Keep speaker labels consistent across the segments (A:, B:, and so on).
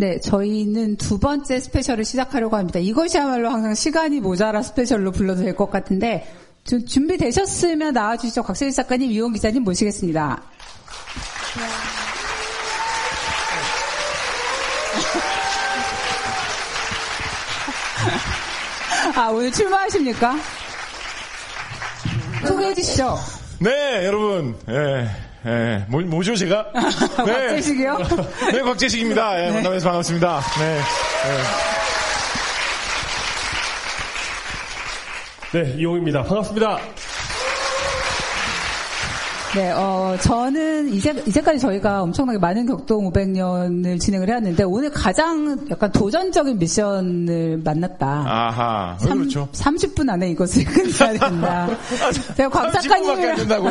A: 네, 저희는 두 번째 스페셜을 시작하려고 합니다. 이것이야말로 항상 시간이 모자라 스페셜로 불러도 될 것 같은데 좀 준비되셨으면 나와주시죠. 곽세일 작가님, 이용 기자님 모시겠습니다. 아, 오늘 출마하십니까? 소개해 주시죠.
B: 네, 여러분. 예, 예, 뭐, 뭐죠, 제가?
A: 곽재식이요?
B: 네, 곽재식입니다. 예, 만나면서 반갑습니다. 네.
C: 네, 이용입니다. 반갑습니다.
A: 네, 어, 저는 이제, 이제까지 저희가 엄청나게 많은 격동 500년을 진행을 해왔는데, 오늘 가장 약간 도전적인 미션을 만났다.
B: 아하, 왜 그렇죠?
A: 30분 안에 이것을 끝내야 된다. 제가 곽
B: 30분밖에 안
A: 작가님이랑
B: 된다고요?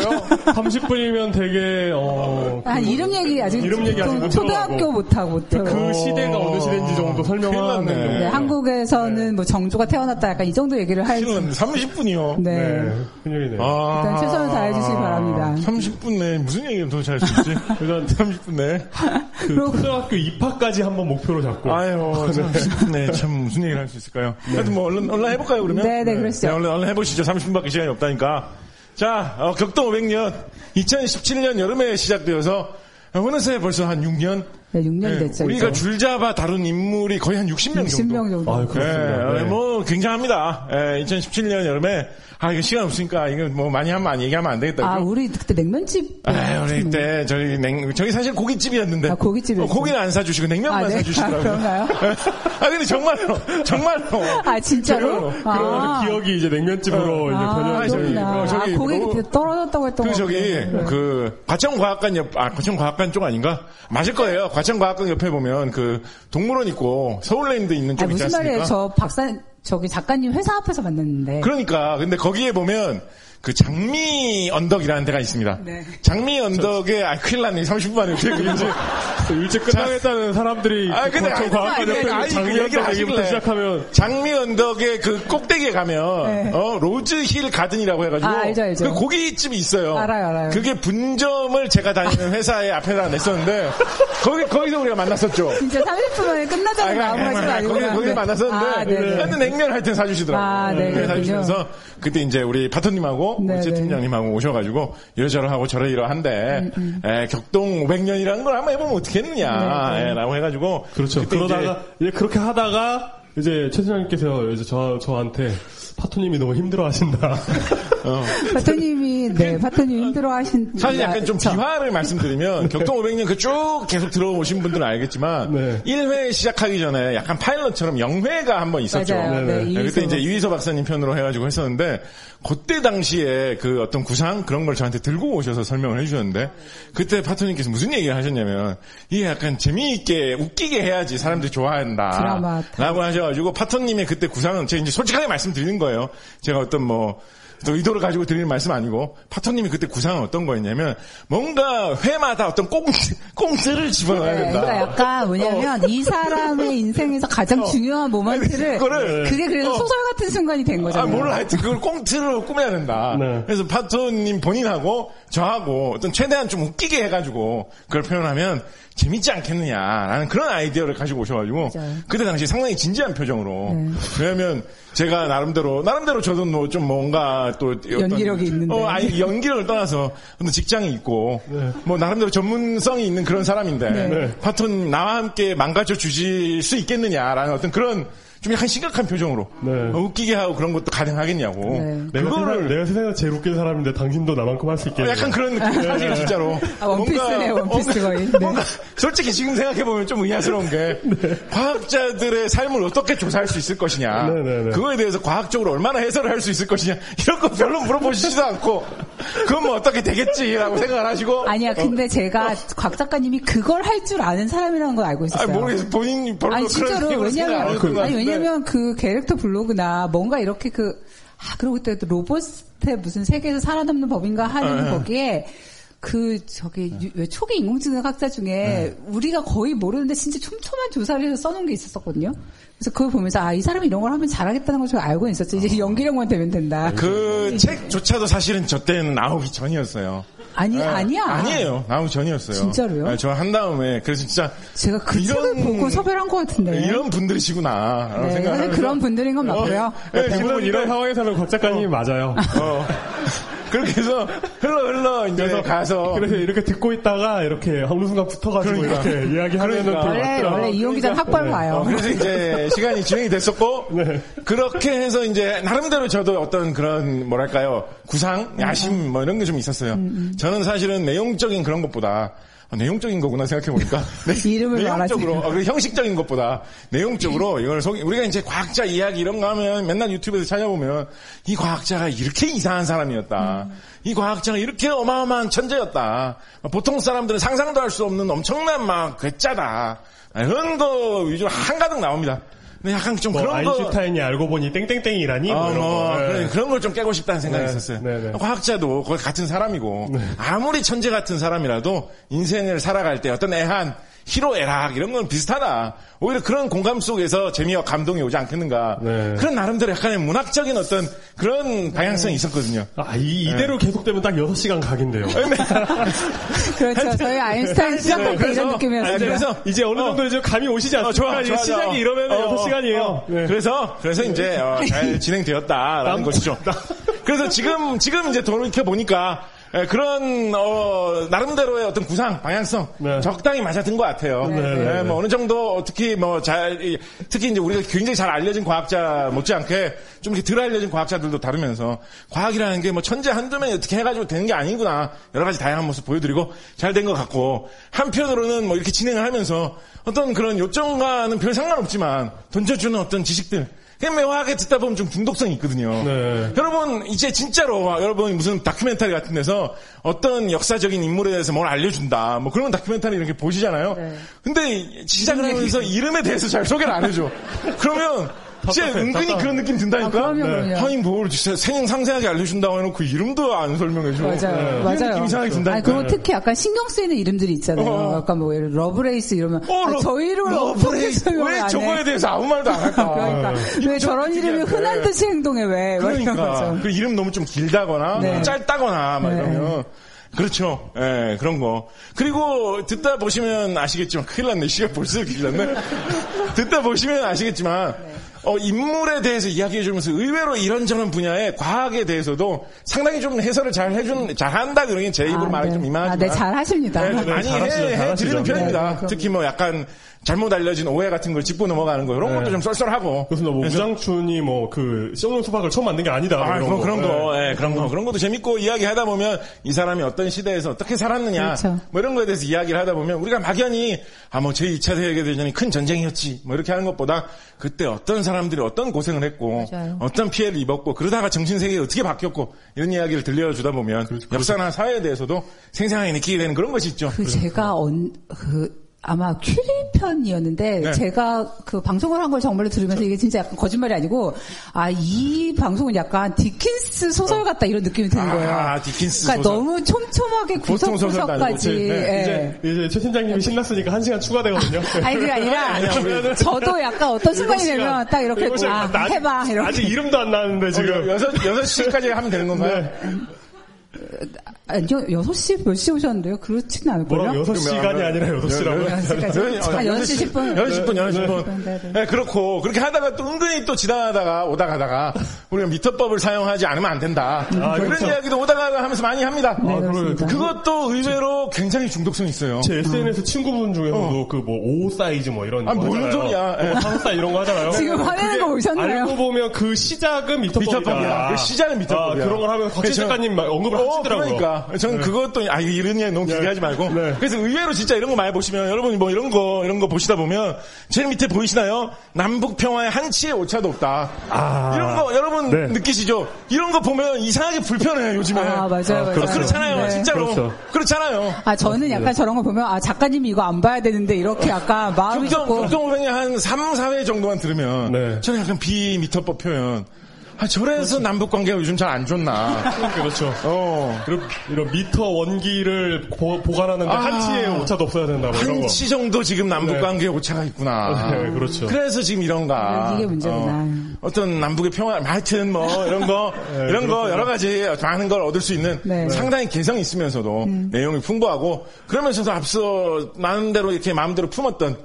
C: 30분이면 되게 어,
A: 한 이름 얘기 아직
C: 이름 얘기 아직 못
A: 초등학교 못하고
C: 그
A: 못하고.
C: 시대가 어느 시대인지 정도 설명하는
B: 큰일 났네.
C: 정도.
A: 네, 한국에서는 뭐 정조가 태어났다 약간 이 정도 얘기를 할 수.
B: 실은 30분이요.
A: 네.
C: 네, 큰일이네요.
B: 아,
A: 일단 최선을 다해 주시기 바랍니다.
B: 30분 내에 무슨 얘기를 도대체 할 수 있지? 일단 30분 내에.
C: 그 초등학교 입학까지 한번 목표로 잡고.
B: 아유, 30분 내에 참 무슨 얘기를 할 수 있을까요? 하여튼 뭐, 얼른, 얼른 해볼까요, 그러면?
A: 네, 네, 그러시죠.
B: 네, 얼른, 얼른 해보시죠. 30분밖에 시간이 없다니까. 자, 어, 격동 500년. 2017년 여름에 시작되어서 어느새 벌써 한 6년?
A: 네, 6년
B: 네,
A: 됐죠.
B: 우리가
A: 이제.
B: 줄잡아 다룬 인물이 거의 한 60명 정도.
A: 60명 정도.
C: 아유,
B: 네,
C: 그렇습니다. 네.
B: 뭐 굉장합니다. 예, 2017년 여름에 아 이거 시간 없으니까 이거 뭐 많이 하면 안 얘기하면 안 되겠다.
A: 아, 우리 그때 냉면집.
B: 아, 우리 그때 저희 냉 저희 사실 고깃집이었는데
A: 아, 고깃집이었어요.
B: 어, 고기는 안 사주시고 냉면만
A: 아, 네?
B: 사주시더라고요.
A: 아, 그런가요?
B: 아 근데 정말로 정말로
A: 아, 진짜로?
B: 정말로.
A: 아.
C: 그 기억이 이제 냉면집으로 이제
A: 아,
C: 변형이
B: 저기,
A: 그렇구나.
B: 어, 저기
A: 아, 고객이
B: 뭐-
A: 떨어졌다고 했던
B: 그
A: 거.
B: 저기 그 과천과학관 옆, 아 과천과학관 쪽 아닌가? 맞을 거예요. 과천과학관 옆에 보면 그 동물원 있고 서울랜드 있는 쪽
A: 아,
B: 있지
A: 무슨
B: 않습니까?
A: 말이에요? 저 박사, 저기 작가님 회사 앞에서 만났는데.
B: 그러니까 근데 거기에 보면 그 장미 언덕이라는 데가 있습니다.
A: 네.
B: 장미 언덕에 아 큰일 났네 30분 만에 어떻게 그런지
C: 일찍 끝나겠다는 사람들이
B: 아, 근데 아니, 아니, 아니, 그
C: 장미 언덕
B: 얘기를
C: 얘기부터. 시작하면
B: 장미 언덕의 그 꼭대기에 가면
A: 네.
B: 어 로즈 힐 가든이라고 해 가지고
A: 아, 알죠, 알죠.
B: 그 고깃집이 있어요.
A: 알아요, 알아요.
B: 그게 분점을 제가 다니는 회사의 앞에다 냈었는데 거기 거기서 우리가 만났었죠.
A: 진짜 30분 만에 끝나자는 하신 거
B: 거기. 거기
A: 네.
B: 만났었는데,
A: 아, 네네.
B: 하여튼 냉면 하여튼 사주시더라고요.
A: 아, 네,
B: 네. 사주시면서, 그때 이제 우리 파토님하고,
A: 네네.
B: 우리 최 팀장님하고 오셔가지고, 이러저러하고 저러 이러한데,
A: 음,
B: 에, 격동 500년이라는 걸 한번 해보면 어떻겠느냐,
A: 네, 네.
B: 에, 라고 해가지고.
C: 그렇죠. 그러다가 이제 그렇게 하다가 이제 최 팀장님께서 이제 저 저한테 파토님이 너무 힘들어하신다.
B: 어,
A: 파토님이, 네, 파토님 힘들어 하신.
B: 사실 약간 좀
A: 저-
B: 비화를 말씀드리면 격동 500년 그 쭉 계속 들어오신 분들은 알겠지만
C: 네.
B: 1회 시작하기 전에 약간 파일럿처럼 0회가 한번 있었죠.
A: 맞아요.
C: 네네.
A: 네,
B: 네, 그때 이제 이휘소 박사님 편으로 해가지고 했었는데 그때 당시에 그 어떤 구상 그런 걸 저한테 들고 오셔서 설명을 해주셨는데 그때 파토님께서 무슨 얘기를 하셨냐면 이게 약간 재미있게 웃기게 해야지 사람들이 좋아한다.
A: 드라마
B: 라고 하셔가지고 파토님의 그때 구상은 제가 이제 솔직하게 말씀드리는 거예요. 제가 어떤 뭐또 의도를 가지고 드리는 말씀 아니고 파토님이 그때 구상은 어떤 거였냐면 뭔가 회마다 어떤 꽁트, 꽁트를 집어넣어야
A: 네,
B: 된다.
A: 그러니까 약간 뭐냐면 이 사람의 인생에서 가장 중요한 모먼트를
B: 어. 그거를
A: 그게 그래서
B: 어.
A: 소설 같은 순간이 된
B: 아,
A: 거잖아요.
B: 몰라. 하여튼 그걸 꽁트로 꾸며야 된다.
C: 네.
B: 그래서 파토님 본인하고 저하고 어떤 최대한 좀 웃기게 해가지고 그걸 표현하면 재밌지 않겠느냐라는 그런 아이디어를 가지고 오셔가지고
A: 맞아요.
B: 그때 당시 상당히 진지한 표정으로
A: 네.
B: 왜냐면 제가 나름대로 나름대로 저도 뭐 좀 뭔가 또
A: 연기력이 있는데.
B: 어 아니 연기력을 떠나서 직장이 있고
C: 네.
B: 뭐 나름대로 전문성이 있는 그런 사람인데
A: 네.
B: 파토님 나와 함께 망가져 주실 수 있겠느냐라는 어떤 그런 좀 약간 심각한 표정으로
C: 네.
B: 어, 웃기게 하고 그런 것도 가능하겠냐고.
A: 네.
C: 내가
B: 그거를
C: 내가 세상에서 제일 웃긴 사람인데 당신도 나만큼 할 수 있게.
B: 어, 약간 그런 느낌 사실 진짜로.
A: 아, 원피스네, 원피스 거의. 네.
B: 뭔가 솔직히 지금 생각해 보면 좀 의아스러운 게 과학자들의 삶을 어떻게 조사할 수 있을 것이냐.
C: 네, 네, 네.
B: 그거에 대해서 과학적으로 얼마나 해설을 할 수 있을 것이냐. 이런 거 별로 물어보시지도 않고 그건 뭐 어떻게 되겠지라고 생각을 하시고.
A: 아니야, 근데 제가 곽 작가님이 그걸 할 줄 아는 사람이라는 걸 알고
B: 아,
A: 있었어요.
B: 모르겠어. 본인이 별로
A: 아니 진짜로 왜냐면 아니
B: 같은데.
A: 왜냐면 그 캐릭터 블로그나 뭔가 이렇게 그 아 그리고 그때 또 로봇의 무슨 세계에서 살아남는 법인가 하는
B: 네.
A: 거기에 그 저기 유- 왜 초기 인공지능 학자 중에
B: 네.
A: 우리가 거의 모르는데 진짜 촘촘한 조사를 해서 써놓은 게 있었었거든요. 그래서 그걸 보면서 아 이 사람 이 이런 걸 하면 잘하겠다는 걸 제가 알고 있었죠. 이제 연기력만 되면 된다.
B: 그 책조차도 사실은 저 때는 나오기 전이었어요.
A: 아니, 아니야.
B: 아니에요. 나오기 전이었어요.
A: 진짜로요?
B: 저 한 다음에 그래서 진짜
A: 제가 그 책을 보고 섭외를 한것 같은데.
B: 이런 분들이시구나.
A: 네,
B: 생각하면서
A: 그런 분들인 건 맞고요.
B: 네,
C: 대부분
B: 질러니까-
C: 이런 상황에서는 곽 작가님이 맞아요.
B: 어. 그렇게 해서 흘러 흘러 이제
C: 그래서
B: 가서
C: 그래서 이렇게 듣고 있다가 이렇게 어느 순간 붙어가지고
B: 그러니까.
C: 이렇게 이야기하면은
B: 그러니까.
C: 되게
A: 원래. 원래 이용 기자는 학벌
C: 네.
A: 봐요.
B: 어, 그래서 이제 시간이 진행이 됐었고
C: 네.
B: 그렇게 해서 이제 나름대로 저도 어떤 그런 뭐랄까요 구상, 야심 뭐 이런 게 좀 있었어요. 저는 사실은 내용적인 그런 것보다 아, 내용적인 거구나 생각해보니까
A: 이름을
B: 내용적으로
A: 말하지.
B: 어, 그 형식적인 것보다 내용적으로 이걸 속 우리가 이제 과학자 이야기 이런 거 하면 맨날 유튜브에서 찾아보면 이 과학자가 이렇게 이상한 사람이었다. 이 과학자가 이렇게 어마어마한 천재였다. 보통 사람들은 상상도 할 수 없는 엄청난 막 괴짜다. 아, 이런 거 위주로 한가득 나옵니다. 근데 약간 좀
C: 뭐
B: 그런 거
C: 아인슈타인이 알고 보니 땡땡땡이라니 뭐
B: 아, 뭐,
C: 거. 네.
B: 그런 걸 좀 깨고 싶다는 생각이
C: 네,
B: 있었어요.
C: 네, 네.
B: 과학자도 거의 같은 사람이고 아무리 천재 같은 사람이라도 인생을 살아갈 때 어떤 애한 희로애락 이런 건 비슷하다. 오히려 그런 공감 속에서 재미와 감동이 오지 않겠는가.
C: 네.
B: 그런 나름대로 약간의 문학적인 어떤 그런 방향성이 있었거든요.
C: 아, 이, 이대로 계속되면 딱 6시간 각인데요.
A: 그렇죠. 저희 아인슈타인 시작할 때
B: 그래서-
A: 이런 느낌이었어요.
B: 그래서
C: 이제 어느 정도 이제 감이 오시지 않습니까?
B: 좋아,
C: 이제
B: 좋아,
C: 시작이
B: 좋아.
C: 이러면
B: 어,
C: 6시간이에요.
B: 어.
C: 네.
B: 그래서 그래서 이제 어, 잘 진행되었다라는
C: 남-
B: 것이죠. 그래서 지금 지금 이제 돌이켜 보니까 예, 그런 어, 나름대로의 어떤 구상 방향성
C: 네.
B: 적당히 맞아든 것 같아요.
A: 네,
C: 네,
B: 예, 뭐 어느 정도 특히 뭐 잘 특히 이제 우리가 굉장히 잘 알려진 과학자 못지않게 좀 이렇게 덜 알려진 과학자들도 다루면서 과학이라는 게 뭐 천재 한두 명이 어떻게 해가지고 되는 게 아니구나 여러 가지 다양한 모습 보여드리고 잘 된 것 같고 한편으로는 뭐 이렇게 진행을 하면서 어떤 그런 요점과는 별 상관없지만 던져주는 어떤 지식들 묘하게 듣다 보면 좀 중독성이 있거든요.
C: 네.
B: 여러분 이제 진짜로 아, 여러분 무슨 다큐멘터리 같은 데서 어떤 역사적인 인물에 대해서 뭘 알려준다 뭐 그런 다큐멘터리 이렇게 보시잖아요.
A: 네.
B: 근데 시작을 하면서 이름에 대해서 잘 소개를 안 해줘. 그러면 진짜
C: 답답해,
B: 은근히
C: 답답해.
B: 그런 느낌 든다니까.
A: 아, 그럼요, 그럼요.
B: 아니 뭘 진짜 생생 상세하게 알려준다고 해놓고 이름도 안 설명해줘.
A: 맞아요,
B: 이런
A: 맞아요.
B: 느낌 이상하게 든다니까.
A: 아니, 그리고 특히 약간 신경 쓰이는 이름들이 있잖아요.
B: 어.
A: 약간 뭐 예를 들어 러브레이스 이러면
B: 어,
A: 아,
B: 러-
A: 저 이름을 어떻게
B: 러브레이스. 왜? 저거에 대해서 아무 말도 안 할까?
A: 그러니까 왜 저런 이름이. 흔한 듯이 행동해 왜?
B: 그러니까. 그 이름 너무 좀 길다거나
A: 네.
B: 뭐 짧다거나 막
A: 네.
B: 이러면 그렇죠. 예, 그런 거. 그리고 듣다 보시면 아시겠지만 큰일 났네. 시간 벌써 길었네. 듣다 보시면 아시겠지만 어, 인물에 대해서 이야기해 주면서 의외로 이런저런 분야의 과학에 대해서도 상당히 좀 해설을 잘 해준 잘 한다 그러긴 제 입으로 말하기 좀 이만하지만
A: 아, 네, 잘 하십니다.
B: 네, 좀
C: 네,
B: 많이 해,
C: 잘하시죠.
B: 해드리는 편입니다.
A: 네.
B: 특히 뭐 약간 잘못 알려진 오해 같은 걸 짚고 넘어가는 거 이런
C: 네.
B: 것도 좀 쏠쏠하고
C: 그래서 뭐 우장춘이 뭐그 sio는 수박을 처음 만든 게 아니다.
B: 아,
C: 이런
B: 그런,
C: 거.
B: 그런
C: 네.
B: 거, 예, 그런 거, 그런 것도 재밌고 이야기하다 보면 이 사람이 어떤 시대에서 어떻게 살았느냐,
A: 그렇죠.
B: 뭐 이런 거에 대해서 이야기를 하다 보면 우리가 막연히 아, 뭐 제 2차 세계 대전이 큰 전쟁이었지, 뭐 이렇게 하는 것보다 그때 어떤 사람들이 어떤 고생을 했고,
A: 맞아요.
B: 어떤 피해를 입었고, 그러다가 정신 세계가 어떻게 바뀌었고, 이런 이야기를 들려주다 보면 역사나 사회에 대해서도 생생하게 느끼게 되는 그런 것이 있죠.
A: 그 제가 언, 그 아마 큐리 편이었는데
B: 네.
A: 제가 그 방송을 한 걸 정말로 들으면서 이게 진짜 약간 거짓말이 아니고 아 이 방송은 약간 디킨스 소설 같다 이런 느낌이 드는 거예요.
B: 아, 디킨스
A: 그러니까
B: 소설.
A: 너무 촘촘하게 구석구석까지.
B: 네,
A: 예.
C: 이제, 이제 최 팀장님이 신났으니까 한 시간 추가되거든요.
A: 아니 그게 아니라 저도 약간 어떤 순간이 되면 딱 이렇게. 아,
C: 나
A: 해봐 이렇게
C: 아직 이름도 안 나왔는데 지금.
B: 여섯, 여섯 시까지 하면 되는 건가요?
A: 아니요 6시 몇 시 오셨는데요? 그렇지는 않을걸요?
C: 뭐라고 6시간이 아니라 8시라고요?
A: 여섯 시까지. 아, 6시 10분.
B: 10시 10분, 6시
A: 네,
B: 10분.
A: 네, 네.
B: 네, 그렇고, 그렇게 하다가 또 은근히 또 지나가다가, 오다 가다가, 우리가 미터법을 사용하지 않으면 안 된다.
C: 아,
B: 이런
C: 그렇죠.
B: 이야기도 오다 가다 하면서 많이 합니다.
A: 네,
C: 아,
A: 그렇습니다.
B: 그것도 의외로 굉장히 중독성이 있어요.
C: 제 SNS 친구분 중에서도 그뭐 5 사이즈 뭐 이런
B: 아,
C: 거
B: 뭔. 소리야. 예.
C: 뭐4 사이즈 이런 거 하잖아요.
A: 지금 화내는 거 보셨나요?
C: 알고 보면 그 시작은 미터법이다.
B: 미터법이야. 그 시작은 미터법이야.
C: 아, 그런 걸 하면 곽진
B: 그래서-
C: 작가님 막 언급을
B: 어,
C: 하시더라고요.
B: 그러니까. 저는 그것도, 아, 이런 이야기 너무 길게
C: 네.
B: 하지 말고.
C: 네.
B: 그래서 의외로 진짜 이런 거 많이 보시면, 여러분이 뭐 이런 거, 이런 거 보시다 보면, 제일 밑에 보이시나요? 남북 평화에 한치의 오차도 없다.
C: 아.
B: 이런 거 여러분
C: 네.
B: 느끼시죠? 이런 거 보면 이상하게 불편해요, 요즘에.
A: 아 맞아요, 맞아요.
C: 그렇죠.
B: 그렇잖아요,
A: 네.
B: 진짜로.
C: 그렇죠.
B: 그렇잖아요.
A: 아 저는 약간 저런 거 보면 아 작가님이 이거 안 봐야 되는데 이렇게 약간 마음이
B: 국정,
A: 조금
B: 국정호행이 한 3, 4회 정도만 들으면,
C: 네.
B: 저는 약간 비미터법 표현, 아, 저래서 남북 관계가 요즘 잘 안 좋나.
C: 그렇죠.
B: 어.
C: 이런, 이런 미터 원기를 보, 보관하는데
B: 아.
C: 한치의 오차도 없어야 된다. 뭐 이런 거.
B: 한치 정도 지금 남북
C: 네.
B: 관계에 오차가 있구나.
C: 네, 그렇죠.
B: 그래서 지금 이런가.
A: 이게 문제구나.
B: 어, 떤 남북의 평화, 하여튼 뭐 이런 거,
C: 네,
B: 이런 거
C: 그렇구나.
B: 여러 가지 많은 걸 얻을 수 있는
A: 네.
B: 상당히 개성 있으면서도 내용이 풍부하고 그러면서도 앞서 나름대로 이렇게 마음대로 품었던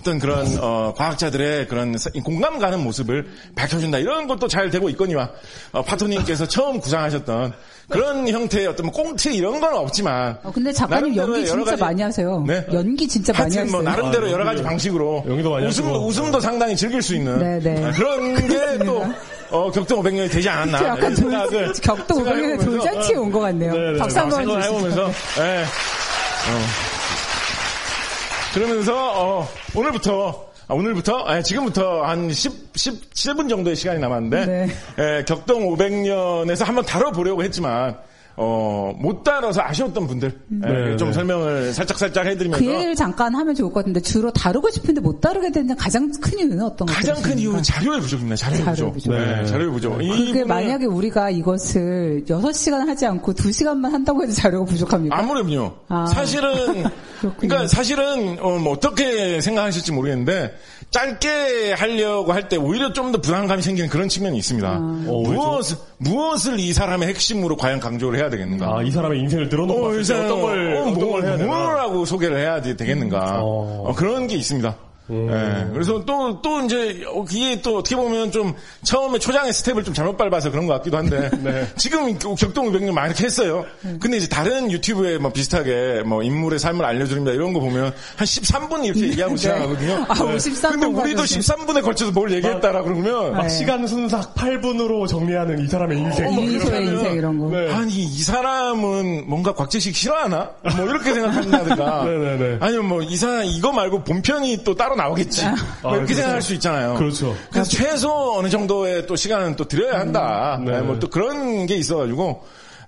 B: 어떤 그런 어, 과학자들의 그런 사- 공감 가는 모습을 밝혀준다 이런 것도 잘 되고 있거니와 어, 파토님께서 처음 구상하셨던 그런 형태의 어떤 뭐 꽁트 이런 건 없지만
A: 어, 근데 작가님 연기
B: 여러
A: 진짜
B: 가지-
A: 많이 하세요.
B: 네.
A: 연기 진짜 많이
B: 하여튼
A: 하세요.
B: 뭐 나름대로
C: 아,
B: 여러 가지. 방식으로
C: 연기도 많이
B: 웃음도 상당히 즐길 수 있는
A: 네, 네.
B: 아, 그런 게또 어, 격동 500년이 되지 않았나
A: 약간 돌,
B: 생각을
A: 격도 500년의
B: 생각해보면서,
A: 돌잔치에 온 것 같네요.
C: 네, 네,
A: 박수
C: 네.
A: 한번.
B: 해보면서 예. 어. 그러면서 어, 오늘부터 아, 오늘부터 아니, 지금부터 한 10, 17분 정도의 시간이 남았는데
A: 네.
B: 예, 격동 500년에서 한번 다뤄보려고 했지만 어, 못 다뤄서 아쉬웠던 분들 예,
C: 네,
B: 좀
C: 네.
B: 설명을 살짝 살짝 해드리면서
A: 그 얘기를 잠깐 하면 좋을 것 같은데 주로 다루고 싶은데 못 다루게 되는 가장 큰 이유는 어떤 것
B: 가장 큰? 이유는 자료의 부족입니다. 자료의
A: 자료의
B: 부족.
A: 부족.
B: 네,
C: 네.
B: 자료의 부족.
A: 그게
B: 이분은
A: 만약에 우리가 이것을 6시간 하지 않고 2시간만 한다고 해도 자료가 부족합니까?
B: 아무렴요.
A: 아.
B: 사실은. 그러니까 사실은 어, 뭐 어떻게 생각하실지 모르겠는데 짧게 하려고 할 때 오히려 좀 더 부담감이 생기는 그런 측면이 있습니다.
A: 아.
C: 어?
B: 무엇을 무엇을 이 사람의 핵심으로 과연 강조를 해야 되겠는가?
C: 아, 이 사람의 인생을 늘어놓고
B: 어,
C: 때
B: 일단
C: 어떤 걸,
B: 어,
C: 어떤
B: 뭘,
C: 걸 해야 되나.
B: 뭐라고 소개를 해야 되겠는가?
C: 어.
B: 어, 그런 게 있습니다.
C: 음.
B: 예, 그래서 또, 또 이제, 어, 이게 또 어떻게 보면 좀 처음에 초장의 스텝을 좀 잘못 밟아서 그런 것 같기도 한데,
C: 네.
B: 지금 격동 500년 많이 이렇게 했어요. 근데 이제 다른 유튜브에 뭐 비슷하게 뭐 인물의 삶을 알려드립니다 이런 거 보면 한 13분 이렇게 얘기하고 지나가거든요.
A: 아, 53분
B: 근데 우리도
A: 가졌네.
B: 13분에 걸쳐서 뭘 얘기했다라 그러면,
C: 막
A: 네.
C: 시간 순삭 8분으로 정리하는 이 사람의 인생. 뭐
A: 이소의 인생 이런 거.
C: 네.
B: 아니 이 사람은 뭔가 곽재식 싫어하나? 뭐 이렇게 생각한다든가
C: 네네네.
B: 아니면 뭐 이 사람 이거 말고 본편이 또 따로 나오겠지 뭐
C: 아,
B: 이렇게
C: 그렇죠.
B: 생각할 수 있잖아요.
C: 그렇죠.
B: 그래서 최소 어느 정도의 또 시간은 또 드려야 한다.
C: 네.
B: 뭐또 그런 게 있어가지고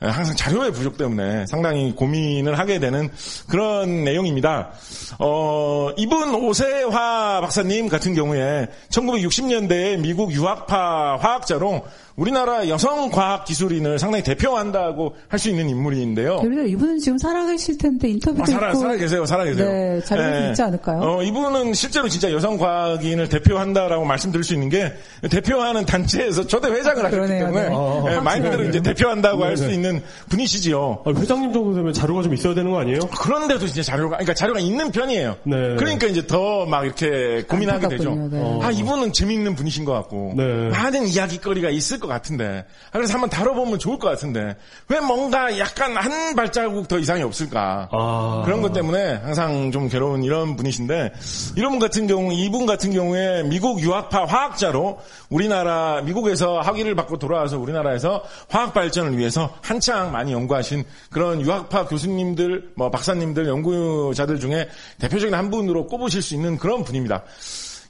B: 예, 항상 자료의 부족 때문에 상당히 고민을 하게 되는 그런 내용입니다. 어, 이분 오세화 박사님 같은 경우에 1960년대에 미국 유학파 화학자로 우리나라 여성 과학 기술인을 상당히 대표한다고 할 수 있는 인물인데요.
A: 그래도 이분은 지금 살아계실 텐데 인터뷰도
B: 아, 살아,
A: 있고
B: 살아 계세요, 살아 계세요.
A: 네, 자료가
B: 예.
A: 있지 않을까요?
B: 어, 이분은 실제로 진짜 여성 과학인을 대표한다라고 말씀드릴 수 있는 게 대표하는 단체에서 초대 회장을 하셨기
A: 그러네요,
B: 때문에
A: 네.
C: 어,
B: 예, 말 그대로 이제 대표한다고 할수
C: 네.
B: 있는 분이시지요.
C: 아, 회장님 정도 되면 자료가 좀 있어야 되는 거 아니에요?
B: 그런데도 진짜 자료가, 그러니까 자료가 있는 편이에요.
C: 네.
B: 그러니까 이제 더 막 이렇게 고민하게 되죠.
A: 안타깝군요, 네.
B: 아, 이분은 재미있는 분이신 것 같고,
C: 네.
B: 많은 이야기거리가 있을 것 같은데, 아, 그래서 한번 다뤄보면 좋을 것 같은데, 왜 뭔가 약간 한 발자국 더 이상이 없을까.
C: 아.
B: 그런 것 때문에 항상 좀 괴로운 이런 분이신데, 이런 분 같은 경우, 이분 같은 경우에 미국 유학파 화학자로 우리나라, 미국에서 학위를 받고 돌아와서 우리나라에서 화학 발전을 위해서 한창 많이 연구하신 그런 유학파 교수님들, 뭐 박사님들, 연구자들 중에 대표적인 한 분으로 꼽으실 수 있는 그런 분입니다.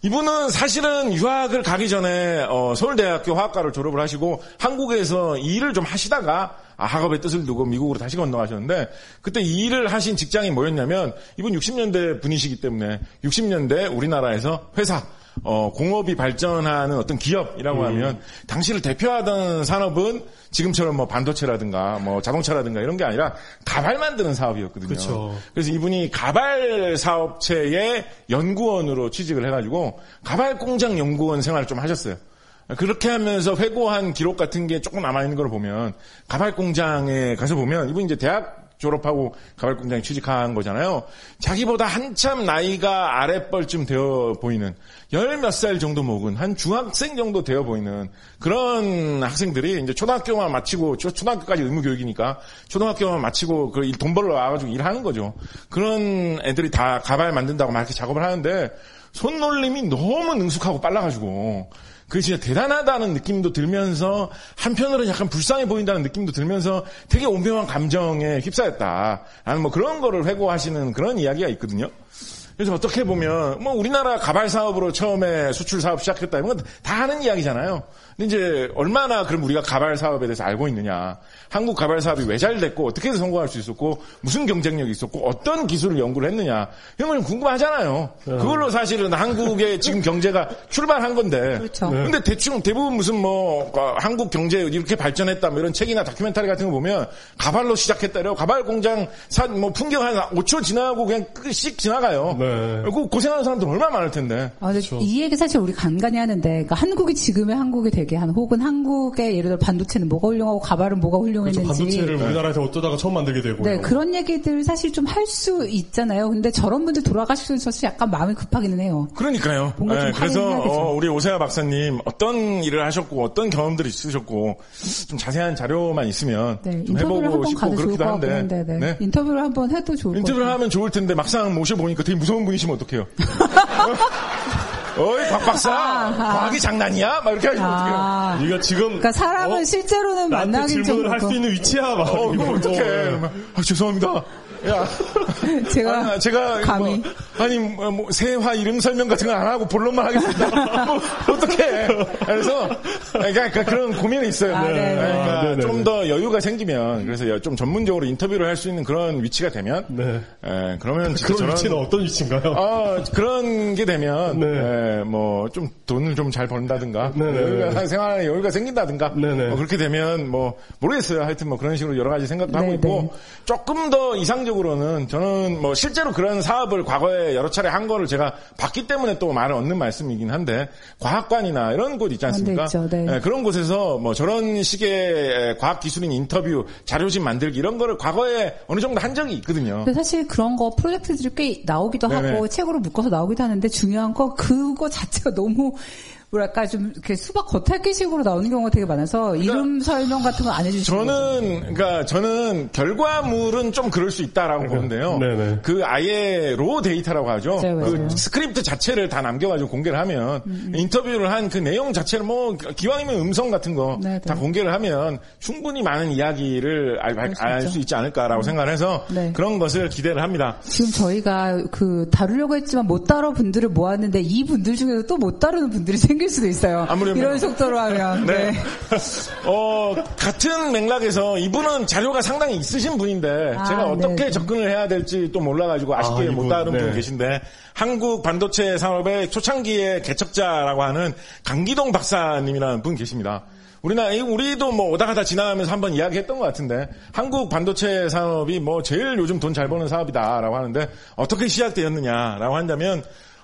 B: 이분은 사실은 유학을 가기 전에 어, 서울대학교 화학과를 졸업을 하시고 한국에서 이 일을 좀 하시다가 아, 학업의 뜻을 두고 미국으로 다시 건너가셨는데 그때 이 일을 하신 직장이 뭐였냐면 이분 60년대 분이시기 때문에 60년대 우리나라에서 회사 어, 공업이 발전하는 어떤 기업이라고 하면 당시를 대표하던 산업은 지금처럼 뭐 반도체라든가 뭐 자동차라든가 이런 게 아니라 가발 만드는 사업이었거든요.
C: 그쵸.
B: 그래서 이분이 가발 사업체의 연구원으로 취직을 해가지고 가발 공장 연구원 생활을 좀 하셨어요. 그렇게 하면서 회고한 기록 같은 게 조금 남아있는 걸 보면 가발 공장에 가서 보면 이분 이제 대학 졸업하고 가발 공장에 취직한 거잖아요. 자기보다 한참 나이가 아랫벌쯤 되어 보이는 열 몇 살 정도 먹은 한 중학생 정도 되어 보이는 그런 학생들이 이제 초등학교만 마치고 초- 초등학교까지 의무 교육이니까 초등학교만 마치고 그 돈 벌러 와가지고 일하는 거죠. 그런 애들이 다 가발 만든다고 막 이렇게 작업을 하는데 손놀림이 너무 능숙하고 빨라가지고 그게 진짜 대단하다는 느낌도 들면서 한편으로는 약간 불쌍해 보인다는 느낌도 들면서 되게 온병한 감정에 휩싸였다. 라는 뭐 그런 거를 회고하시는 그런 이야기가 있거든요. 그래서 어떻게 보면 뭐 우리나라 가발 사업으로 처음에 수출 사업 시작했다 이런 건 다 하는 이야기잖아요. 근데 이제 얼마나 그럼 우리가 가발 사업에 대해서 알고 있느냐. 한국 가발 사업이 왜 잘 됐고 어떻게 해서 성공할 수 있었고 무슨 경쟁력이 있었고 어떤 기술을 연구를 했느냐. 이런 걸 궁금하잖아요. 그걸로 사실은 한국의 지금 경제가 출발한 건데.
A: 그렇죠.
B: 근데 대충 대부분 무슨 뭐 어, 한국 경제 이렇게 발전했다 뭐 이런 책이나 다큐멘터리 같은 거 보면 가발로 시작했다 이래요. 가발 공장 산 뭐 풍경 한 5초 지나고 그냥 씩 지나가요.
C: 네.
B: 그 고생하는 사람들 얼마나 많을 텐데.
A: 아, 근데 이 얘기 사실 우리 간간히 하는데, 그러니까 한국이 지금의 한국이 되게 한, 혹은 한국의 예를 들어 반도체는 뭐가 훌륭하고 가발은 뭐가
C: 그렇죠.
A: 훌륭했는지.
C: 반도체를 우리나라에서 어쩌다가 처음 만들게 되고.
A: 네, 그런 얘기들 사실 좀 할 수 있잖아요. 근데 저런 분들 돌아가시면서 사실 약간 마음이 급하기는 해요.
B: 그러니까요.
A: 뭔가 좀
B: 네, 그래서. 어, 우리 오세아 박사님 어떤 일을 하셨고 어떤 경험들이 있으셨고 좀 자세한 자료만 있으면
A: 네,
B: 좀
A: 인터뷰를
B: 해보고
A: 한번
B: 싶고
A: 가도 좋을
B: 그렇기도 한데.
A: 네.
B: 네.
A: 인터뷰를 한번 해도 좋을 것
B: 인터뷰를. 하면 좋을 텐데 막상 모셔보니까 되게 무서운 분이시면 어떡해요? 어이 박 박사 과학이 장난이야? 막 이렇게 하시면 어떡해요?
A: 아,
C: 네가 지금
A: 그러니까 사람은
C: 어?
A: 실제로는 만나긴 좀
C: 질문을 할 수. 있는 위치야. 막
B: 어, 이거
C: 이거
B: 어떡해. 아, 죄송합니다. 야,
A: 제가
B: 아, 제가
A: 감히
B: 뭐, 아니 뭐, 뭐 세화 이름 설명 같은 거 안 하고 본론만 하겠습니다. 뭐, 어떻게? 그래서 그러니까 그런 고민이 있어요.
A: 아, 네, 네.
B: 그러니까
C: 아, 네, 네,
B: 좀
C: 네.
B: 더 여유가 생기면 그래서 좀 전문적으로 인터뷰를 할 수 있는 그런 위치가 되면
C: 네.
B: 예, 그러면 진짜
C: 그런
B: 저런
C: 위치는 어떤 위치인가요?
B: 아, 그런 게 되면,
C: 네.
B: 뭐, 좀 돈을 좀 잘 번다든가. 여유가, 생활에 여유가 생긴다든가. 뭐 그렇게 되면 뭐, 모르겠어요. 하여튼 뭐 그런 식으로 여러 가지 생각도 하고. 있고, 조금 더 이상적으로 는 저는 뭐 실제로 그런 사업을 과거에 여러 차례 한 거를 제가 봤기 때문에 또 말을 얻는 말씀이긴 한데, 과학관이나 이런 곳 있지 않습니까?
A: 있죠, 네.
B: 예, 그런 곳에서 뭐 저런 식의 과학 기술인 인터뷰, 자료집 만들기 이런 거를 과거에 어느 정도 한 적이 있거든요.
A: 사실 그런 거 프로젝트들이 꽤 나오기도
B: 네네.
A: 하고 책으로 묶어서 나오기도 하는데 중요한 건 그거 자체가 너무 뭐랄까 좀 이렇게 수박 겉핥기식으로 나오는 경우가 되게 많아서 이름 설명 같은 거 안 해주시는 거죠.
B: 저는 그러니까 저는 결과물은 좀 그럴 수 있다라고 보는데요.
C: 네네.
B: 그 아예 raw 데이터라고 하죠.
A: 맞아요,
B: 그
A: 맞아요.
B: 스크립트 자체를 다 남겨가지고 공개를 하면
A: 음,
B: 인터뷰를 한 그 내용 자체를 뭐 기왕이면 음성 같은 거다
A: 네네.
B: 공개를 하면 충분히 많은 이야기를 알
A: 수.
B: 있지 않을까라고 생각을 해서
A: 네.
B: 그런 것을 기대를 합니다.
A: 지금 저희가 그 다루려고 했지만 못 다뤄 분들을 모았는데 이 분들 중에서 또 못 다루는 분들이 생길 수도 있어요.
B: 아무래도
A: 이런 속도로 하면.
B: 네.
A: 네.
B: 어, 같은 맥락에서 이분은 자료가 상당히 있으신 분인데
A: 아,
B: 제가 어떻게
A: 네, 네.
B: 접근을 해야 될지 또 몰라가지고 아쉽게
C: 아,
B: 못
C: 이분,
B: 다룬
C: 네.
B: 분 계신데 한국 반도체 산업의 초창기의 개척자라고 하는 강기동 박사님이라는 분 계십니다. 우리나 이 우리도 뭐 오다 가다 지나가면서 한번 이야기했던 것 같은데 한국 반도체 산업이 뭐 제일 요즘 돈 잘 버는 사업이다라고 하는데 어떻게 시작되었느냐라고 한다면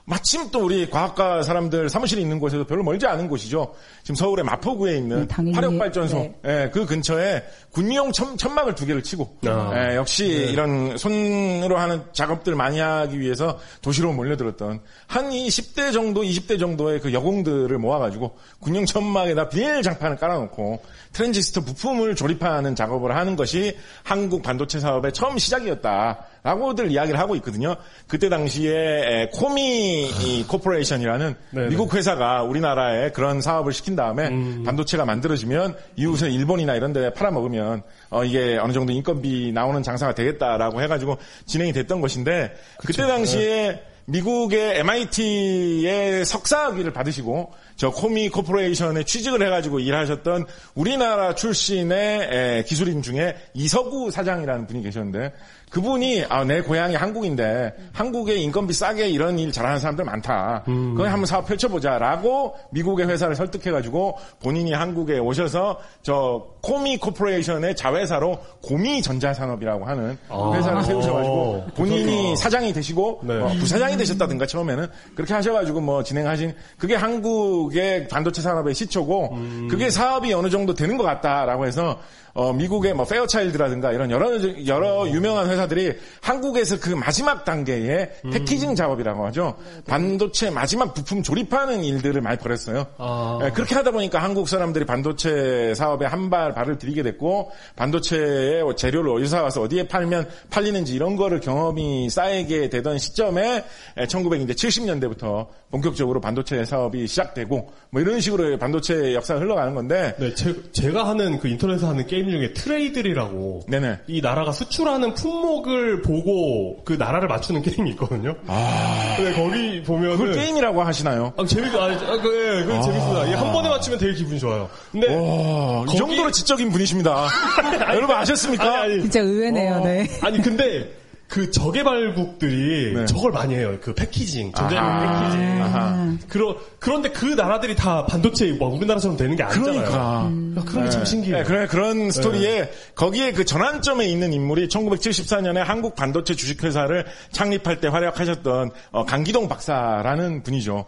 B: 마침 또 우리 과학과 사람들 사무실이 있는 곳에서 별로 멀지 않은 곳이죠. 지금 서울의 마포구에 있는
A: 네,
B: 화력발전소
A: 네.
B: 예, 그 근처에 군용 천, 천막을 두 개를 치고
C: 아.
B: 예, 역시 이런 손으로 하는 작업들 많이 하기 위해서 도시로 몰려들었던 한이 10대 정도, 20대 정도의 그 여공들을 모아가지고 군용 천막에다 비닐 장판을 깔아놓고 트랜지스터 부품을 조립하는 작업을 하는 것이 한국 반도체 사업의 처음 시작이었다. 라고들 이야기를 하고 있거든요. 그때 당시에 에, 코미 이 Corporation이라는
C: 네네.
B: 미국 회사가 우리나라에 그런 사업을 시킨 다음에 반도체가 만들어지면 이웃에 일본이나 이런 데 팔아먹으면 어, 이게 어느 정도 인건비 나오는 장사가 되겠다라고 해가지고 진행이 됐던 것인데 그때 당시에 미국의 MIT의 석사학위를 받으시고 저 코미 Corporation에 취직을 해가지고 일하셨던 우리나라 출신의 에, 기술인 중에 이서구 사장이라는 분이 계셨는데 그분이 아, 내 고향이 한국인데 한국에 인건비 싸게 이런 일 잘하는 사람들 많다. 그거 한번 사업 펼쳐보자라고 미국의 회사를 설득해가지고 본인이 한국에 오셔서 저 코미 Corporation의 자회사로 고미 전자산업이라고 하는
C: 아.
B: 회사를 세우셔가지고 본인이 사장이 되시고
C: 네.
B: 어, 부사장이 되셨다든가 처음에는 그렇게 하셔가지고 뭐 진행하신 그게 한국의 반도체 산업의 시초고 그게 사업이 어느 정도 되는 것 같다라고 해서 어, 미국의 뭐 Fairchild라든가 이런 여러 여러 유명한 회사들이 한국에서 그 마지막 단계의 packaging 작업이라고 하죠. 반도체 마지막 부품 조립하는 일들을 많이 벌였어요.
C: 아.
B: 예, 그렇게 하다 보니까 한국 사람들이 반도체 사업에 한 발 발을 들이게 됐고 반도체의 재료를 어디서 와서 어디에 팔면 팔리는지 이런 거를 경험이 쌓이게 되던 시점에 1970년대부터 본격적으로 반도체 사업이 시작되고 뭐 이런 식으로 반도체 역사가 흘러가는 건데
C: 네, 제, 가 하는 그 인터넷에서 하는 게임 중에 Tradle이라고
B: 네네.
C: 이 나라가 수출하는 항목을 보고 그 나라를 맞추는 게임이 있거든요. 아. 근데 거기 보면은
B: 그걸 게임이라고 하시나요?
C: 아, 재밌어. 아, 아, 그, 예, 그 재밌습니다. 이게 한 번에 맞추면 되게 기분이 좋아요. 근데
B: 와, 이
C: 거기-
B: 정도로 지적인 분이십니다. 여러분 아셨습니까?
C: 아니, 아니,
A: 진짜 의외네요,
C: 어,
A: 네.
C: 아니 근데 그 저개발국들이
B: 네.
C: 저걸 많이 해요. 그 패키징, 전자제품
B: 아하.
C: 패키징.
B: 아하.
C: 그러, 그런데 그 나라들이 다 반도체 뭐 우리나라처럼 되는 게 아니잖아요.
B: 그러니까.
C: 야, 그런 게참 신기해요.
B: 네, 그래, 그런 스토리에 거기에 그 전환점에 있는 인물이 1974년에 한국 반도체 주식회사를 창립할 때 활약하셨던 어, 강기동 박사라는 분이죠.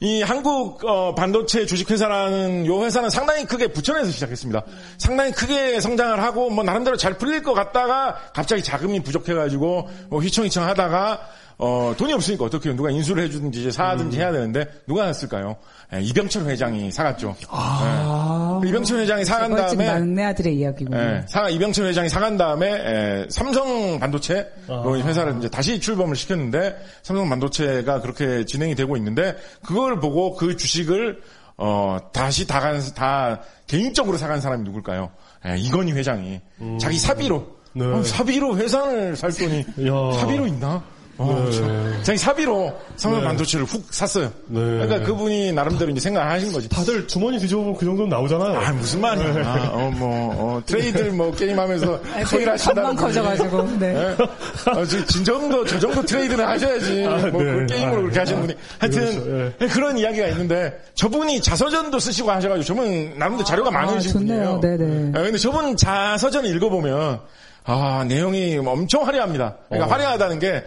B: 이 한국 어, 반도체 주식회사라는 요 회사는 상당히 크게 부천에서 시작했습니다. 상당히 크게 성장을 하고 뭐 나름대로 잘 풀릴 것 같다가 갑자기 자금이 부족해가지고 뭐 휘청휘청 하다가 어, 돈이 없으니까 어떻게? 누가 인수를 해주든지 사든지 해야 되는데 누가 샀을까요? 예, 이병철 회장이 사갔죠. 예. 이병철 회장이 사간 다음에
A: 막내 아들의 이야기군요.
B: 예, 사, 이병철 회장이 사간 다음에 에, 삼성 반도체 로 회사를 이제 다시 출범을 시켰는데 삼성 반도체가 그렇게 진행이 되고 있는데 그걸 보고 그 주식을 어 다시 다간 다 개인적으로 사간 사람이 누굴까요? 예, 이건희 회장이 자기 사비로
C: 네.
B: 어, 사비로 회사를 살 돈이
C: 야.
B: 사비로 있나? 어,
C: 네.
B: 참. 자기 사비로 삼성
C: 네.
B: 반도체를 훅 샀어요.
C: 네.
B: 그러니까 그분이 나름대로 이제 생각을 하신 거지.
C: 다들 주머니 뒤져보면 그 정도는 나오잖아요.
B: 아 무슨 말이야? 아, 어, 뭐 어, 트레이드 뭐 게임하면서 소일 하신다는
A: 커져가지고, 네.
B: 예? 어, 저, 진 정도 저 정도 트레이드를 하셔야지.
C: 아,
B: 뭐
C: 네.
B: 그 게임으로
C: 아,
B: 그렇게 하시는 분이 하여튼
C: 그렇죠,
B: 예, 그런 이야기가 있는데 저분이 자서전도 쓰시고 하셔가지고 저분 나름대로 자료가 많으신
A: 좋네요.
B: 분이에요.
A: 네네.
B: 예, 근데 저분 자서전을 읽어보면 아 내용이 엄청 화려합니다. 그러니까
C: 어.
B: 화려하다는 게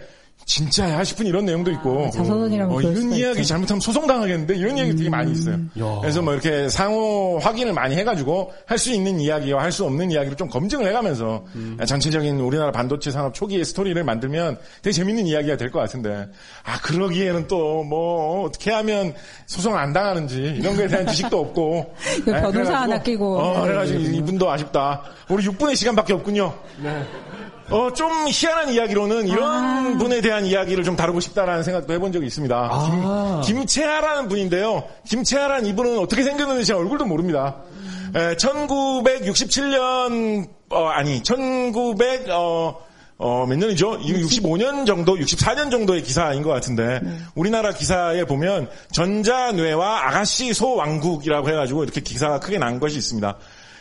B: 진짜야 싶은 이런 내용도 있고
A: 아, 자서전이라면
B: 어, 이런 이야기
A: 있죠.
B: 잘못하면 소송 당하겠는데 이런 이야기 되게 많이 있어요.
C: 야.
B: 그래서 뭐 이렇게 상호 확인을 많이 해가지고 할 수 있는 이야기와 할 수 없는 이야기를 좀 검증을 해가면서 전체적인 우리나라 반도체 산업 초기의 스토리를 만들면 되게 재밌는 이야기가 될 것 같은데 아 그러기에는 또 뭐 어떻게 하면 소송 안 당하는지 이런 거에 대한 지식도 없고
A: 그
B: 예,
A: 변호사
B: 그래가지고,
A: 하나 끼고.
B: 어,
A: 네.
B: 그래가지고 이분도 아쉽다. 우리 6분의 시간밖에 없군요. 어, 좀 희한한 이야기로는 이런
A: 아.
B: 분에 대한 이야기를 좀 다루고 싶다라는 생각도 해본 적이 있습니다.
C: 아.
B: 김, 김채하라는 분인데요. 김채하라는 이분은 어떻게 생겼는지 제가 얼굴도 모릅니다. 에, 1967년, 어, 아니, 1900, 어, 어, 몇 년이죠? 65년 정도, 64년 정도의 기사인 것 같은데, 우리나라 기사에 보면, 전자뇌와 아가씨 소왕국이라고 해가지고 이렇게 기사가 크게 난 것이 있습니다.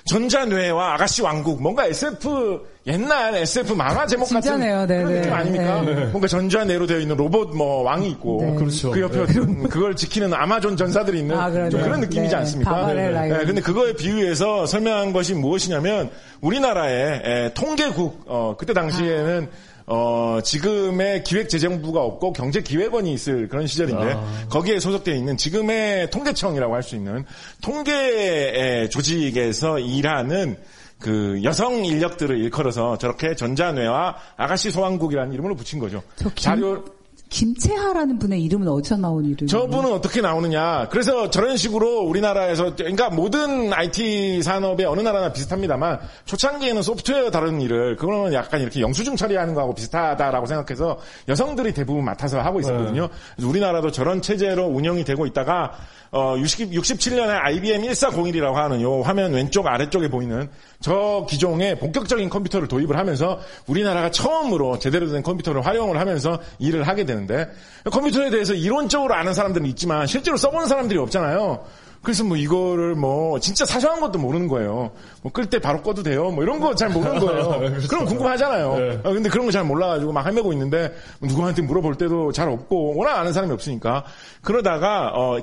B: 전자뇌와 아가씨 왕국, 뭔가 SF, 옛날 SF 만화 제목 같은
A: 진짜네요. 네,
B: 그런
A: 네.
B: 느낌 아닙니까?
A: 네.
B: 뭔가 전자뇌로 되어 있는 로봇 뭐 왕이 있고,
A: 네.
C: 그렇죠.
B: 그 옆에 어떤 그걸 지키는 아마존 전사들이 있는
A: 아.
B: 좀 그런 느낌이지
A: 네.
B: 않습니까?
A: 바바렐 라이온.
B: 네, 근데 그거에 비유해서 설명한 것이 무엇이냐면 우리나라의 에, 통계국 어, 그때 당시에는 어, 지금의 기획재정부가 없고 경제기획원이 있을 그런 시절인데 거기에 소속되어 있는 지금의 통계청이라고 할 수 있는 통계 조직에서 일하는 그 여성 인력들을 일컬어서 저렇게 전자뇌와 아가씨 소왕국이라는 이름으로 붙인 거죠.
A: 저 김-
B: 자료
A: 김채하라는 분의 이름은 어디서 나온 이름이에요?
B: 저분은 어떻게 나오느냐. 그래서 저런 식으로 우리나라에서, 그러니까 모든 IT 산업에 어느 나라나 비슷합니다만, 초창기에는 소프트웨어 다루는 일을, 그거는 약간 이렇게 영수증 처리하는 거하고 비슷하다라고 생각해서 여성들이 대부분 맡아서 하고 있었거든요. 그래서 우리나라도 저런 체제로 운영이 되고 있다가, 어, 60, 67년에 IBM 1401이라고 하는 요 화면 왼쪽 아래쪽에 보이는 저 기종의 본격적인 컴퓨터를 도입을 하면서 우리나라가 처음으로 제대로 된 컴퓨터를 활용을 하면서 일을 하게 되는데 컴퓨터에 대해서 이론적으로 아는 사람들은 있지만 실제로 써보는 사람들이 없잖아요. 그래서 뭐 이거를 뭐 진짜 사소한 것도 모르는 거예요. 뭐 끌 때 바로 꺼도 돼요. 뭐 이런 거 잘 모르는 거예요. 그럼 궁금하잖아요.
C: 네.
B: 어, 근데 그런 거 잘 몰라가지고 막 헤매고 있는데 누구한테 물어볼 때도 잘 없고 워낙 아는 사람이 없으니까 그러다가 어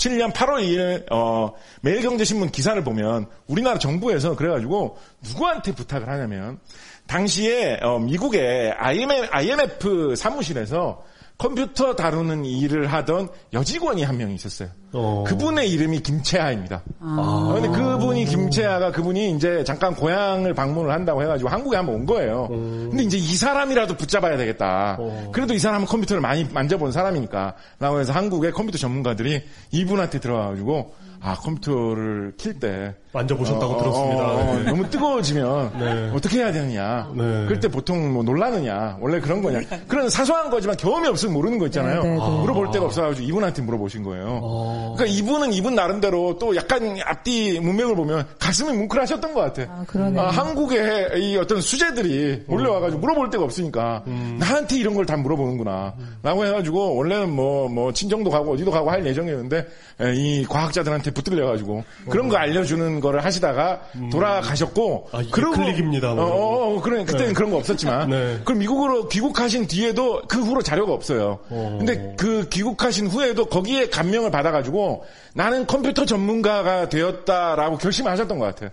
B: 1967년 8월 2일 어 매일경제신문 기사를 보면 우리나라 정부에서 그래가지고 누구한테 부탁을 하냐면 당시에 어, 미국의 IMF, IMF 사무실에서 컴퓨터 다루는 일을 하던 여직원이 한 명 있었어요.
C: 어.
B: 그분의 이름이 김채하입니다.
A: 아.
B: 어, 근데 그분이 김채아가 그분이 이제 잠깐 고향을 방문을 한다고 해가지고 한국에 한번 온 거예요. 근데 이제 이 사람이라도 붙잡아야 되겠다.
C: 어.
B: 그래도 이 사람은 컴퓨터를 많이 만져본 사람이니까. 라고 해서 한국의 컴퓨터 전문가들이 이분한테 들어와가지고 아 컴퓨터를 킬 때
C: 만져보셨다고
B: 어,
C: 들었습니다.
B: 어, 어,
C: 네.
B: 너무 뜨거워지면 어떻게 해야 되느냐.
C: 네.
B: 그럴 때 보통 뭐 놀라느냐. 원래 그런 거냐. 그런 사소한 거지만 경험이 없으면 모르는 거 있잖아요.
A: 네, 네, 네.
B: 물어볼 데가 없어가지고 이분한테 물어보신 거예요. 그러니까 이분은 이분 나름대로 또 약간 앞뒤 문맥을 보면 가슴이 뭉클하셨던 것 같아.
A: 아, 그러네요.
B: 한국의 이 어떤 수재들이 몰려와가지고 물어볼 데가 없으니까 나한테 이런 걸 다 물어보는구나. 라고 해가지고 원래는 뭐, 뭐 친정도 가고 어디도 가고 할 예정이었는데 에, 이 과학자들한테 붙들려가지고 그런 거 알려주는 거를 하시다가 돌아가셨고
C: 아, 이게 클릭입니다, 뭐.
B: 어, 어, 어, 그래 그때는 그런 거 없었지만
C: 네.
B: 그럼 미국으로 귀국하신 뒤에도 그 후로 자료가 없어요. 근데 그 귀국하신 후에도 거기에 감명을 받아가지고 나는 컴퓨터 전문가가 되었다라고 결심을 하셨던 것 같아요.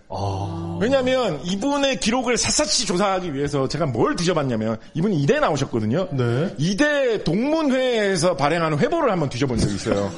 B: 왜냐하면 이분의 기록을 샅샅이 조사하기 위해서 제가 뭘 뒤져봤냐면 이분이 이대 나오셨거든요.
C: 네.
B: 이대 동문회에서 발행하는 회보를 한번 뒤져본 적이 있어요.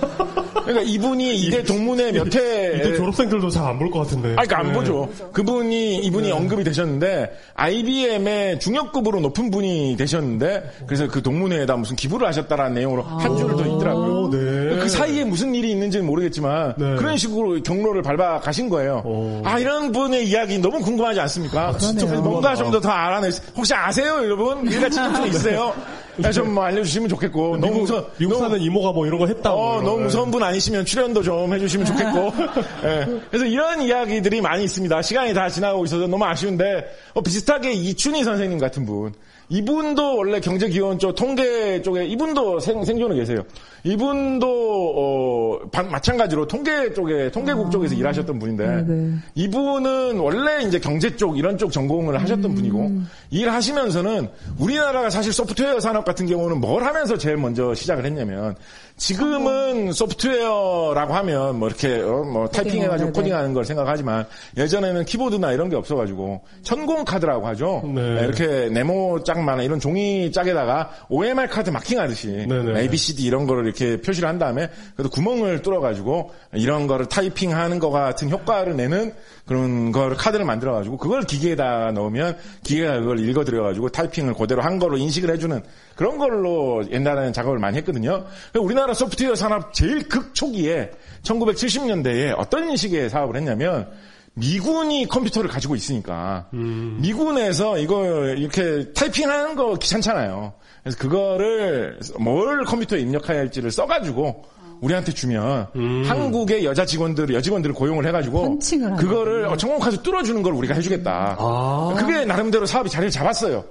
B: 그러니까 이 분이 이대 동문회 몇 회.
C: 이때 졸업생들도 잘 안 볼 것 같은데.
B: 아, 그러니까 안
C: 네.
B: 보죠. 그분이 이분이 언급이 되셨는데 IBM의 중역급으로 높은 분이 되셨는데 그래서 그 동문회에다 무슨 기부를 하셨다라는 내용으로 한 줄을 더 있더라고요.
C: 오, 네.
B: 그 사이에 무슨 일이 있는지는 모르겠지만
C: 네.
B: 그런 식으로 경로를 밟아 가신 거예요.
C: 오.
B: 아 이런 분의 이야기 너무 궁금하지 않습니까?
A: 진짜
B: 그래서 뭔가 좀 더 더 알아내. 혹시 아세요, 여러분? 우리가 지금 좀 있어요. 좀뭐 알려주시면 좋겠고 너무
C: 미국,
B: 무서
C: 미국
B: 너무-
C: 사는 이모가 뭐 이런 거 했다. 뭐
B: 어,
C: 이런
B: 너무
C: 거.
B: 무서운 분 아니시면 출연도 좀 해주시면 좋겠고. 예. 그래서 이런 이야기들이 많이 있습니다. 시간이 다 지나고 있어서 너무 아쉬운데, 어, 비슷하게 이춘희 선생님 같은 분. 이분도 원래 경제기원 쪽 통계 쪽에 이분도 생, 생존에 계세요. 이분도 어, 바- 마찬가지로 통계 쪽에 통계국 쪽에서 일하셨던 분인데
A: 네.
B: 이분은 원래 이제 경제 쪽 이런 쪽 전공을 하셨던 분이고 일하시면서는 우리나라가 사실 소프트웨어 산업 같은 경우는 뭘 하면서 제일 먼저 시작을 했냐면 지금은 소프트웨어라고 하면 뭐 이렇게 어, 뭐 타이핑해가지고
A: 네네.
B: 코딩하는 걸 생각하지만 예전에는 키보드나 이런 게 없어가지고 천공 카드라고 하죠.
C: 네.
B: 이렇게 네모 짝만한 이런 종이 짝에다가 OMR 카드 마킹하듯이
C: 네네.
B: ABCD 이런 거를 이렇게 표시를 한 다음에 그래도 구멍을 뚫어가지고 이런 거를 타이핑하는 거 같은 효과를 내는 그런 거를 카드를 만들어가지고 그걸 기계에다 넣으면 기계가 그걸 읽어들여가지고 타이핑을 그대로 한 거로 인식을 해주는 그런 걸로 옛날에는 작업을 많이 했거든요. 우리나라 소프트웨어 산업 제일 극초기에 1970년대에 어떤 식의 사업을 했냐면 미군이 컴퓨터를 가지고 있으니까 미군에서 이거 이렇게 타이핑하는 거 귀찮잖아요. 그래서 그거를 뭘 컴퓨터에 입력해야 할지를 써가지고 우리한테 주면 한국의 여자 직원들 여직원들을 고용을 해가지고 그거를 어, 전공카드 뚫어주는 걸 우리가 해주겠다.
C: 아.
B: 그게 나름대로 사업이 자리를 잡았어요.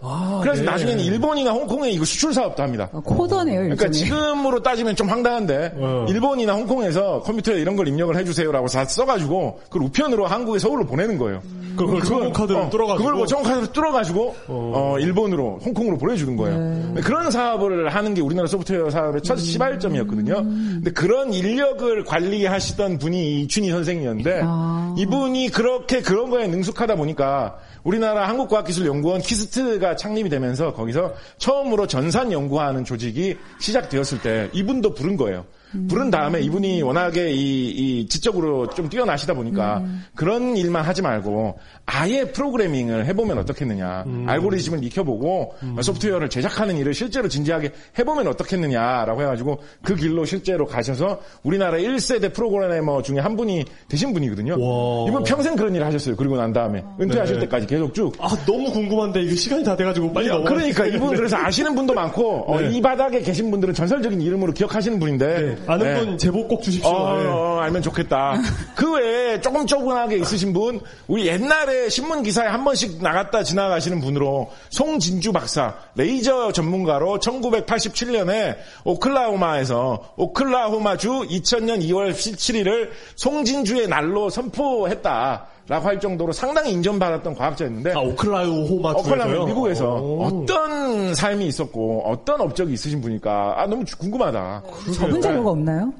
B: 그래서
C: 네.
B: 나중에는 일본이나 홍콩에 이거 수출 사업도 합니다.
A: 어, 코더네요,
B: 그러니까
A: 일종의.
B: 지금으로 따지면 좀 황당한데
C: 어.
B: 일본이나 홍콩에서 컴퓨터에 이런 걸 입력을 해주세요라고 다 써가지고 그걸 우편으로 한국에 서울로 보내는 거예요.
C: 그걸 전공 카드를
B: 어,
C: 뚫어가지고.
B: 그걸 뭐 전공카드를 뚫어가지고 어, 일본으로 홍콩으로 보내주는 거예요. 그런 사업을 하는 게 우리나라 소프트웨어 사업의 첫 시발점이었거든요. 근데 그런 인력을 관리하시던 분이 이춘희 선생이었는데
A: 아.
B: 이분이 그렇게 그런 거에 능숙하다 보니까 우리나라 한국과학기술연구원 KIST가 창립이 되면서 거기서 처음으로 전산 연구하는 조직이 시작되었을 때 이분도 부른 거예요. 부른 다음에 이분이 워낙에 이, 이 지적으로 좀 뛰어나시다 보니까 그런 일만 하지 말고 아예 프로그래밍을 해보면 어떻겠느냐. 알고리즘을 익혀보고 소프트웨어를 제작하는 일을 실제로 진지하게 해보면 어떻겠느냐라고 해가지고 그 길로 실제로 가셔서 우리나라 1세대 프로그래머 중에 한 분이 되신 분이거든요.
C: 와.
B: 이분 평생 그런 일을 하셨어요. 그리고 난 다음에 은퇴하실
C: 네.
B: 때까지 계속 쭉.
C: 아 너무 궁금한데 이게 시간이 다 돼가지고 빨리 넘어.
B: 그러니까 이분 그래서 아시는 분도 많고 어,
C: 네.
B: 이 바닥에 계신 분들은 전설적인 이름으로 기억하시는 분인데
C: 아는
B: 네.
C: 분 제보 꼭 주십시오.
B: 어,
C: 네.
B: 어, 알면 좋겠다. 그 외에 조금 조근하게 있으신 분, 우리 옛날에 신문 기사에 한 번씩 나갔다 지나가시는 분으로 송진주 박사, 레이저 전문가로 1987년에 오클라호마에서 오클라호마주 2000년 2월 17일을 송진주의 날로 선포했다. 라고 할 정도로 상당히 인정받았던 과학자였는데
C: 아 오클라호마
B: 오클라호마
C: 주에서요?
B: 미국에서
C: 오.
B: 어떤 삶이 있었고 어떤 업적이 있으신 분일까 아 너무 궁금하다.
A: 접은 자료가 없나요?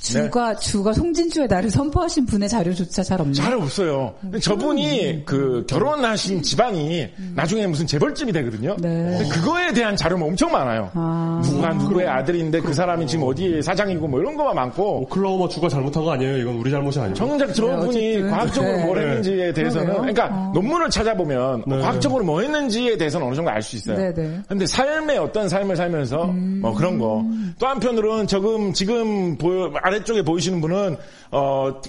B: 네.
A: 주가, 주가 송진주의 날을 선포하신 분의 자료조차 잘 없나요?
B: 잘 없어요. 근데 저분이 그 결혼하신 집안이 나중에 무슨 재벌집이 되거든요.
A: 네.
B: 근데 그거에 대한 자료가 엄청 많아요.
A: 아.
B: 누가 누구의 아들인데 그 사람이 지금 어디에 사장이고 뭐 이런 거만 많고
C: 오클라호마 주가 잘못한 거 아니에요? 이건 우리 잘못이 아니에요.
B: 정작 저분이
A: 어쨌든.
B: 과학적으로
A: 네.
B: 뭘 했는지에 대해서는
A: 그러네요.
B: 그러니까
A: 어.
B: 논문을 찾아보면
C: 네.
B: 과학적으로 뭐 했는지에 대해서는 어느 정도 알 수 있어요.
A: 네, 네.
B: 근데 삶의 어떤 삶을 살면서 뭐 그런 거. 또 한편으로는 지금 지금 보여 아래쪽에 보이시는 분은 어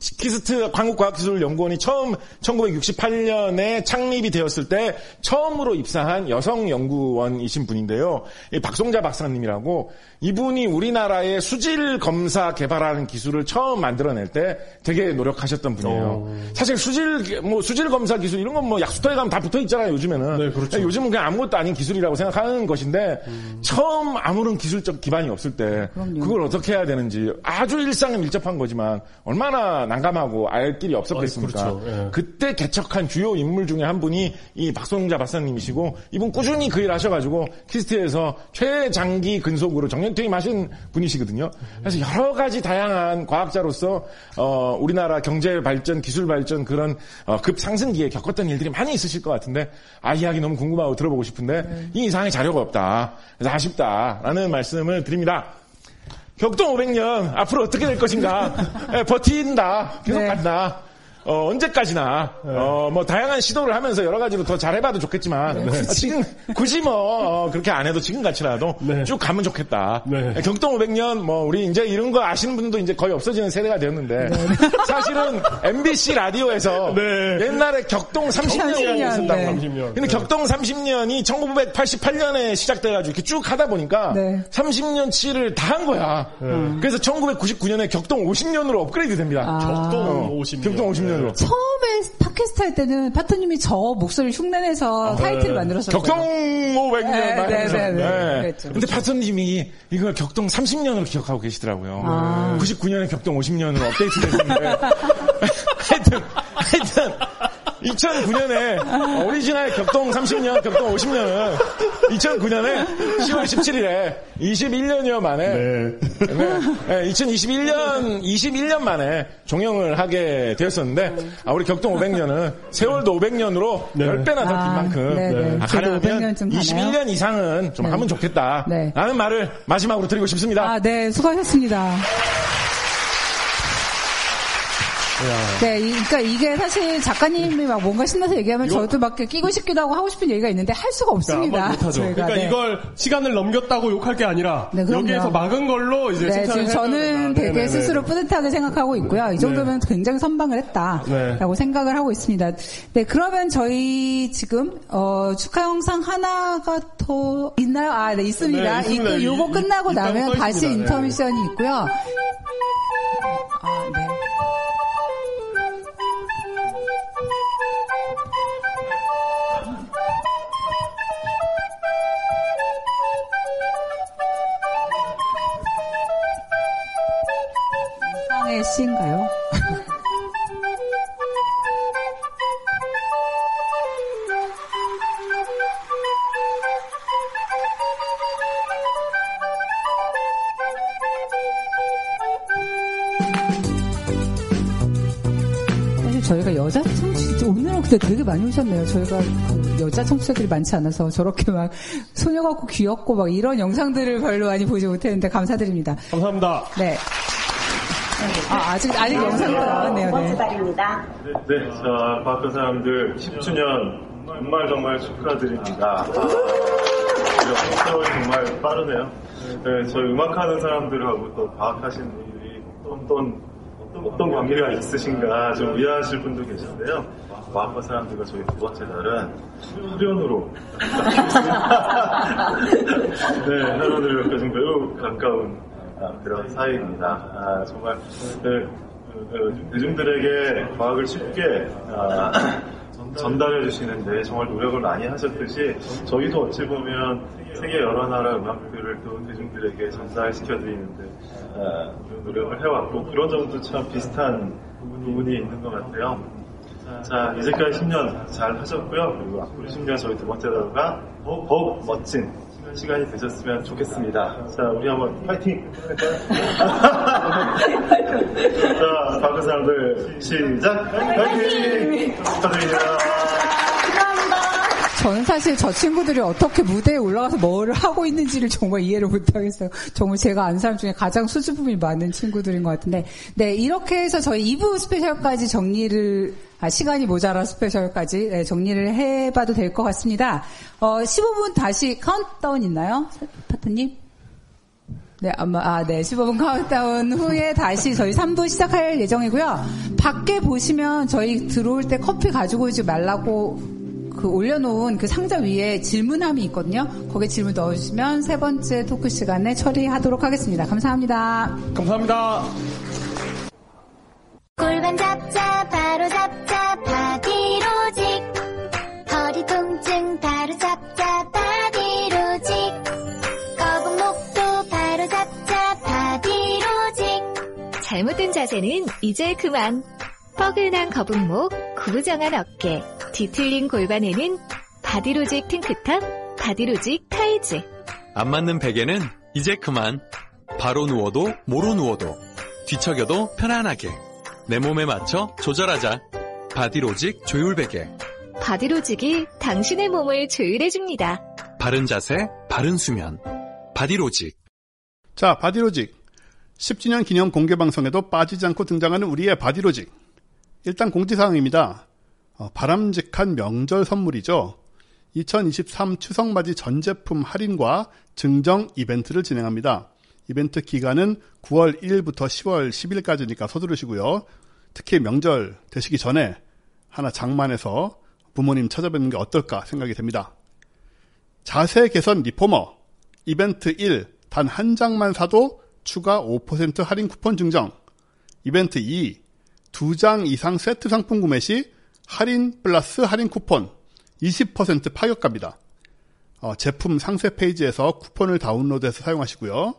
B: KIST 한국과학기술연구원이 처음 1968년에 창립이 되었을 때 처음으로 입사한 여성 연구원이신 분인데요. 이 박송자 박사님이라고 이분이 우리나라의 수질 검사 개발하는 기술을 처음 만들어낼 때 되게 노력하셨던 분이에요. 사실 수질 뭐 수질 검사 기술 이런 건 뭐 약수터에 가면 다 붙어 있잖아요. 요즘에는
C: 네, 그렇죠.
B: 요즘은 그냥 아무것도 아닌 기술이라고 생각하는 것인데 처음 아무런 기술적 기반이 없을 때
A: 그럼요.
B: 그걸 어떻게 해야 되는지 아주 일상에 밀접한 거지만 얼마나 난감하고 알 길이 없었겠습니까?
C: 아, 그렇죠. 예.
B: 그때 개척한 주요 인물 중에 한 분이 이 박성자 박사님이시고 이분 꾸준히 그 일 하셔가지고 키스트에서 최장기 근속으로 정년퇴임하신 분이시거든요. 그래서 여러 가지 다양한 과학자로서 어, 우리나라 경제 발전, 기술 발전 그런 어, 급 상승기에 겪었던 일들이 많이 있으실 것 같은데 아 이야기 너무 궁금하고 들어보고 싶은데 이 이상의 자료가 없다. 그래서 아쉽다라는 말씀을 드립니다. 격동 500년 앞으로 어떻게 될 것인가? 예, 버틴다. 계속
A: 네.
B: 간다 어, 언제까지나 어, 뭐 다양한 시도를 하면서 여러 가지로 더 잘해봐도 좋겠지만 어, 지금 굳이 뭐 어, 그렇게 안 해도 지금 같이라도
C: 네.
B: 쭉 가면 좋겠다
C: 네.
B: 예, 격동 500년 뭐 우리 이제 이런 거 아시는 분도 이제 거의 없어지는 세대가 되었는데 사실은 MBC 라디오에서
C: 네.
B: 옛날에 격동 30년이라고
A: 30년,
B: 있었다고
A: 네.
C: 30년.
B: 근데
C: 네.
B: 격동 30년이 1988년에 시작돼가지고 이렇게 쭉 하다 보니까
A: 네.
B: 30년치를 다 한 거야. 그래서 1999년에 격동 50년으로 업그레이드 됩니다.
A: 아.
C: 격동 50년.
B: 격동 50년 으로.
A: 처음에 팟캐스트 할 때는 파토님이 저 목소리를 흉내내서 타이틀을
C: 네.
A: 만들었었어요.
B: 격동 500년
A: 네. 네, 네, 네.
B: 근데 파토님이 이걸 격동 30년으로 기억하고 계시더라고요.
A: 아.
B: 99년에 격동 50년으로 업데이트 됐는데. 하여튼, 하여튼, 2009년에 오리지널 격동 30년, 격동 50년은 2009년에 10월 17일에 21년여 만에
C: 네.
B: 네, 2021년 21년 만에 종영을 하게 되었었는데 아, 우리 격동 500년은 세월도 500년으로
C: 네.
B: 10배나 더긴
A: 아,
B: 만큼
A: 네, 네.
B: 아, 가능하면
A: 500년 좀 가나요?
B: 21년 이상은 좀
A: 네.
B: 하면 좋겠다
A: 네.
B: 라는 말을 마지막으로 드리고 싶습니다.
A: 아, 네, 수고하셨습니다. 네, 이- 그러니까 이게 사실 작가님이 막 뭔가 신나서 얘기하면
C: 이거-
A: 저도 막 끼고 싶기도 하고 하고 싶은 얘기가 있는데 할 수가
C: 그러니까
A: 없습니다. 저희가.
C: 그러니까
A: 네.
C: 이걸 시간을 넘겼다고 욕할 게 아니라
A: 네.
C: 여기에서 막은 걸로 이제
A: 네,
C: 칭찬을
A: 지금 저는. 되게
C: 네네네.
A: 스스로 뿌듯하게 생각하고 있고요. 이 정도면 굉장히 선방을 했다라고
C: 네.
A: 생각을 하고 있습니다. 네, 그러면 저희 지금 어, 축하 영상 하나가 더 있나요? 아, 네, 있습니다.
C: 네, 있습니다.
A: 이거 요거
C: 이-
A: 끝나고
C: 이-
A: 나면 다시
C: 있습니다. 네.
A: 인터미션이 있고요. 아, 네. 상의 시인가요? 사실 저희가 여자 청취 오늘은 근데 되게 많이 오셨네요. 저희가 그 여자 청취자들이 많지 않아서 저렇게 막 소녀 같고 귀엽고 막 이런 영상들을 별로 많이 보지 못했는데 감사드립니다.
C: 감사합니다.
A: 네. 아, 아직 아직 영상이 더 나왔네요.
D: 번째
A: 네.
D: 달입니다.
E: 네, 자, 과학과 사람들 10주년 정말 정말 축하드립니다. 아, 이렇게 세월이 정말 빠르네요. 네, 저희 음악하는 사람들하고 또 과학하시는 분들이 어떤, 어떤 관계가 있으신가 좀 이해하실 분도 계신데요. 과학과 사람들과 저희 두 번째 날은 후련으로 네, 하나들과 좀 매우 가까운 아, 그런 사이입니다. 아, 정말 네, 그, 그, 대중들에게 과학을 쉽게 아, 전달해 주시는데 정말 노력을 많이 하셨듯이 저희도 어찌 보면 세계 여러 나라 음악들을 또 대중들에게 전달시켜 드리는데 아, 노력을 해왔고 그런 점도 참 비슷한 부분이 있는 것 같아요. 자, 이제까지 10년 잘 하셨고요. 그리고 앞으로 10년 저희 두 번째 더욱, 더욱 멋진 시간이 되셨으면 좋겠습니다. 자, 우리 한번 파이팅! 자, 박은 사람들 시작! 파이팅! 축하드립니다.
A: 저는 사실 저 친구들이 어떻게 무대에 올라가서 뭘 하고 있는지를 정말 이해를 못하겠어요. 정말 제가 아는 사람 중에 가장 수줍음이 많은 친구들인 것 같은데. 네, 이렇게 해서 저희 2부 스페셜까지 정리를, 아, 시간이 모자라 스페셜까지 네, 정리를 해봐도 될 것 같습니다. 어, 15분 다시 카운트다운 있나요? 파토님? 네, 아마, 아, 네. 15분 카운트다운 후에 다시 저희 3부 시작할 예정이고요. 밖에 보시면 저희 들어올 때 커피 가지고 오지 말라고 그 올려놓은 그 상자 위에 질문함이 있거든요. 거기에 질문 넣어주시면 세 번째 토크 시간에 처리하도록 하겠습니다. 감사합니다.
C: 감사합니다.
D: 골반 잡자 바로 잡자 바디로직 허리 통증 바로 잡자 바디로직 거북목도 바로 잡자 바디로직
F: 잘못된 자세는 이제 그만. 뻐근한 거북목, 구부정한 어깨, 뒤틀린 골반에는 바디로직 탱크탑, 바디로직 타이즈.
G: 안 맞는 베개는 이제 그만. 바로 누워도 모로 누워도 뒤척여도 편안하게 내 몸에 맞춰 조절하자. 바디로직 조율베개.
F: 바디로직이 당신의 몸을 조율해줍니다.
G: 바른 자세, 바른 수면. 바디로직.
H: 자, 바디로직. 10주년 기념 공개 방송에도 빠지지 않고 등장하는 우리의 바디로직. 일단 공지사항입니다. 어, 바람직한 명절 선물이죠. 2023 추석맞이 전 제품 할인과 증정 이벤트를 진행합니다. 이벤트 기간은 9월 1일부터 10월 10일까지니까 서두르시고요. 특히 명절 되시기 전에 하나 장만해서 부모님 찾아뵙는 게 어떨까 생각이 됩니다. 자세 개선 리포머 이벤트 1 단 한 장만 사도 추가 5% 할인 쿠폰 증정 이벤트 2 두 장 이상 세트 상품 구매 시 할인 플러스 할인 쿠폰 20% 파격갑니다. 어, 제품 상세 페이지에서 쿠폰을 다운로드해서 사용하시고요.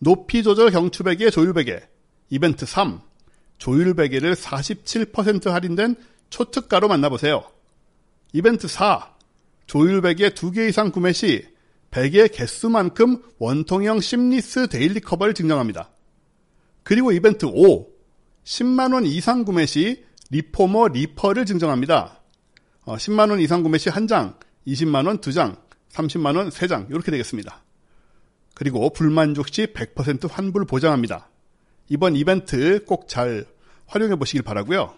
H: 높이 조절 경추 베개 조율 베개 이벤트 3 조율 베개를 47% 할인된 초특가로 만나보세요. 이벤트 4 조율 베개 2개 이상 구매 시 베개 개수만큼 원통형 seamless daily 커버를 증정합니다. 그리고 이벤트 5 10만원 이상 구매 시 리포머 리퍼를 증정합니다. 어, 10만원 이상 구매 시 1장, 20만원 2장, 30만원 3장 이렇게 되겠습니다. 그리고 불만족 시 100% 환불 보장합니다. 이번 이벤트 꼭 잘 활용해 보시길 바라고요.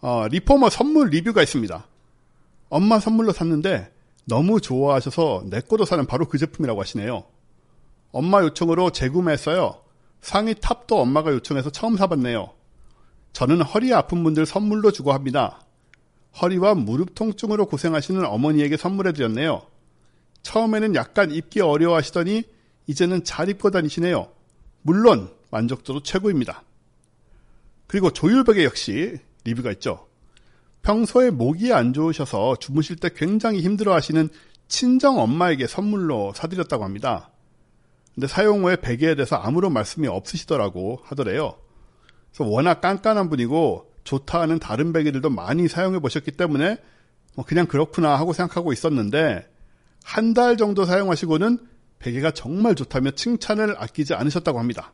H: 어, 리포머 선물 리뷰가 있습니다. 엄마 선물로 샀는데 너무 좋아하셔서 내 거도 사는 바로 그 제품이라고 하시네요. 엄마 요청으로 재구매했어요. 상의 탑도 엄마가 요청해서 처음 사봤네요. 저는 허리 아픈 분들 선물로 주고 합니다. 허리와 무릎 통증으로 고생하시는 어머니에게 선물해드렸네요. 처음에는 약간 입기 어려워하시더니 이제는 잘 입고 다니시네요. 물론 만족도도 최고입니다. 그리고 조율벽에 역시 리뷰가 있죠. 평소에 목이 안 좋으셔서 주무실 때 굉장히 힘들어 하시는 친정 엄마에게 선물로 사드렸다고 합니다. 근데 사용 후에 베개에 대해서 아무런 말씀이 없으시더라고 하더래요. 그래서 워낙 깐깐한 분이고 좋다 하는 다른 베개들도 많이 사용해 보셨기 때문에 뭐 그냥 그렇구나 하고 생각하고 있었는데 한 달 정도 사용하시고는 베개가 정말 좋다며 칭찬을 아끼지 않으셨다고 합니다.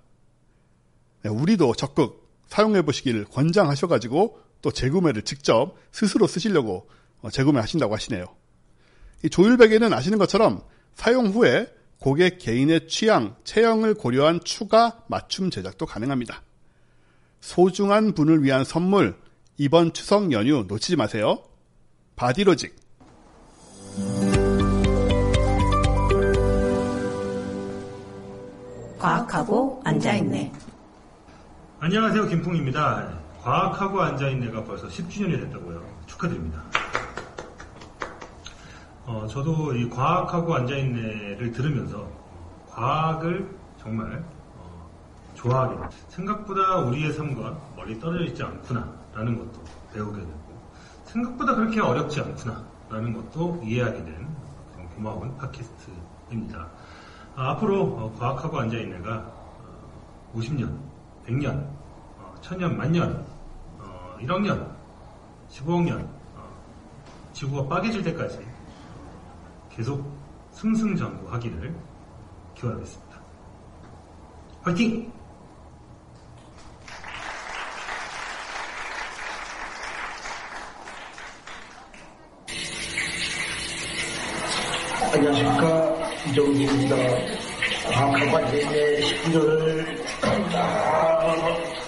H: 네, 우리도 적극 사용해 보시기를 권장하셔가지고 또 재구매를 직접 스스로 쓰시려고 어, 재구매하신다고 하시네요. 이 조율 베개는 아시는 것처럼 사용 후에 고객 개인의 취향, 체형을 고려한 추가 맞춤 제작도 가능합니다. 소중한 분을 위한 선물, 이번 추석 연휴 놓치지 마세요. 바디로직.
I: 과학하고 앉아있네.
J: 안녕하세요. 김풍입니다. 과학하고 앉아있네가 벌써 10주년이 됐다고요. 축하드립니다. 어, 저도 이 과학하고 앉아있네를 들으면서 과학을 정말 어, 좋아하게. 생각보다 우리의 삶과 멀리 떨어져 있지 않구나 라는 것도 배우게 되고 생각보다 그렇게 어렵지 않구나 라는 것도 이해하게 된 그런 고마운 팟캐스트입니다. 아, 앞으로 어, 과학하고 앉아있네가 어, 50년, 100년, 어, 천년, 만년, 어, 1억 년, 15억 년, 어, 지구가 빠개질 때까지 계속 승승장구하기를 기원하겠습니다. 화이팅!
K: 안녕하십니까 이정기입니다. 과학하고 앉아있는 10주년을
H: 또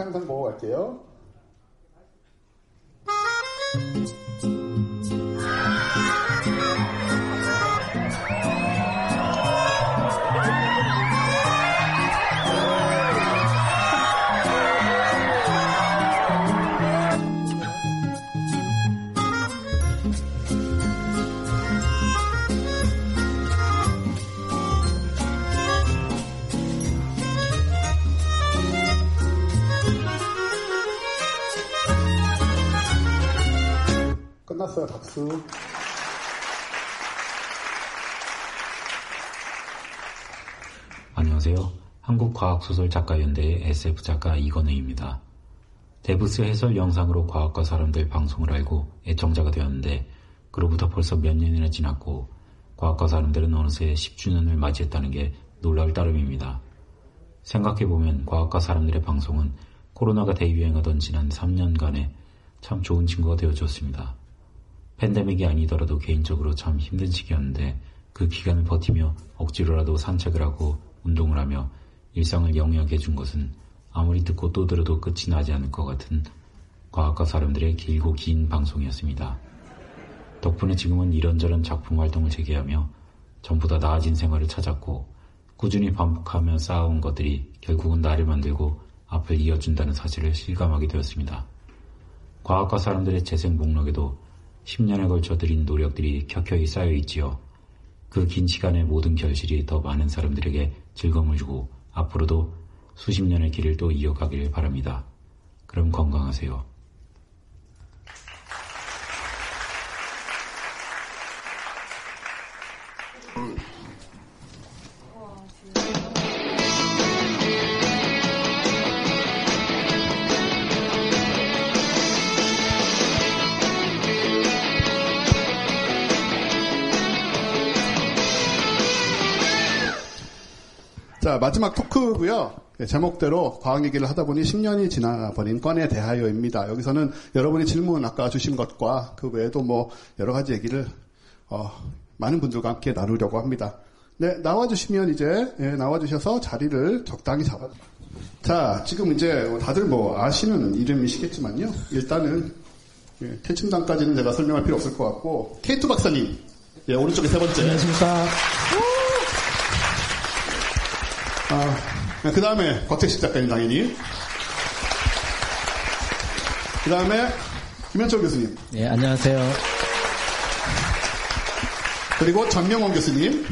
H: 영상 보고 갈게요. 박수.
L: 안녕하세요. 한국과학소설작가연대의 SF 작가 이건우입니다. 데브스 해설 영상으로 과학과 사람들 방송을 알고 애청자가 되었는데 그로부터 벌써 몇 년이나 지났고 과학과 사람들은 어느새 10주년을 맞이했다는 게 놀라울 따름입니다. 생각해보면 과학과 사람들의 방송은 코로나가 대유행하던 지난 3년간에 참 좋은 친구가 되어줬습니다. 팬데믹이 아니더라도 개인적으로 참 힘든 시기였는데 그 기간을 버티며 억지로라도 산책을 하고 운동을 하며 일상을 영위하게 해준 것은 아무리 듣고 또 들어도 끝이 나지 않을 것 같은 과학과 사람들의 길고 긴 방송이었습니다. 덕분에 지금은 이런저런 작품 활동을 재개하며 전보다 나아진 생활을 찾았고 꾸준히 반복하며 쌓아온 것들이 결국은 나를 만들고 앞을 이어준다는 사실을 실감하게 되었습니다. 과학과 사람들의 재생 목록에도 10년에 걸쳐 들인 노력들이 켜켜이 쌓여 있지요. 그 긴 시간의 모든 결실이 더 많은 사람들에게 즐거움을 주고 앞으로도 수십 년의 길을 또 이어가길 바랍니다. 그럼 건강하세요.
H: 마지막 토크고요. 네, 제목대로 과학 얘기를 하다 보니 10년이 지나버린 건에 대하여입니다. 여기서는 여러분이 질문 아까 주신 것과 그 외에도 뭐 여러 가지 얘기를 어, 많은 분들과 함께 나누려고 합니다. 네, 나와주시면 이제 예, 나와주셔서 자리를 적당히 잡아. 자, 지금 이제 다들 뭐 아시는 이름이시겠지만요. 일단은 예, 태침단까지는 제가 설명할 필요 없을 것 같고 케이트 박사님, 예, 오른쪽에 세 번째.
M: 안녕하십니까.
H: 아, 그 다음에 곽택식 작가님 당연히. 그 다음에 김현철 교수님.
M: 네, 안녕하세요.
H: 그리고 전명원 교수님.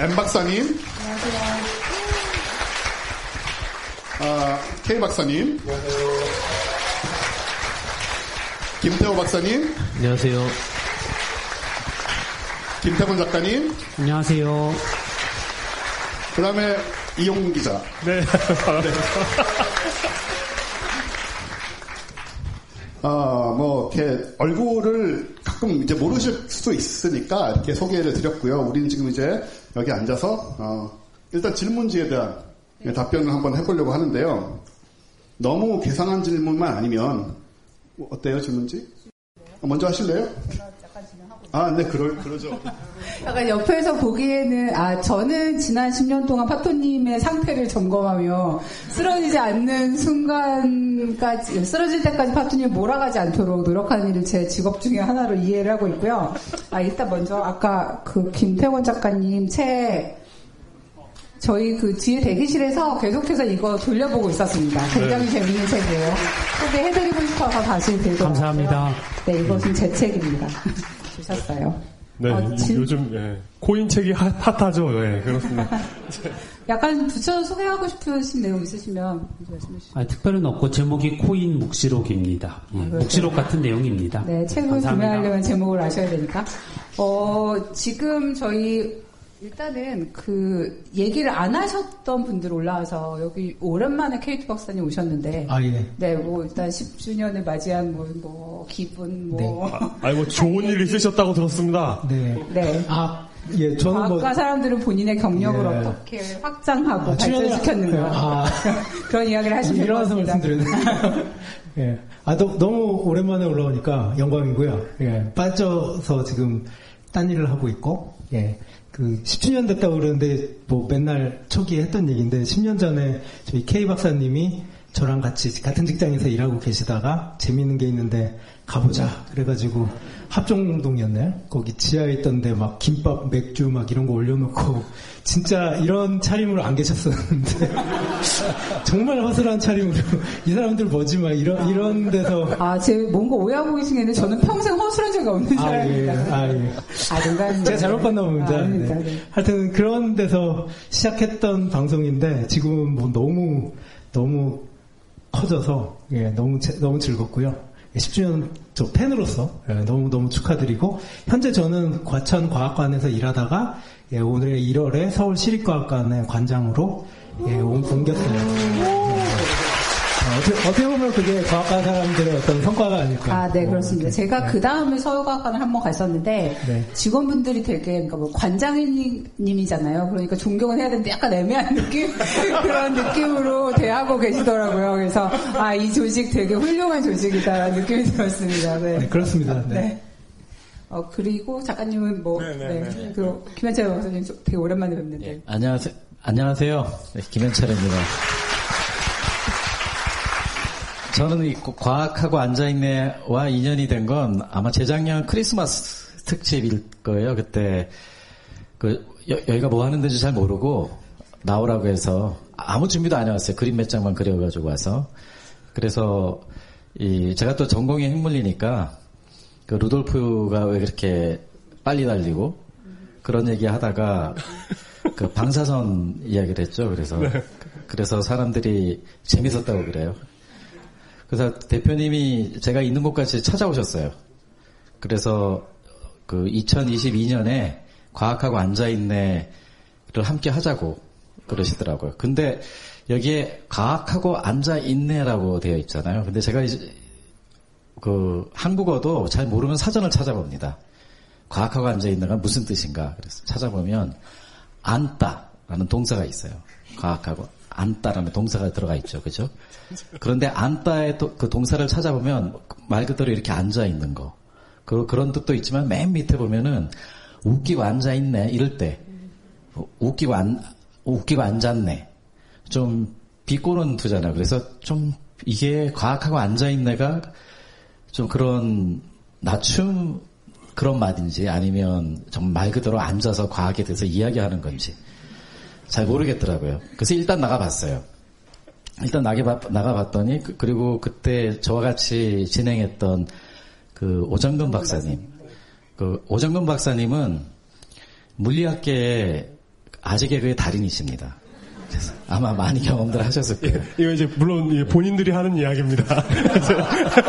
H: M 박사님. 아, K 박사님. 김태호 박사님.
M: 안녕하세요.
H: 김태곤 작가님.
M: 안녕하세요.
H: 그 다음에 이용 기자.
C: 네.
H: 아, 뭐, 이렇게 얼굴을 가끔 이제 모르실 수도 있으니까 이렇게 소개를 드렸고요. 우리는 지금 이제 여기 앉아서, 어, 일단 질문지에 대한 답변을 한번 해보려고 하는데요. 너무 계상한 질문만 아니면, 뭐 어때요, 질문지? 먼저 하실래요? 아, 네, 그럴, 그러죠.
A: 약간 옆에서 보기에는 아 저는 지난 10년 동안 파토님의 상태를 점검하며 쓰러지지 않는 순간까지 쓰러질 때까지 파토님 몰아가지 않도록 노력하는 일을 제 직업 중에 하나로 이해를 하고 있고요. 아 일단 먼저 아까 그 김태원 작가님 책 저희 그 뒤에 대기실에서 계속해서 이거 돌려보고 있었습니다. 굉장히 재밌는 책이에요. 소개해드리고 싶어서 다시 들고
M: 감사합니다.
A: 왔고요. 네, 이것은 제 책입니다. 주셨어요.
C: 네,
A: 어, 진-
C: 요즘 예, 코인 책이 핫, 핫하죠. 예, 그렇습니다.
A: 약간 붙여 소개하고 싶으신 내용 있으시면 말씀해 주시죠.
M: 아, 특별은 없고 제목이 코인 묵시록입니다. 예,
A: 그렇죠.
M: 묵시록 같은 내용입니다.
A: 네, 책을
M: 감사합니다.
A: 구매하려면 제목을 아셔야 되니까. 어, 지금 저희 일단은 그 얘기를 안 하셨던 분들 올라와서 여기 오랜만에 케이트 박사님 오셨는데
M: 아, 예.
A: 네, 뭐 일단 10주년을 맞이한 뭐, 뭐 기분 뭐
C: 아니 뭐 좋은 일 있으셨다고 들었습니다.
M: 네.
A: 네.
M: 아, 예, 저는 뭐.
A: 과학과 사람들은 본인의 경력을
M: 예.
A: 어떻게 확장하고
M: 아,
A: 발전시켰는가
M: 아.
A: 그런 이야기를 하시면
N: 일어나서
A: 됩니다.
N: 말씀드렸는데. 예. 아, 너, 너무 오랜만에 올라오니까 영광이고요. 예. 빠져서 지금 딴 일을 하고 있고, 예. 그 10주년 됐다고 그러는데 뭐 맨날 초기에 했던 얘기인데 10년 전에 저희 K 박사님이 저랑 같이 같은 직장에서 일하고 계시다가 재미있는 게 있는데 가보자 그래가지고 합정동이었나요? 거기 지하에 있던데 막 김밥, 맥주 막 이런 거 올려놓고 진짜 이런 차림으로 안 계셨었는데 정말 허술한 차림으로 이 사람들 뭐지 막 이런 이런 데서
A: 아, 제 뭔가 오해하고 계시겠는데 저는 평생 허술한 적이 없는
N: 아, 예,
A: 사람입니다.
N: 아, 예.
A: 아, 농담입니다.
N: 제가 잘못 봤나 봅니다.
A: 아.
N: 네.
A: 네.
N: 하여튼 그런 데서 시작했던 방송인데 지금은 뭐 너무 너무 커져서 예, 너무 재- 너무 즐겁고요. 10주년 저 팬으로서 예, 너무 너무 축하드리고 현재 저는 과천 과학관에서 일하다가 예, 올해 1월에 서울 시립과학관의 관장으로 예, 옮- 옮겼어요. 어, 어떻게, 어떻게 보면 그게 과학관 사람들의 어떤 성과가 아닐까.
A: 아, 네, 그렇습니다. 제가 그 다음에 서울과학관을 한번 갔었는데,
N: 네.
A: 직원분들이 되게, 그러니까 뭐 관장님이잖아요. 그러니까 존경은 해야 되는데 약간 애매한 느낌? 그런 느낌으로 대하고 계시더라고요. 그래서, 아, 이 조직 되게 훌륭한 조직이다라는 느낌이 들었습니다. 네.
N: 네, 그렇습니다. 네.
A: 네. 어, 그리고 작가님은 뭐, 네,
B: 네, 네.
A: 그리고 김현철 박사님 되게 오랜만에 뵙는데.
O: 안녕하세요. 안녕하세요. 네, 김현철입니다. 저는 이 과학하고 앉아있네와 인연이 된 건 아마 재작년 크리스마스 특집일 거예요. 그때 그 여, 기가 뭐 하는 데인지 잘 모르고 나오라고 해서 아무 준비도 안 해왔어요. 그림 몇 장만 그려가지고 와서 그래서 이 제가 또 전공이 핵물리니까 그 루돌프가 왜 그렇게 빨리 달리고 그런 얘기 하다가 그 방사선 이야기를 했죠. 그래서 그래서 사람들이 재밌었다고 그래요. 그래서 대표님이 제가 있는 곳까지 찾아오셨어요. 그래서 그 2022년에 과학하고 앉아있네를 함께 하자고 그러시더라고요. 근데 여기에 과학하고 앉아있네라고 되어 있잖아요. 근데 제가 이제 그 한국어도 잘 모르면 사전을 찾아봅니다. 과학하고 앉아있네가 무슨 뜻인가. 그래서 찾아보면 앉다라는 동사가 있어요. 과학하고 앉다라는 동사가 들어가 있죠. 그죠? 그런데 또그 동사를 찾아보면 말 그대로 이렇게 앉아 있는 거. 그, 그런 뜻도 있지만 맨 밑에 보면은 웃기고 앉아 있네. 이럴 때. 웃기고 안, 웃기고 앉았네. 좀 비꼬는 투잖아요. 그래서 좀 이게 과학하고 앉아 있네가 좀 그런 낮춤 그런 말인지 아니면 정말 말 그대로 앉아서 과학에 대해서 이야기하는 건지 잘 모르겠더라고요. 그래서 일단 나가봤어요. 일단 나게 나가봤더니 그- 그리고 그때 저와 같이 진행했던 그 오정근 박사님, 그 오정근 박사님은 물리학계의 아직의 그의 달인이십니다. 아마 많이 경험들 하셨을 거예요.
C: 이거 이제 물론 본인들이 하는 이야기입니다.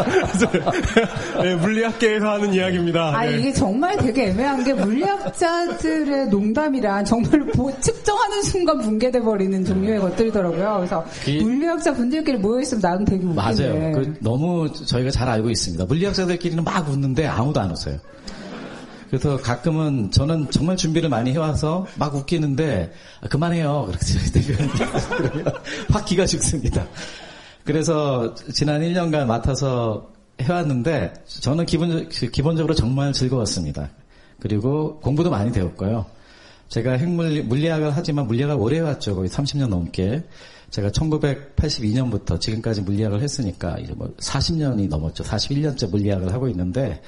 C: 네, 물리학계에서 하는 이야기입니다.
A: 아,
C: 네.
A: 이게 정말 되게 애매한 게 물리학자들의 농담이란 정말 보- 측정하는 순간 붕괴돼 버리는 종류의 것들이더라고요. 그래서
O: 이-
A: 물리학자 분들끼리 모여 있으면 나는 되게 웃기네.
O: 맞아요. 그 너무 저희가 잘 알고 있습니다. 물리학자들끼리는 막 웃는데 아무도 안 웃어요. 그래서 가끔은 저는 정말 준비를 많이 해와서 막 웃기는데 아, 그만해요. 그렇게 확 기가 죽습니다. 그래서 지난 1년간 맡아서 해왔는데 저는 기본, 기본적으로 정말 즐거웠습니다. 그리고 공부도 많이 되었고요. 제가 핵물리, 물리학을 하지만 물리학을 오래 해왔죠. 거의 30년 넘게. 제가 1982년부터 지금까지 물리학을 했으니까 이제 뭐 40년이 넘었죠. 41년째 물리학을 하고 있는데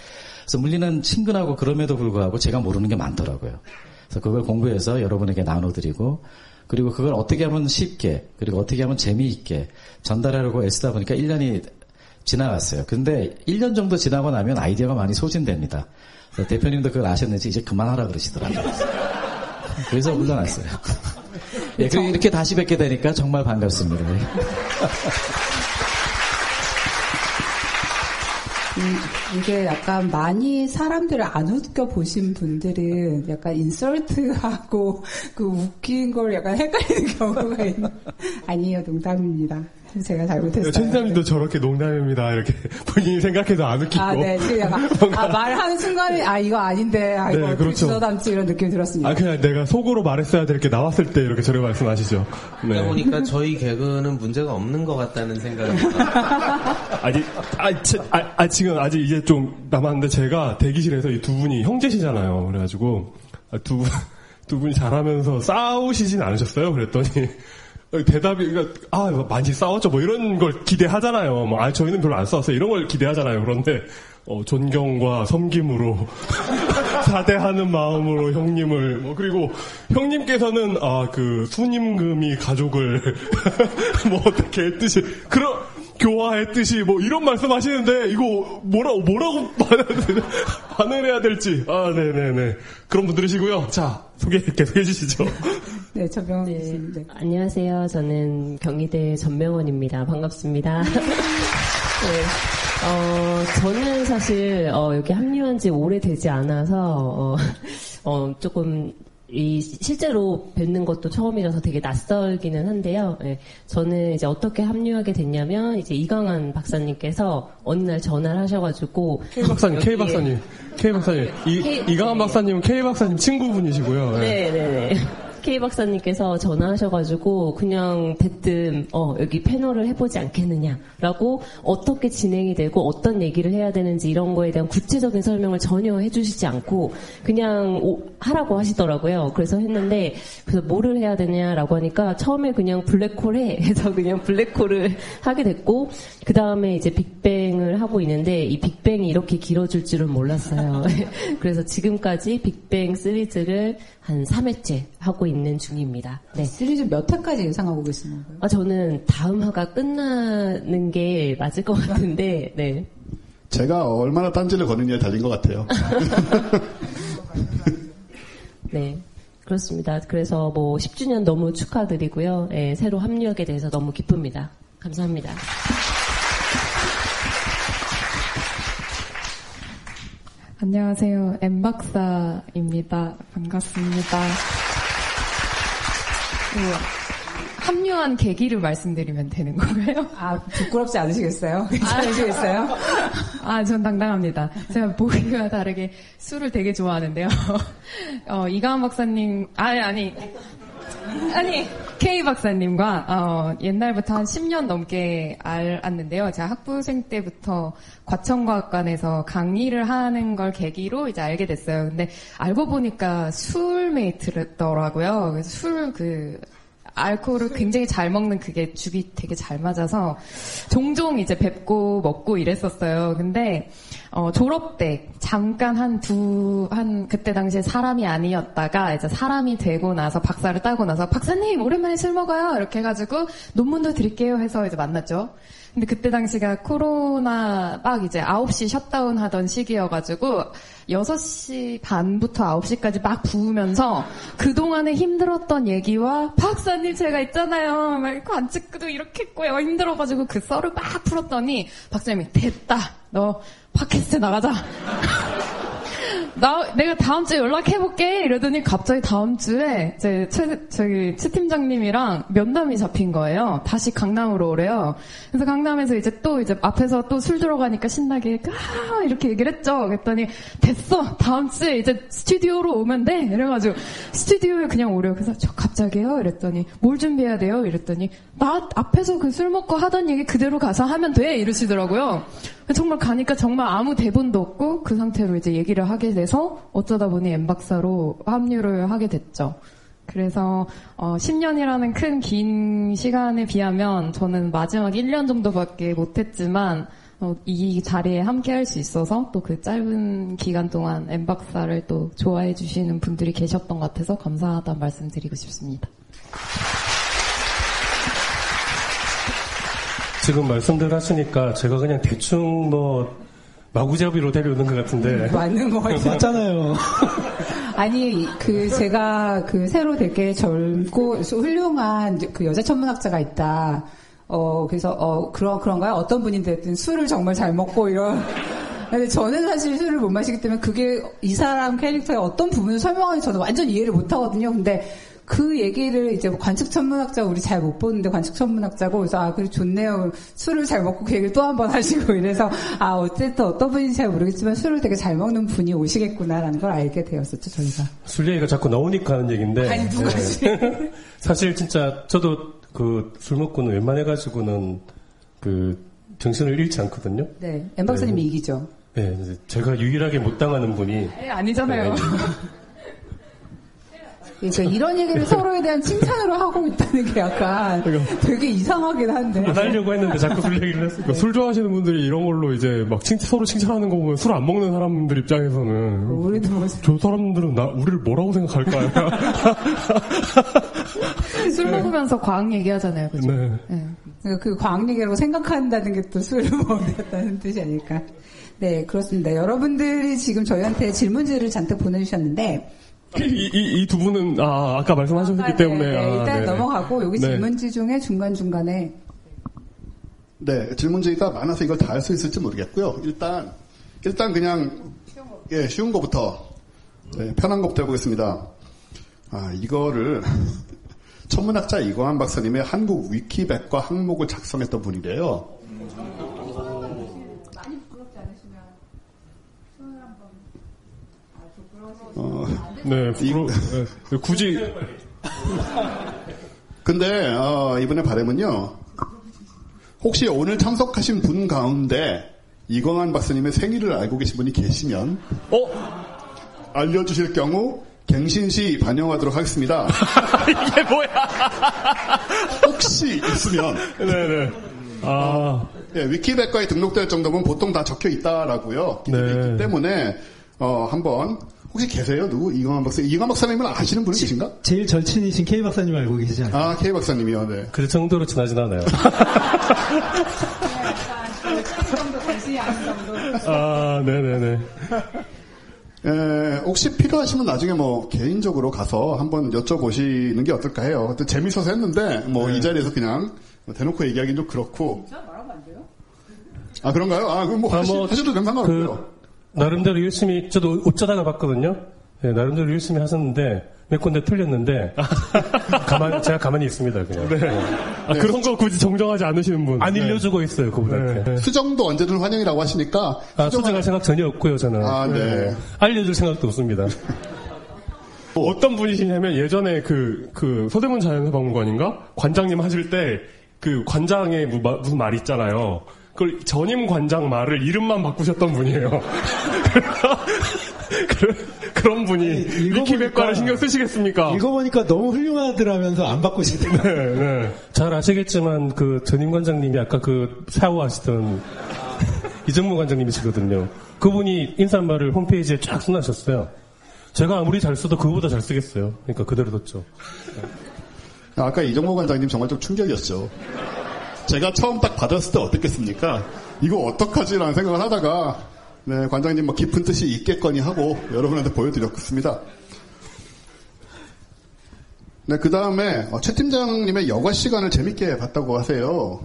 O: 그래서 물리는 친근하고 그럼에도 불구하고 제가 모르는 게 많더라고요. 그래서 그걸 공부해서 여러분에게 나눠드리고 그리고 그걸 어떻게 하면 쉽게 그리고 어떻게 하면 재미있게 전달하려고 애쓰다 보니까 1년이 지나갔어요. 근데 1년 정도 지나고 나면 아이디어가 많이 소진됩니다. 대표님도 그걸 아셨는지 이제 그만하라 그러시더라고요. 그래서 물러났어요. 예, 그리고 이렇게 다시 뵙게 되니까 정말 반갑습니다.
A: 음, 이게 약간 많이 사람들을 안 웃겨 보신 분들은 약간 인설트하고 그 웃긴 걸 약간 헷갈리는 경우가 있는. 아니에요, 농담입니다. 제가 잘못했어요.
C: 천사님도 저렇게 농담입니다. 이렇게 본인이 생각해도 안 웃기고.
A: 아, 네. 약간, 아, 말하는 순간에, 아, 이거 아닌데, 아, 이거
C: 네, 그렇죠.
A: 주워 담지 이런 느낌이 들었습니다.
C: 아, 그냥 내가 속으로 말했어야 될 게 나왔을 때 이렇게 저를 말씀하시죠. 네.
P: 그러다 보니까 저희 개그는 문제가 없는 것 같다는 생각이
C: 아니, 아, 치- 아, 아, 지금 아직 이제 좀 남았는데 제가 대기실에서 이 두 분이 형제시잖아요. 그래가지고 아, 두 분, 두 분이 잘하면서 싸우시진 않으셨어요? 그랬더니 대답이 그러니까 아 많이 싸웠죠 뭐 이런 걸 기대하잖아요. 뭐 아 저희는 별로 안 싸웠어요 이런 걸 기대하잖아요. 그런데 어, 존경과 섬김으로 사대하는 마음으로 형님을 뭐 그리고 형님께서는 아 그 수님금이 가족을 뭐 어떻게 했듯이 그런 교화했듯이 뭐 이런 말씀하시는데 이거 뭐라고 뭐라고 반응을 해야 될지 아 네네네 그런 분들이시고요. 자 소개 계속 해 주시죠.
A: 네, 전병원 네. 네.
Q: 안녕하세요. 저는 경희대 전명원입니다. 반갑습니다. 네. 어, 저는 사실, 어, 여기 합류한 지 오래되지 않아서, 어, 어, 조금, 이, 실제로 뵙는 것도 처음이라서 되게 낯설기는 한데요. 예, 저는 이제 어떻게 합류하게 됐냐면, 이제 이강한 박사님께서 어느 날 전화를 하셔가지고.
C: K 박사님, K 박사님, K 박사님. 이,
Q: K-
C: 이강한 박사님은 K 박사님 친구분이시고요. 예.
Q: 네네 네. K 박사님께서 전화하셔가지고 그냥 대뜸 어 여기 패널을 해보지 않겠느냐라고 어떻게 진행이 되고 어떤 얘기를 해야 되는지 이런 거에 대한 구체적인 설명을 전혀 해주시지 않고 그냥 오- 하라고 하시더라고요. 그래서 했는데 그래서 뭐를 해야 되냐라고 하니까 처음에 그냥 블랙홀에 해서 그냥 블랙홀을 하게 됐고 그 다음에 이제 빅뱅을 하고 있는데 이 빅뱅이 이렇게 길어질 줄은 몰랐어요. 그래서 지금까지 빅뱅 시리즈를 한 3회째 하고 있는 중입니다. 네.
A: 시리즈 몇 회까지 예상하고 계시는 거예요?
Q: 아, 저는 다음 화가 끝나는 게 맞을 것 같은데, 네.
H: 제가 얼마나 딴지를 거느냐에 달린 것 같아요.
Q: 네. 그렇습니다. 그래서 뭐 10주년 너무 축하드리고요. 예, 새로 합류하게 돼서 너무 기쁩니다. 감사합니다.
R: 안녕하세요. 엠박사입니다. 반갑습니다. 그, 합류한 계기를 말씀드리면 되는 건가요?
A: 아, 부끄럽지 않으시겠어요? 괜찮으시겠어요?
R: 아, 전 당당합니다. 제가 보기와 다르게 술을 되게 좋아하는데요. 어, 이가은 박사님, 아니, 아니. 아니, K 박사님과, 어, 옛날부터 한 10년 넘게 알았는데요. 제가 학부생 때부터 과천과학관에서 강의를 하는 걸 계기로 이제 알게 됐어요. 근데 알고 보니까 술메이트더라고요. 그래서 술 그, 알코올을 굉장히 잘 먹는 그게 죽이 되게 잘 맞아서 종종 이제 뵙고 먹고 이랬었어요. 근데 어, 졸업 때 잠깐 한두한 그때 당시에 사람이 아니었다가 이제 사람이 되고 나서 박사를 따고 나서 박사님 오랜만에 술 먹어요 이렇게 해가지고 논문도 드릴게요 해서 이제 만났죠. 근데 그때 당시가 코로나 막 이제 9시 셧다운 하던 시기여가지고 6시 반부터 9시까지 막 부으면서 그동안에 힘들었던 얘기와 박사님 제가 있잖아요. 막 관측도 이렇게 했고요. 힘들어가지고 그 썰을 막 풀었더니 박사님이 됐다. 너 팟캐스트 나가자. 나, 내가 다음 주에 연락해 볼게. 이러더니 갑자기 다음 주에 제 최, 저기 최 팀장님이랑 면담이 잡힌 거예요. 다시 강남으로 오래요. 그래서 강남에서 이제 또 이제 앞에서 또 술 들어가니까 신나게 아 이렇게 얘기를 했죠. 그랬더니 됐어. 다음 주에 이제 스튜디오로 오면 돼. 이래가지고 스튜디오에 그냥 오래요. 그래서 저 갑자기요. 이랬더니 뭘 준비해야 돼요? 이랬더니 나 앞에서 그 술 먹고 하던 얘기 그대로 가서 하면 돼. 이러시더라고요. 정말 가니까 정말 아무 대본도 없고 그 상태로 이제 얘기를 하게 돼서 어쩌다 보니 엠박사로 합류를 하게 됐죠. 그래서 어, 10년이라는 큰 긴 시간에 비하면 저는 마지막 1년 정도밖에 못했지만 어, 이 자리에 함께 할 수 있어서 또 그 짧은 기간 동안 엠박사를 또 좋아해 주시는 분들이 계셨던 것 같아서 감사하다는 말씀 드리고 싶습니다.
C: 지금 말씀들 하시니까 제가 그냥 대충 뭐 마구잡이로 데려오는 것 같은데
A: 맞는 것 같아요.
C: 맞잖아요.
A: 아니 그 제가 그 새로 되게 젊고 훌륭한 그 여자 천문학자가 있다. 어 그래서 어 그런 그런가요? 어떤 분인데 술을 정말 잘 먹고 이런. 근데 저는 사실 술을 못 마시기 때문에 그게 이 사람 캐릭터의 어떤 부분을 설명하는지 저는 완전 이해를 못 하거든요. 근데 그 얘기를 이제 뭐 관측 천문학자 우리 잘 못 보는데 관측 천문학자고 그래서 아 그래 좋네요. 술을 잘 먹고 그 얘기를 또 한 번 하시고 이래서 아 어쨌든 어떤 분인지 잘 모르겠지만 술을 되게 잘 먹는 분이 오시겠구나라는 걸 알게 되었었죠 저희가.
C: 술 얘기가 자꾸 나오니까 하는 얘기인데.
A: 아니, 누가지?
C: 네. 사실 진짜 저도 그 술 먹고는 웬만해 가지고는 그 정신을 잃지 않거든요.
A: 네. 엠박사님이 이기죠.
C: 네, 제가 유일하게 못 당하는 분이.
R: 에, 아니잖아요.
C: 네,
A: 그러니까 이런 얘기를 서로에 대한 칭찬으로 하고 있다는 게 약간 되게 이상하긴 한데.
C: 안 하려고 했는데 자꾸 술 얘기를 했어요. 그러니까 술 좋아하시는 분들이 이런 걸로 이제 막 칭, 서로 칭찬하는 거 보면 술 안 먹는 사람들 입장에서는
A: 우리도 뭐...
C: 저 사람들은 나 우리를 뭐라고 생각할까요?
R: 술 먹으면서 과학 얘기하잖아요, 그죠?
C: 네.
A: 그그 과학 얘기라고 생각한다는 게 또 술을 먹었다는 뜻이 아닐까. 네, 그렇습니다. 여러분들이 지금 저희한테 질문지를 잔뜩 보내주셨는데,
C: 이두 분은 아 아까 말씀하셨기
A: 네,
C: 때문에
A: 네,
C: 아,
A: 일단
C: 네.
A: 넘어가고 여기
C: 네.
A: 질문지 중에 중간 중간에
H: 네, 질문지가 많아서 이걸 다 할 수 있을지 모르겠고요. 일단 일단 그냥 예 쉬운 거부터 네, 편한 거부터 해보겠습니다. 아 이거를 천문학자 이광환 박사님의 한국 위키백과 항목을 작성했던 분이래요. 어,
C: 네, 부끄러, 네, 굳이
H: 근데 어, 이번에 바람은요. 혹시 오늘 참석하신 분 가운데 이광환 박사님의 생일을 알고 계신 분이 계시면 알려주실 경우 갱신시 반영하도록 하겠습니다.
C: 이게 뭐야?
H: 혹시 있으면
C: 네네. 아
H: 예, 위키백과에 등록될 정도면 보통 다 적혀 있다라고요.
C: 네.
H: 있기 때문에 어, 한번 혹시 계세요? 누구 이광환 박사? 이광환 박사님은 아시는 분이 계신가?
N: 제일 절친이신 K 박사님 알고 계시지 않나요?
H: 아 K 박사님이요. 네.
C: 그 정도로 지나진 않아요. 아 네네네.
H: 에, 혹시 필요하시면 나중에 뭐 개인적으로 가서 한번 여쭤보시는 게 어떨까 해요. 재밌어서 했는데 뭐이 자리에서 그냥 대놓고 얘기하기는 좀 그렇고. 아 그런가요? 아 그럼 뭐,
C: 아,
H: 하시,
C: 뭐,
H: 하셔도 된 상관없고요.
C: 그, 나름대로 열심히, 저도 어쩌다가 봤거든요. 네, 나름대로 열심히 하셨는데, 몇 군데 틀렸는데, 가만, 제가 가만히 있습니다, 그냥. 네. 아, 그런 거 굳이 정정하지 않으시는 분. 안 일려주고 있어요, 그분한테.
H: 수정도 언제든 환영이라고 하시니까.
C: 아, 수정할 생각 전혀 없고요, 저는.
H: 아, 네.
C: 알려줄 생각도 없습니다. 어떤 분이시냐면 예전에 그, 그, 서대문 자연사박물관인가? 관장님 하실 때, 그 관장의 무- 마- 무슨 말 있잖아요. 그걸 전임 관장 말을 이름만 바꾸셨던 분이에요. 그런, 그런 분이 위키백과를 신경 쓰시겠습니까?
N: 읽어보니까 너무 훌륭하더라면서 안 바꾸시더라고요.
C: 네, 네. 잘 아시겠지만 그 전임 관장님이 아까 그 사오하시던 이정무 관장님이시거든요. 그분이 인사말을 홈페이지에 쫙 써놨었어요. 제가 아무리 잘 써도 그거보다 잘 쓰겠어요. 그러니까 그대로 뒀죠.
H: 아까 이정모 관장님 정말 좀 충격이었죠. 제가 처음 딱 받았을 때 어떻겠습니까? 이거 어떡하지라는 생각을 하다가 네, 관장님 뭐 깊은 뜻이 있겠거니 하고 여러분한테 보여드렸습니다. 네, 그 다음에 최 팀장님의 여가 시간을 재밌게 봤다고 하세요.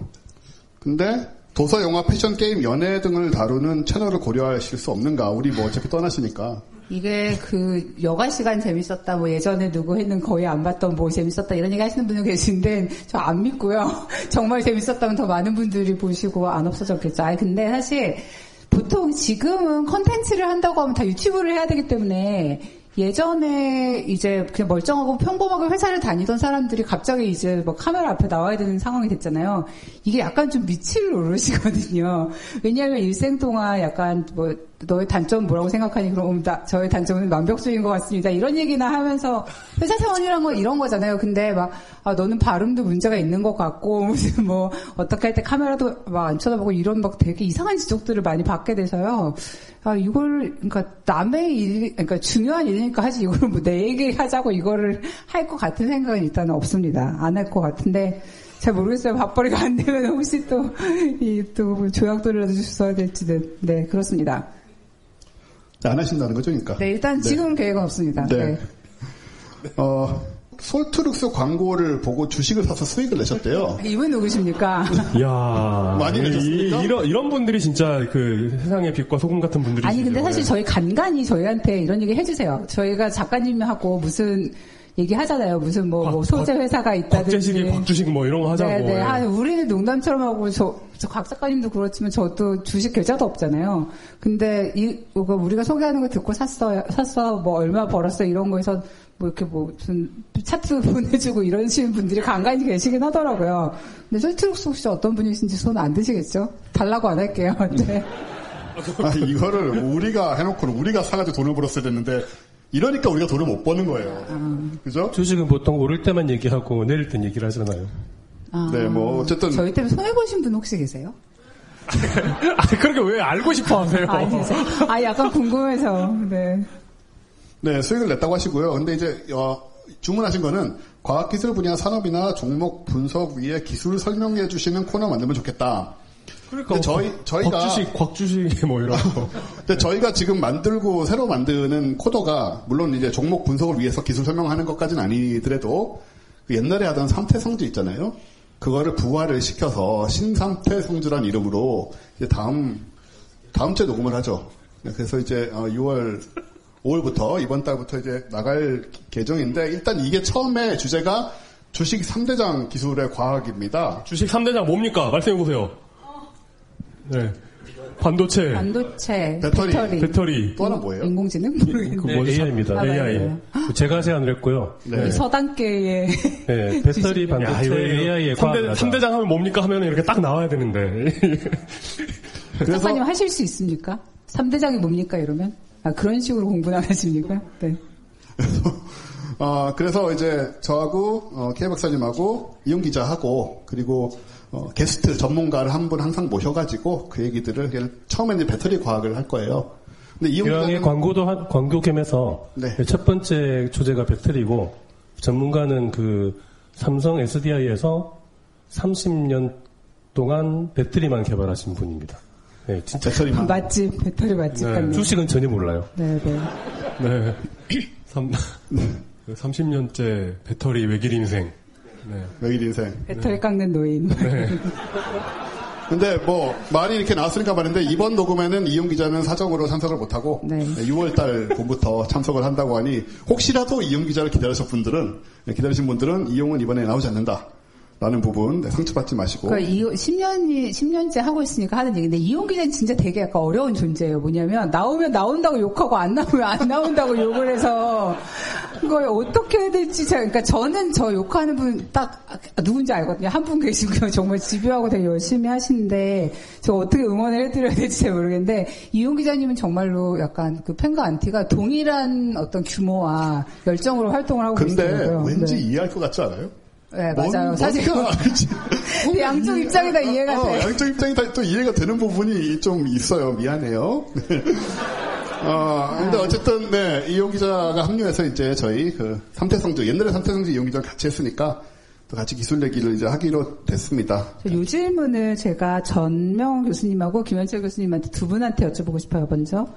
H: 근데 도서, 영화, 패션, 게임, 연애 등을 다루는 채널을 고려하실 수 없는가? 우리 뭐 어차피 떠나시니까.
A: 이게 그 여가 시간 재밌었다 뭐 예전에 누구 했는 거의 안 봤던 뭐 재밌었다 이런 얘기 하시는 분들 계신데 저 안 믿고요. 정말 재밌었다면 더 많은 분들이 보시고 안 없어졌겠죠. 아니 근데 사실 보통 지금은 컨텐츠를 한다고 하면 다 유튜브를 해야 되기 때문에 예전에 이제 그냥 멀쩡하고 평범하게 회사를 다니던 사람들이 갑자기 이제 뭐 카메라 앞에 나와야 되는 상황이 됐잖아요. 이게 약간 좀 미칠 노릇이거든요. 왜냐하면 일생 동안 약간 뭐 너의 단점 뭐라고 생각하니 그럼 나, 저의 단점은 완벽주의인 것 같습니다. 이런 얘기나 하면서 회사 생활이란 건 이런 거잖아요. 근데 막 아, 너는 발음도 문제가 있는 것 같고 무슨 뭐 어떻게 할 때 카메라도 막 안 쳐다보고 이런 막 되게 이상한 지적들을 많이 받게 돼서요. 아 이걸 그러니까 남의 일 그러니까 중요한 일이니까 하지 이걸 뭐 내 얘기 하자고 이거를 할 것 같은 생각은 일단 없습니다. 안 할 것 같은데 잘 모르겠어요. 밥벌이가 안 되면 혹시 또 이 또 조약돌이라도 써야 될지는 네 그렇습니다.
H: 네, 안 하신다는 거죠, 그러니까.
A: 네 일단 지금은 계획은 없습니다.
H: 네.
A: 네.
H: 어, 솔트룩스 광고를 보고 주식을 사서 수익을 내셨대요.
A: 이분 누구십니까?
C: 이야.
H: 많이 내셨습니까?
C: 이, 런 이런 분들이 진짜 그 세상의 빛과 소금 같은 분들이
A: 아니 근데 사실 저희 간간히 저희한테 이런 얘기 해주세요. 저희가 작가님하고 무슨 얘기 하잖아요. 무슨 뭐, 뭐 소재 회사가 있다든지.
C: 곽재식이 곽주식 뭐 이런 거 하자고.
A: 네네.
C: 예.
A: 아, 우리는 농담처럼 하고 저, 저곽 작가님도 그렇지만 저도 주식 계좌도 없잖아요. 근데 이 이거 우리가 소개하는 거 듣고 샀어요. 샀어. 뭐 얼마 벌었어 이런 거에서 뭐 이렇게 뭐 무슨 차트 보내주고 이러시는 분들이 간간히 계시긴 하더라고요. 근데 솔트룩스 혹시 어떤 분이신지 손 안 드시겠죠? 달라고 안 할게요. 네.
H: 아, 이거를 우리가 해놓고는 우리가 사가지고 돈을 벌었어야 됐는데 이러니까 우리가 돈을 못 버는 거예요. 그죠?
C: 주식은 보통 오를 때만 얘기하고 내릴 땐 얘기를 하잖아요.
A: 아,
H: 네, 뭐 어쨌든
A: 저희 때문에 손해 보신 분 혹시 계세요?
C: 아, 그렇게 왜 알고 싶어 하세요?
A: 아, 진짜? 아, 약간 궁금해서. 네.
H: 네, 수익을 냈다고 하시고요. 근데 이제 어, 주문하신 거는 과학기술 분야 산업이나 종목 분석 위에 기술 설명해 주시는 코너 만들면 좋겠다.
C: 그러니까
H: 저희 저희가
C: 곽주식, 곽주식 뭐 이런 거.
H: 근데 저희가 지금 만들고 새로 만드는 코더가 물론 이제 종목 분석을 위해서 기술 설명하는 것까지는 아니더라도 그 옛날에 하던 삼태성주 있잖아요. 그거를 부활을 시켜서 신삼태성주란 이름으로 이제 다음 다음 주에 녹음을 하죠. 네, 그래서 이제 6월 5월부터 이번 달부터 이제 나갈 계정인데 일단 이게 처음에 주제가 주식 3대장 기술의 과학입니다.
C: 주식 3대장 뭡니까? 말씀해 보세요. 네. 반도체,
A: 반도체,
H: 배터리,
A: 배터리,
C: 배터리,
H: 또 하나 뭐예요?
A: 인공지능 모르겠는데.
C: 그 뭐지? AI입니다.
A: 아,
C: AI.
A: 맞아요.
C: 제가 제안을 했고요.
H: 네.
A: 이 서당계의
C: 네, 배터리. 반도체, AI의 3대, 3대장 하면 뭡니까? 하면 이렇게 딱 나와야 되는데.
A: 작가님 하실 수 있습니까? 3대장이 뭡니까 이러면? 아 그런 식으로 공부는 안 하십니까? 네.
H: 어, 그래서 이제 저하고 어, K 박사님하고 이용 기자하고 그리고 어, 게스트 전문가를 한 분 항상 모셔가지고 그 얘기들을 그냥 처음에 이제 배터리 과학을 할 거예요. 근데 이용
C: 이왕에
H: 기자는
C: 광고도 한, 광고 겸해서
H: 네.
C: 첫 번째 주제가 배터리고 전문가는 그 삼성 SDI에서 30년 동안 배터리만 개발하신 분입니다. 네, 진짜
H: 배터리만.
A: 맛집 배터리 맛집
C: 네,
A: 같네요.
C: 주식은 전혀 몰라요.
A: 네, 네.
C: 네. 3, 30년째 배터리 외길 인생. 네.
H: 외길 인생.
A: 배터리 깎는 노인.
C: 네.
H: 근데 뭐 말이 이렇게 나왔으니까 말인데 이번 녹음에는 이용 기자는 사정으로 참석을 못하고
A: 네.
H: 6월달 봄부터 참석을 한다고 하니 혹시라도 이용 기자를 기다리신 분들은 네, 기다리신 분들은 이용은 이번에 나오지 않는다. 라는 부분 네, 상처받지 마시고
A: 그 10년이 10년째 하고 있으니까 하는 얘기인데 이용 기자는 진짜 되게 약간 어려운 존재예요. 뭐냐면 나오면 나온다고 욕하고 안 나오면 안 나온다고 욕을 해서 그걸 어떻게 해야 될지 잘 그러니까 저는 저 욕하는 분 딱 누군지 알거든요. 한 분 계시고요. 정말 집요하고 되게 열심히 하시는데 저 어떻게 응원을 해드려야 될지 잘 모르겠는데 이용 기자님은 정말로 약간 그 팬과 안티가 동일한 어떤 규모와 열정으로 활동을 하고
H: 근데
A: 계시더라고요.
H: 왠지
A: 네.
H: 이해할 것 같지 않아요?
A: 네,
H: 뭔-
A: 맞아요. 사실
H: 알지.
A: 양쪽 입장이 다 이해가
H: 어,
A: 돼.
H: 양쪽 입장이 다 또 이해가 되는 부분이 좀 있어요. 미안해요. 네. 어, 근데 어쨌든, 네, 이용 기자가 합류해서 이제 저희 그 삼태성주, 옛날에 삼태성주 이용 기자랑 같이 했으니까 또 같이 기술 얘기를 이제 하기로 됐습니다.
A: 저요 질문을 제가 전명 교수님하고 김현철 교수님한테 두 분한테 여쭤보고 싶어요, 먼저.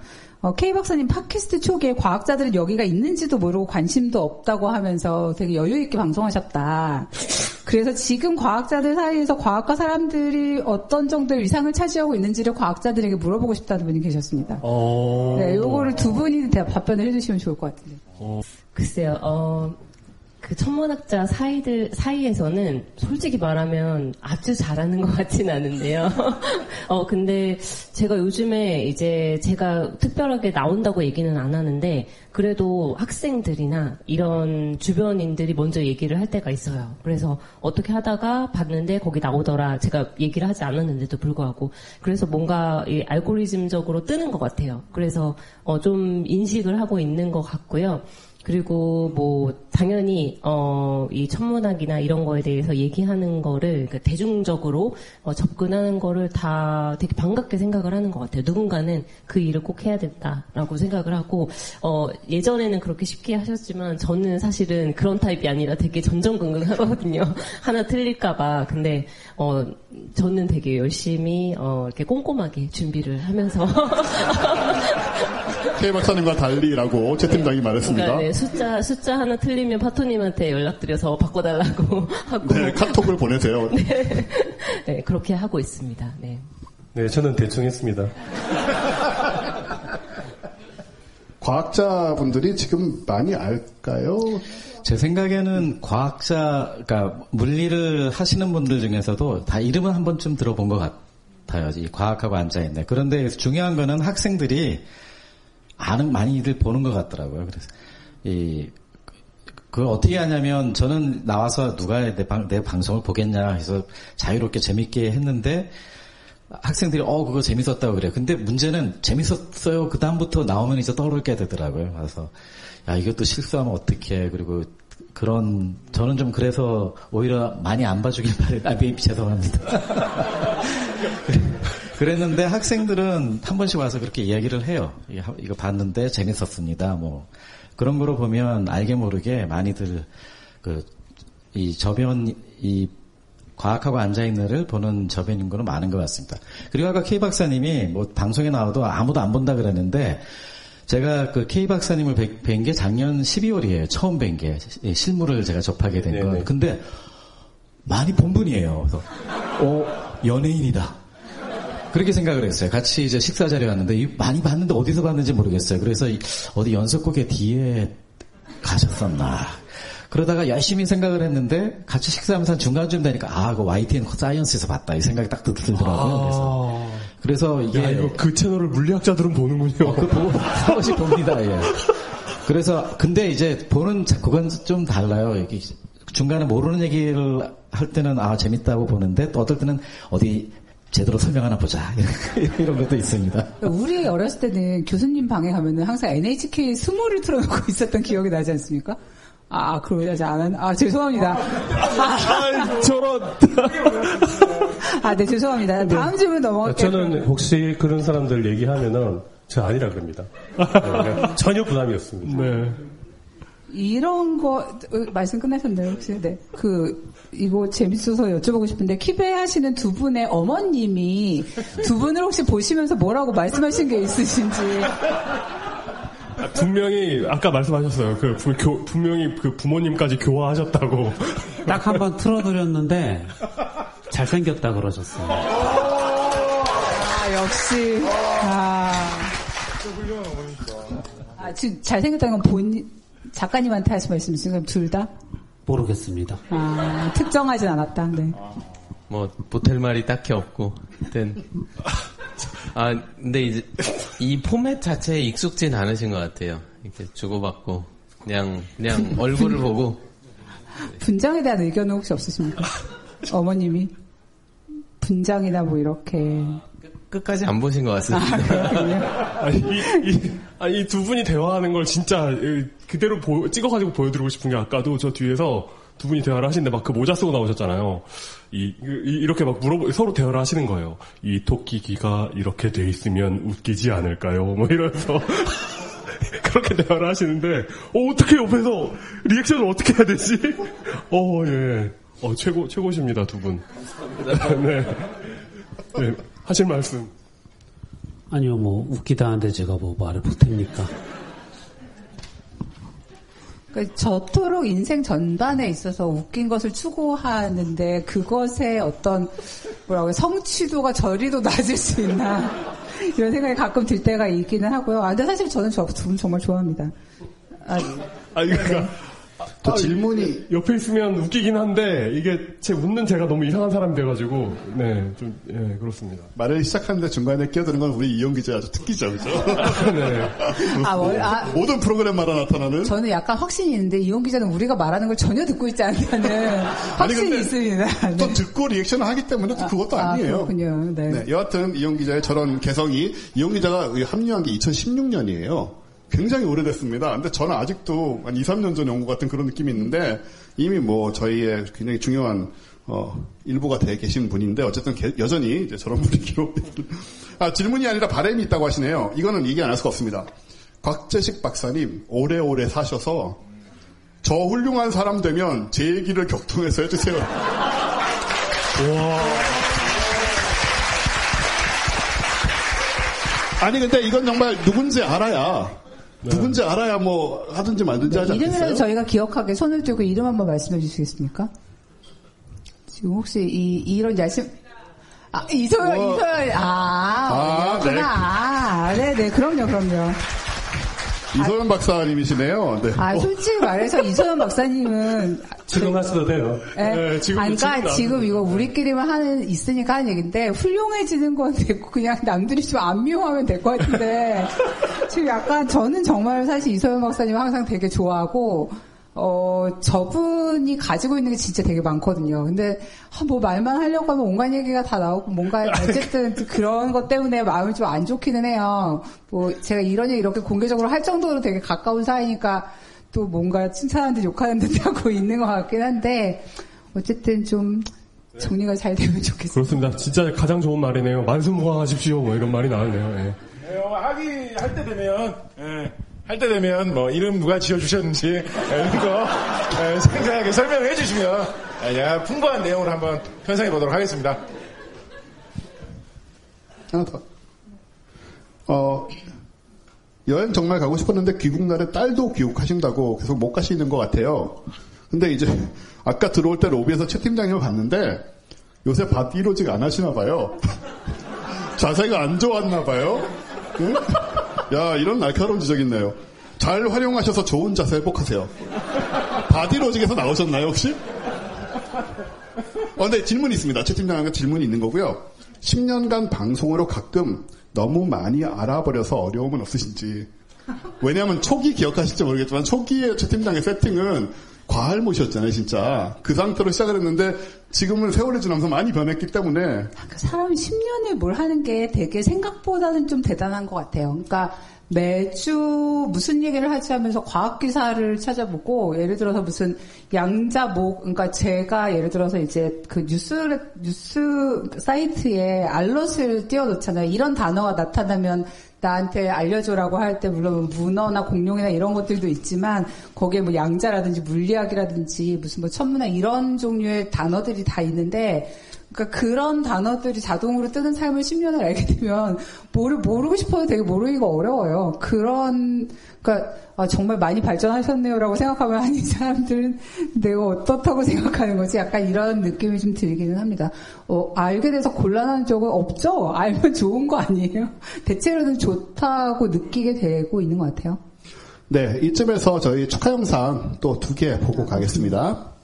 A: 어, K 박사님 팟캐스트 초기에 과학자들은 여기가 있는지도 모르고 관심도 없다고 하면서 되게 여유 있게 방송하셨다. 그래서 지금 과학자들 사이에서 과학과 사람들이 어떤 정도의 위상을 차지하고 있는지를 과학자들에게 물어보고 싶다는 분이 계셨습니다.
C: 어.
A: 네, 요거를 두 분이 대답- 답변을 해주시면 좋을 것 같은데.
Q: 글쎄요, 어, 그 천문학자 사이들, 사이에서는 솔직히 말하면 아주 잘하는 것 같진 않은데요. 어, 근데 제가 요즘에 이제 제가 특별하게 나온다고 얘기는 안 하는데, 그래도 학생들이나 이런 주변인들이 먼저 얘기를 할 때가 있어요. 그래서 어떻게 하다가 봤는데 거기 나오더라. 제가 얘기를 하지 않았는데도 불구하고. 그래서 뭔가 이 알고리즘적으로 뜨는 것 같아요. 그래서 어, 좀 인식을 하고 있는 것 같고요. 그리고 뭐 당연히 어, 이 천문학이나 이런 거에 대해서 얘기하는 거를 그 대중적으로 어, 접근하는 거를 다 되게 반갑게 생각을 하는 것 같아요. 누군가는 그 일을 꼭 해야 된다라고 생각을 하고 어, 예전에는 그렇게 쉽게 하셨지만 저는 사실은 그런 타입이 아니라 되게 전전긍긍하거든요. 하나 틀릴까봐. 근데 어, 저는 되게 열심히 어, 이렇게 꼼꼼하게 준비를 하면서
H: K 박사님과 달리라고 채팅장이 말했습니다.
Q: 그러니까 네, 숫자 숫자 하나 틀리면 파토님한테 연락드려서 바꿔달라고 하고
H: 네, 카톡을 보내세요.
Q: 네, 네, 그렇게 하고 있습니다. 네.
C: 네, 저는 대충 했습니다.
H: 과학자분들이 지금 많이 알까요?
O: 제 생각에는 과학자, 그러니까 물리를 하시는 분들 중에서도 다 이름은 한 번쯤 들어본 것 같아요. 이 과학하고 앉아있네. 그런데 중요한 거는 학생들이 아는 많이들 보는 것 같더라고요. 그래서 이 그걸 어떻게 하냐면 저는 나와서 누가 내, 방, 내 방송을 보겠냐 해서 자유롭게 재밌게 했는데 학생들이 어 그거 재밌었다고 그래요. 근데 문제는 재밌었어요. 그 다음부터 나오면 이제 떠오르게 되더라고요. 그래서 야 이것도 실수하면 어떡해. 그리고 그런 저는 좀 그래서 오히려 많이 안 봐주길 바래. 아 미- 죄송합니다. 그랬는데 학생들은 한 번씩 와서 그렇게 이야기를 해요. 이- 이거 봤는데 재밌었습니다. 뭐 그런 거로 보면 알게 모르게 많이들 그 이 저변 이 과학하고 앉아있는를 보는 저변인 거는 많은 것 같습니다. 그리고 아까 K 박사님이 뭐 방송에 나와도 아무도 안 본다 그랬는데 제가 그 K 박사님을 뵌 게 작년 12월이에요. 처음 뵌 게 실물을 제가 접하게 된 건. 근데 많이 본 분이에요. 그래서 어 연예인이다. 그렇게 생각을 했어요. 같이 이제 식사 자리에 왔는데 이- 많이 봤는데 어디서 봤는지 모르겠어요. 그래서 이- 어디 연습곡에 뒤에 가셨었나. 그러다가 열심히 생각을 했는데 같이 식사하면서 한 중간쯤 되니까 아, 그 YTN 사이언스에서 봤다 이 생각이 딱 들더라고요. 그래서 그래서 이게
C: 야, 이거 그 채널을 물리학자들은 보는군요.
O: 그 보고 한 번씩 봅니다. 예. 그래서 근데 이제 보는 자- 그건 좀 달라요. 이게 중간에 모르는 얘기를 할 때는 아 재밌다고 보는데 또 어떨 때는 어디 제대로 설명 하나 보자 이런 것도 있습니다.
A: 우리 어렸을 때는 교수님 방에 가면은 항상 NHK 스모를 틀어놓고 있었던 기억이 나지 않습니까? 아, 그러지 않았, 아, 죄송합니다.
C: 아, 저런.
A: 아, 네, 죄송합니다. 다음 질문 넘어갈게요.
C: 저는 혹시 그런 사람들 얘기하면은 저 아니라 그럽니다. 네, 전혀 부담이었습니다. 네.
A: 이런 거, 어, 말씀 끝나셨나요, 혹시? 네. 그, 이거 재밌어서 여쭤보고 싶은데, 키베 하시는 두 분의 어머님이 두 분을 혹시 보시면서 뭐라고 말씀하신 게 있으신지.
C: 아, 분명히 아까 말씀하셨어요. 그 부- 교- 분명히 그 부모님까지 교화하셨다고.
M: 딱 한 번 틀어드렸는데 잘생겼다 그러셨어요.
A: 아, 역시. 아. 아, 지금 잘생겼다는 건 본, 작가님한테 하신 말씀이신가요? 둘 다?
M: 모르겠습니다.
A: 아, 특정하진 않았다. 네.
P: 뭐 보탤 말이 딱히 없고 하여튼 아 근데 이제 이 포맷 자체에 익숙진 않으신 것 같아요 이렇게 주고받고 그냥 그냥 얼굴을 보고
A: 분장에 대한 의견은 혹시 없으십니까? 어머님이? 분장이나 뭐 이렇게.
P: 끝까지 안 보신 것 같습니다
C: 아니, 이, 이, 아니, 이두 분이 대화하는 걸 진짜 이, 그대로 보- 찍어가지고 보여드리고 싶은 게 아까도 저 뒤에서 두 분이 대화를 하시는데 막 그 모자 쓰고 나오셨잖아요. 이, 이- 이렇게 막 물어보, 서로 대화를 하시는 거예요. 이 토끼기가 이렇게 돼 있으면 웃기지 않을까요? 뭐 이러면서. 그렇게 대화를 하시는데, 어, 어떻게 옆에서 리액션을 어떻게 해야 되지? 어, 예. 어, 최고, 최고십니다, 두 분. 네. 네. 하실 말씀.
M: 아니요, 뭐 웃기다는데 제가 뭐 말을 못합니까?
A: 그러니까 저토록 인생 전반에 있어서 웃긴 것을 추구하는데 그것의 어떤 뭐라고 해요? 성취도가 저리도 낮을 수 있나 이런 생각이 가끔 들 때가 있기는 하고요. 아, 근데 사실 저는 저 두 분 정말 좋아합니다. 아,
C: 아니, 그러니까.
H: 또 질문이
C: 옆에 있으면 웃기긴 한데 이게 제 웃는 제가 너무 이상한 사람이 돼가지고 네좀 예 그렇습니다.
H: 말을 시작하는데 중간에 끼어드는 건 우리 이용 기자 아주 특기죠, 그죠?
C: 네.
A: 아, 월- 아.
H: 모든 프로그램마다 나타나는.
A: 저는 약간 확신이 있는데 이용 기자는 우리가 말하는 걸 전혀 듣고 있지 않다는 확신이 있습니다. 네.
H: 또 듣고 리액션을 하기 때문에 또 그것도
A: 아,
H: 아니에요.
A: 그렇군요. 네.
H: 네, 여하튼 이용 기자의 저런 개성이 이용 기자가 합류한 게 2016년이에요. 굉장히 오래됐습니다. 근데 저는 아직도 한 2, 3년 전에 온것 같은 그런 느낌이 있는데 이미 뭐 저희의 굉장히 중요한 어, 일부가 돼 계신 분인데 어쨌든 개- 여전히 이제 저런 분위기로 아, 질문이 아니라 바람이 있다고 하시네요. 이거는 얘기 안 할 수가 없습니다. 곽재식 박사님 오래오래 사셔서 저 훌륭한 사람 되면 제 얘기를 격통해서 해주세요. 아니 근데 이건 정말 누군지 알아야 누군지 알아야 뭐 하든지 말든지 하지
A: 이름이라도
H: 않겠어요?
A: 저희가 기억하게 손을 들고 이름 한번 말씀해 주시겠습니까? 지금 혹시 이, 이런 야심, 아, 이소연,
H: 뭐.
A: 이소연, 아,
H: 아,
A: 그렇구나.
H: 네.
A: 아, 네네, 그럼요, 그럼요.
H: 이소연 박사님이시네요. 네.
A: 아, 솔직히 말해서 이소연 박사님은
C: 지금 하셔도 돼요.
A: 예.
C: 네, 지금
A: 아니, 그러니까
C: 지금
A: 지금 이거 우리끼리만 하는 있으니까 하는 얘기인데 훌륭해지는 건 됐고 그냥 남들이 좀 안 미워하면 될 것 같은데 지금 약간 저는 정말 사실 이소연 박사님 항상 되게 좋아하고 어, 저분이 가지고 있는 게 진짜 되게 많거든요. 근데, 아, 뭐 말만 하려고 하면 온갖 얘기가 다 나오고, 뭔가, 어쨌든 그런 것 때문에 마음이 좀 안 좋기는 해요. 뭐, 제가 이런 얘기 이렇게 공개적으로 할 정도로 되게 가까운 사이니까, 또 뭔가 칭찬하는 듯 욕하는 듯 하고 있는 것 같긴 한데, 어쨌든 좀, 정리가 잘 되면 좋겠어요.
C: 그렇습니다. 진짜 가장 좋은 말이네요. 만수무강하십시오. 뭐 이런 말이 나왔네요. 예.
B: 네, 어, 하기 할 때 되면 예, 할 때 되면 뭐 이름 누가 지어주셨는지 예, 이런 거 예, 생생하게 설명해 주시면 풍부한 내용으로 한번 편성해 보도록 하겠습니다.
H: 하나 더. 어, 여행 정말 가고 싶었는데 귀국날에 딸도 귀국하신다고 계속 못 가시는 것 같아요. 근데 이제 아까 들어올 때 로비에서 채 팀장님을 봤는데 요새 바디로직 안 하시나 봐요. 자세가 안 좋았나 봐요. 응? 야 이런 날카로운 지적 있네요. 잘 활용하셔서 좋은 자세 회복하세요. 바디로직에서 나오셨나요 혹시? 어, 근데 질문이 있습니다. 채 팀장님께 질문이 있는 거고요. 10년간 방송으로 가끔 너무 많이 알아버려서 어려움은 없으신지. 왜냐하면 초기 기억하실지 모르겠지만 초기에 최 팀장의 세팅은 과할못이었잖아요, 진짜. 그 상태로 시작을 했는데 지금은 세월이 지나면서 많이 변했기 때문에
A: 그 사람이 10년을 뭘 하는 게 되게 생각보다는 좀 대단한 것 같아요. 그러니까 매주 무슨 얘기를 하지 하면서 과학 기사를 찾아보고 예를 들어서 무슨 양자목 그러니까 제가 예를 들어서 이제 그 뉴스 뉴스 사이트에 알럿을 띄워놓잖아요. 이런 단어가 나타나면 나한테 알려줘라고 할 때 물론 문어나 공룡이나 이런 것들도 있지만 거기에 뭐 양자라든지 물리학이라든지 무슨 뭐 천문학 이런 종류의 단어들이 다 있는데 그러니까 그런 단어들이 자동으로 뜨는 삶을 10년을 알게 되면 모르, 모르고 싶어도 되게 모르기가 어려워요. 그런, 그러니까 아, 정말 많이 발전하셨네요라고 생각하면 아니 사람들은 내가 어떻다고 생각하는 거지? 약간 이런 느낌이 좀 들기는 합니다. 어, 알게 돼서 곤란한 적은 없죠? 알면 좋은 거 아니에요? 대체로는 좋다고 느끼게 되고 있는 것 같아요.
H: 네 이쯤에서 저희 축하 영상 또 두 개 보고 가겠습니다.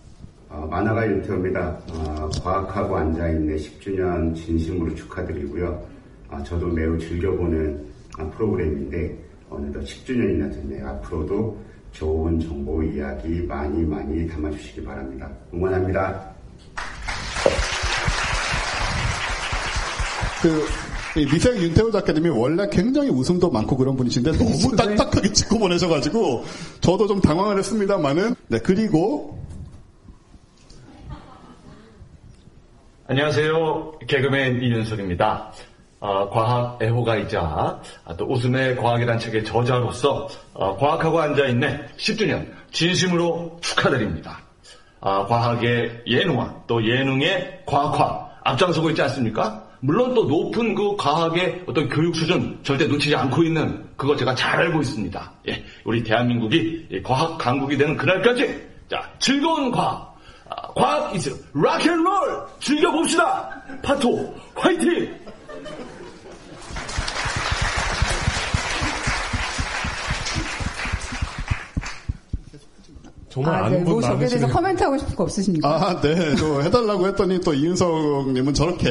S: 어, 만화가 윤태호입니다. 어, 과학하고 앉아있네 10주년 진심으로 축하드리고요. 아, 저도 매우 즐겨보는 아, 프로그램인데 어느덧 10주년이나 됐네요. 앞으로도 좋은 정보 이야기 많이 많이 담아주시기 바랍니다. 응원합니다.
H: 그, 이 미생 윤태호 작가님이 원래 굉장히 웃음도 많고 그런 분이신데 너무 딱딱하게 찍고 보내셔가지고 저도 좀 당황을 했습니다만은 네 그리고
T: 안녕하세요. 개그맨 이윤석입니다. 아, 과학 애호가이자 아, 또 웃음의 과학이란 책의 저자로서 아, 과학하고 앉아있네 10주년 진심으로 축하드립니다. 아, 과학의 예능화 또 예능의 과학화 앞장서고 있지 않습니까? 물론 또 높은 그 과학의 어떤 교육 수준 절대 놓치지 않고 있는 그거 제가 잘 알고 있습니다. 예, 우리 대한민국이 이 과학 강국이 되는 그날까지 자 즐거운 과학 아, 과학 is rock and roll 즐겨봅시다. 파토 화이팅!
C: 정말
A: 아,
C: 아는
A: 네, 분뭐 저기에 대해서. 코멘트 하고 싶은 거 없으십니까?
H: 아, 네. 저 해달라고 했더니 또 이윤석님은 저렇게.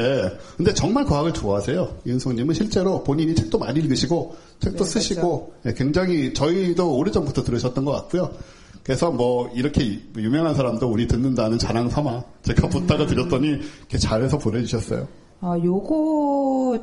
H: 근데 정말 과학을 좋아하세요. 이윤석님은 실제로 본인이 책도 많이 읽으시고, 책도
A: 네,
H: 쓰시고, 예, 굉장히 저희도 오래전부터 들으셨던 것 같고요. 그래서 뭐 이렇게 유명한 사람도 우리 듣는다는 자랑 삼아 제가 부탁을 드렸더니 이렇게 잘해서 보내주셨어요.
A: 아, 요거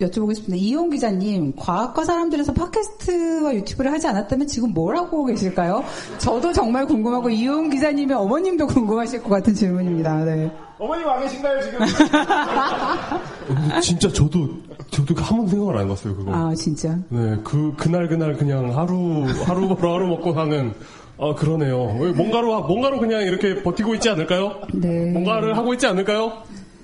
A: 여쭤보고 싶습니다. 이용 기자님, 과학과 사람들에서 팟캐스트와 유튜브를 하지 않았다면 지금 뭘 하고 계실까요? 저도 정말 궁금하고 이용 기자님의 어머님도 궁금하실 것 같은 질문입니다. 네.
B: 어머님 와 계신가요 지금?
C: 근데 진짜 저도 저도 한 번 생각을 안 해봤어요 그거.
A: 아, 진짜.
C: 네, 그 그날 그날 그냥 하루 하루 벌어 하루 먹고 사는. 아 그러네요. 뭔가로 뭔가로 그냥 이렇게 버티고 있지 않을까요?
A: 네.
C: 뭔가를 하고 있지 않을까요?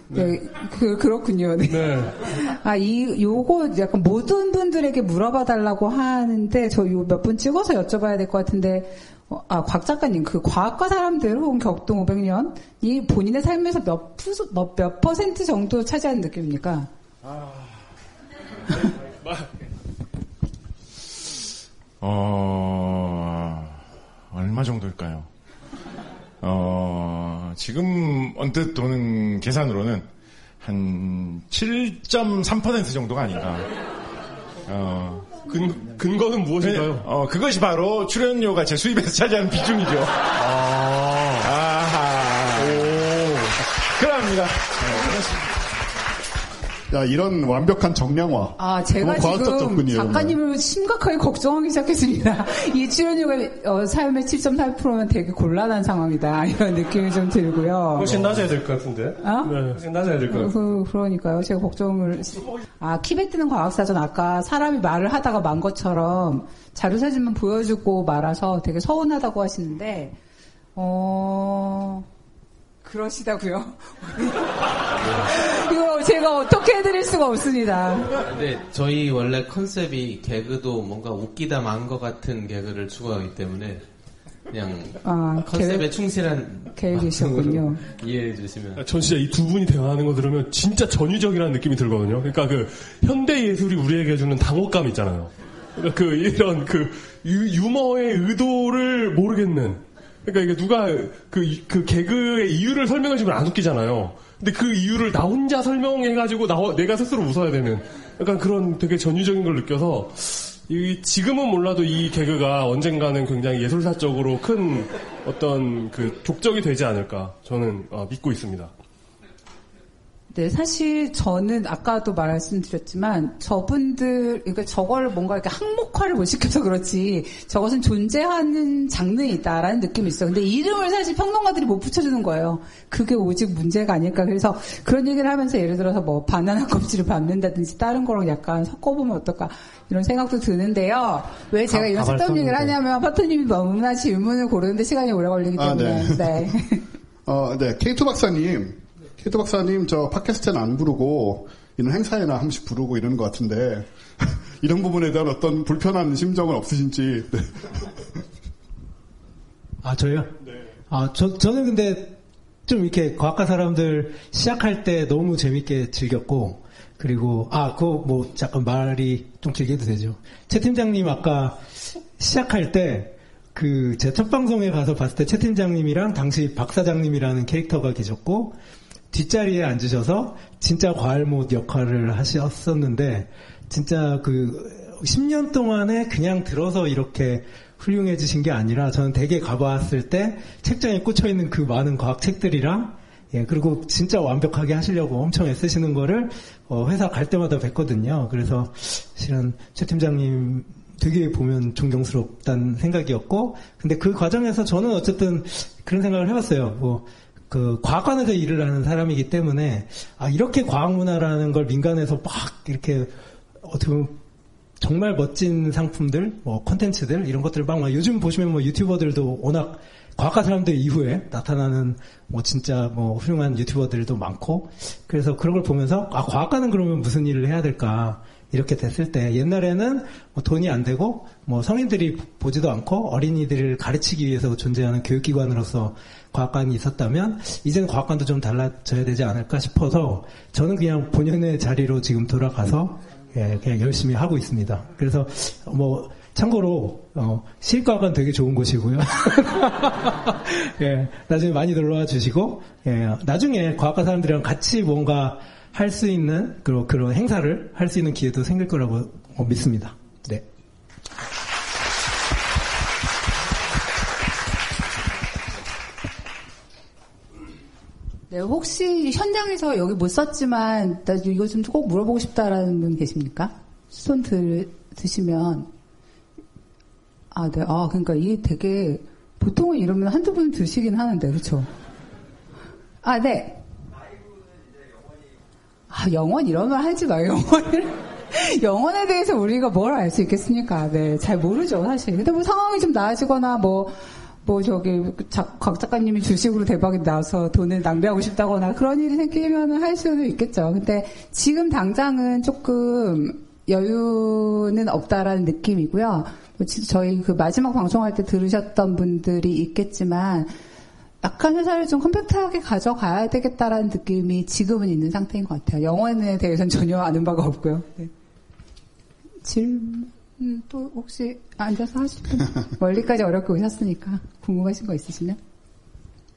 A: 네, 그, 그렇군요. 네. 아, 이, 요거 약간 모든 분들에게 물어봐 달라고 하는데, 저 요 몇 분 찍어서 여쭤봐야 될 것 같은데, 어, 아, 곽 작가님, 그 과학과 사람들 혹은 격동 500년, 이 본인의 삶에서 몇, 푸, 몇, 몇 퍼센트 정도 차지하는 느낌입니까?
B: 어, 얼마 정도일까요? 어, 지금 언뜻 도는 계산으로는 한 7.3% 정도가 아닌가. 어,
C: 근, 근거는 무엇인가요?
B: 어, 그것이 바로 출연료가 제 수입에서 차지하는 비중이죠. 아하. 그럽니다.
H: 야, 이런 완벽한 정량화.
A: 아, 제가 지금
H: 접근이에요.
A: 작가님을 심각하게 걱정하기 시작했습니다. 이 출연료가 어, 삶의 7.8%면 되게 곤란한 상황이다. 이런 느낌이 좀 들고요.
C: 훨씬 낮아야 될 것 같은데.
A: 어?
C: 네, 훨씬 낮아야 될 것 같아요.
A: 그, 그러니까요. 제가 걱정을. 아, 키베 뜨는 과학사전 아까 사람이 말을 하다가 만 것처럼 자료 사진만 보여주고 말아서 되게 서운하다고 하시는데, 어, 그러시다고요 이거 제가 어떻게 해드릴 수가 없습니다.
P: 근데 저희 원래 컨셉이 개그도 뭔가 웃기다 만 것 같은 개그를 추구하기 때문에 그냥
A: 아,
P: 컨셉에
A: 계획-
P: 충실한
A: 계획이셨군요.
P: 이해해 주시면
C: 전 진짜 이 두 분이 대화하는 거 들으면 진짜 전위적이라는 느낌이 들거든요. 그러니까 그 현대 예술이 우리에게 주는 당혹감 있잖아요. 그러니까 그 이런 그 유, 유머의 의도를 모르겠는. 그러니까 이게 누가 그, 이- 그 개그의 이유를 설명해주면 안 웃기잖아요. 근데 그 이유를 나 혼자 설명해가지고 나, 내가 스스로 웃어야 되는 약간 그런 되게 전위적인 걸 느껴서 이 지금은 몰라도 이 개그가 언젠가는 굉장히 예술사적으로 큰 어떤 그 족적이 되지 않을까 저는 어, 믿고 있습니다.
A: 네, 사실 저는 아까도 말씀드렸지만 저분들 그러니까 저걸 뭔가 이렇게 항목화를 못 시켜서 그렇지 저것은 존재하는 장르이다라는 느낌이 있어요. 근데 이름을 사실 평론가들이 못 붙여주는 거예요. 그게 오직 문제가 아닐까. 그래서 그런 얘기를 하면서 예를 들어서 뭐 바나나 껍질을 밟는다든지 다른 거랑 약간 섞어보면 어떨까 이런 생각도 드는데요. 왜 제가
H: 가-
A: 이런 쓸데없는 얘기를. 하냐면 파트님이 너무나 질문을 고르는데 시간이 오래 걸리기
H: 아,
A: 때문에
H: 네.
A: 네.
H: 어, 네. 케이토 박사님. 케이토 박사님, 저 팟캐스트는 안 부르고, 이런 행사에나 한 번씩 부르고 이러는 것 같은데, 이런 부분에 대한 어떤 불편한 심정은 없으신지. 네.
N: 아, 저요? 아, 저, 저는 근데 좀 이렇게 과학과 사람들 시작할 때 너무 재밌게 즐겼고, 그리고, 아, 그거 뭐 잠깐 말이 좀 길게 해도 되죠. 최 팀장님 아까 시작할 때, 그, 제 첫 방송에 가서 봤을 때 최 팀장님이랑 당시 박 사장님이라는 캐릭터가 계셨고, 뒷자리에 앉으셔서 진짜 과알못 역할을 하셨었는데, 진짜 그, 10년 동안에 그냥 들어서 이렇게 훌륭해지신 게 아니라 저는 되게 가봤을 때 책장에 꽂혀 있는 그 많은 과학 책들이랑 예, 그리고 진짜 완벽하게 하시려고 엄청 애쓰시는 거를 어, 회사 갈 때마다 뵀거든요. 그래서 실은 최 팀장님 되게 보면 존경스럽다는 생각이었고, 근데 그 과정에서 저는 어쨌든 그런 생각을 해봤어요. 뭐, 그 과학관에서 일을 하는 사람이기 때문에 아 이렇게 과학 문화라는 걸 민간에서 막 이렇게 어떻게 보면 정말 멋진 상품들, 뭐 콘텐츠들 이런 것들을 막, 막 요즘 보시면 뭐 유튜버들도 워낙 과학과 사람들 이후에 나타나는 뭐 진짜 뭐 훌륭한 유튜버들도 많고 그래서 그런 걸 보면서 아 과학과는 그러면 무슨 일을 해야 될까? 이렇게 됐을 때 옛날에는 뭐 돈이 안 되고 뭐 성인들이 보지도 않고 어린이들을 가르치기 위해서 존재하는 교육기관으로서 과학관이 있었다면 이제는 과학관도 좀 달라져야 되지 않을까 싶어서 저는 그냥 본연의 자리로 지금 돌아가서 예, 그냥 열심히 하고 있습니다. 그래서 뭐 참고로 어, 실과관 되게 좋은 곳이고요. 예, 나중에 많이 놀러와 주시고 예, 나중에 과학과 사람들이랑 같이 뭔가 할 수 있는 그런 그런 행사를 할 수 있는 기회도 생길 거라고 어, 믿습니다. 네.
A: 네, 혹시 현장에서 여기 못 썼지만 나 이거 좀 꼭 물어보고 싶다라는 분 계십니까? 손 들, 드시면 아, 네. 아, 그러니까 이게 되게 보통은 이러면 한두 분 드시긴 하는데 그렇죠? 아, 네. 아, 영원 이러면 하지 마요. 영원을 영원에 대해서 우리가 뭘 알 수 있겠습니까? 네, 잘 모르죠, 사실. 근데 뭐 상황이 좀 나아지거나 뭐, 뭐 저기 작- 곽 작가님이 주식으로 대박이 나서 돈을 낭비하고 싶다거나 그런 일이 생기면 할 수는 있겠죠. 근데 지금 당장은 조금 여유는 없다라는 느낌이고요. 뭐 지- 저희 그 마지막 방송할 때 들으셨던 분들이 있겠지만 약간 회사를 좀 컴팩트하게 가져가야 되겠다라는 느낌이 지금은 있는 상태인 것 같아요. 영원에 대해서는 전혀 아는 바가 없고요. 네. 질문 또 혹시 앉아서 하실 분? 멀리까지 어렵게 오셨으니까 궁금하신 거 있으시면?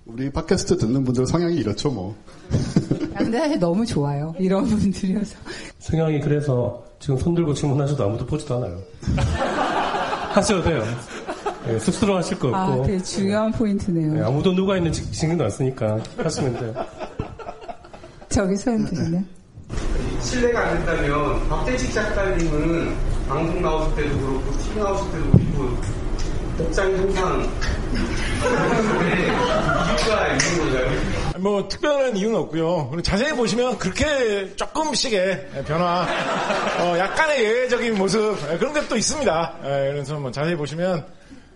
H: 우리 팟캐스트 듣는 분들 성향이 이렇죠, 뭐.
A: 아, 근데 사실 너무 좋아요. 이런 분들이어서.
C: 성향이 그래서 지금 손 들고 질문하셔도 아무도 보지도 않아요. 하셔도 돼요. 예, 쑥스러워 하실 거
A: 아,
C: 없고.
A: 되게 중요한 포인트네요.
C: 예, 아무도 누가 있는지 신경도 안 쓰니까 하시면 돼요.
A: 저기 소연 드리네.
U: 신뢰가 안 된다면 박대식 작가님은 방송 나오실 때도 그렇고 TV 나오실 때도 그렇고 복장이 항상 이유가 있는 건가요?
B: 뭐 특별한 이유는 없고요. 그리고 자세히 보시면 그렇게 조금씩의 변화, 어, 약간의 예외적인 모습 예, 그런 게 또 있습니다. 예, 그래서 뭐 자세히 보시면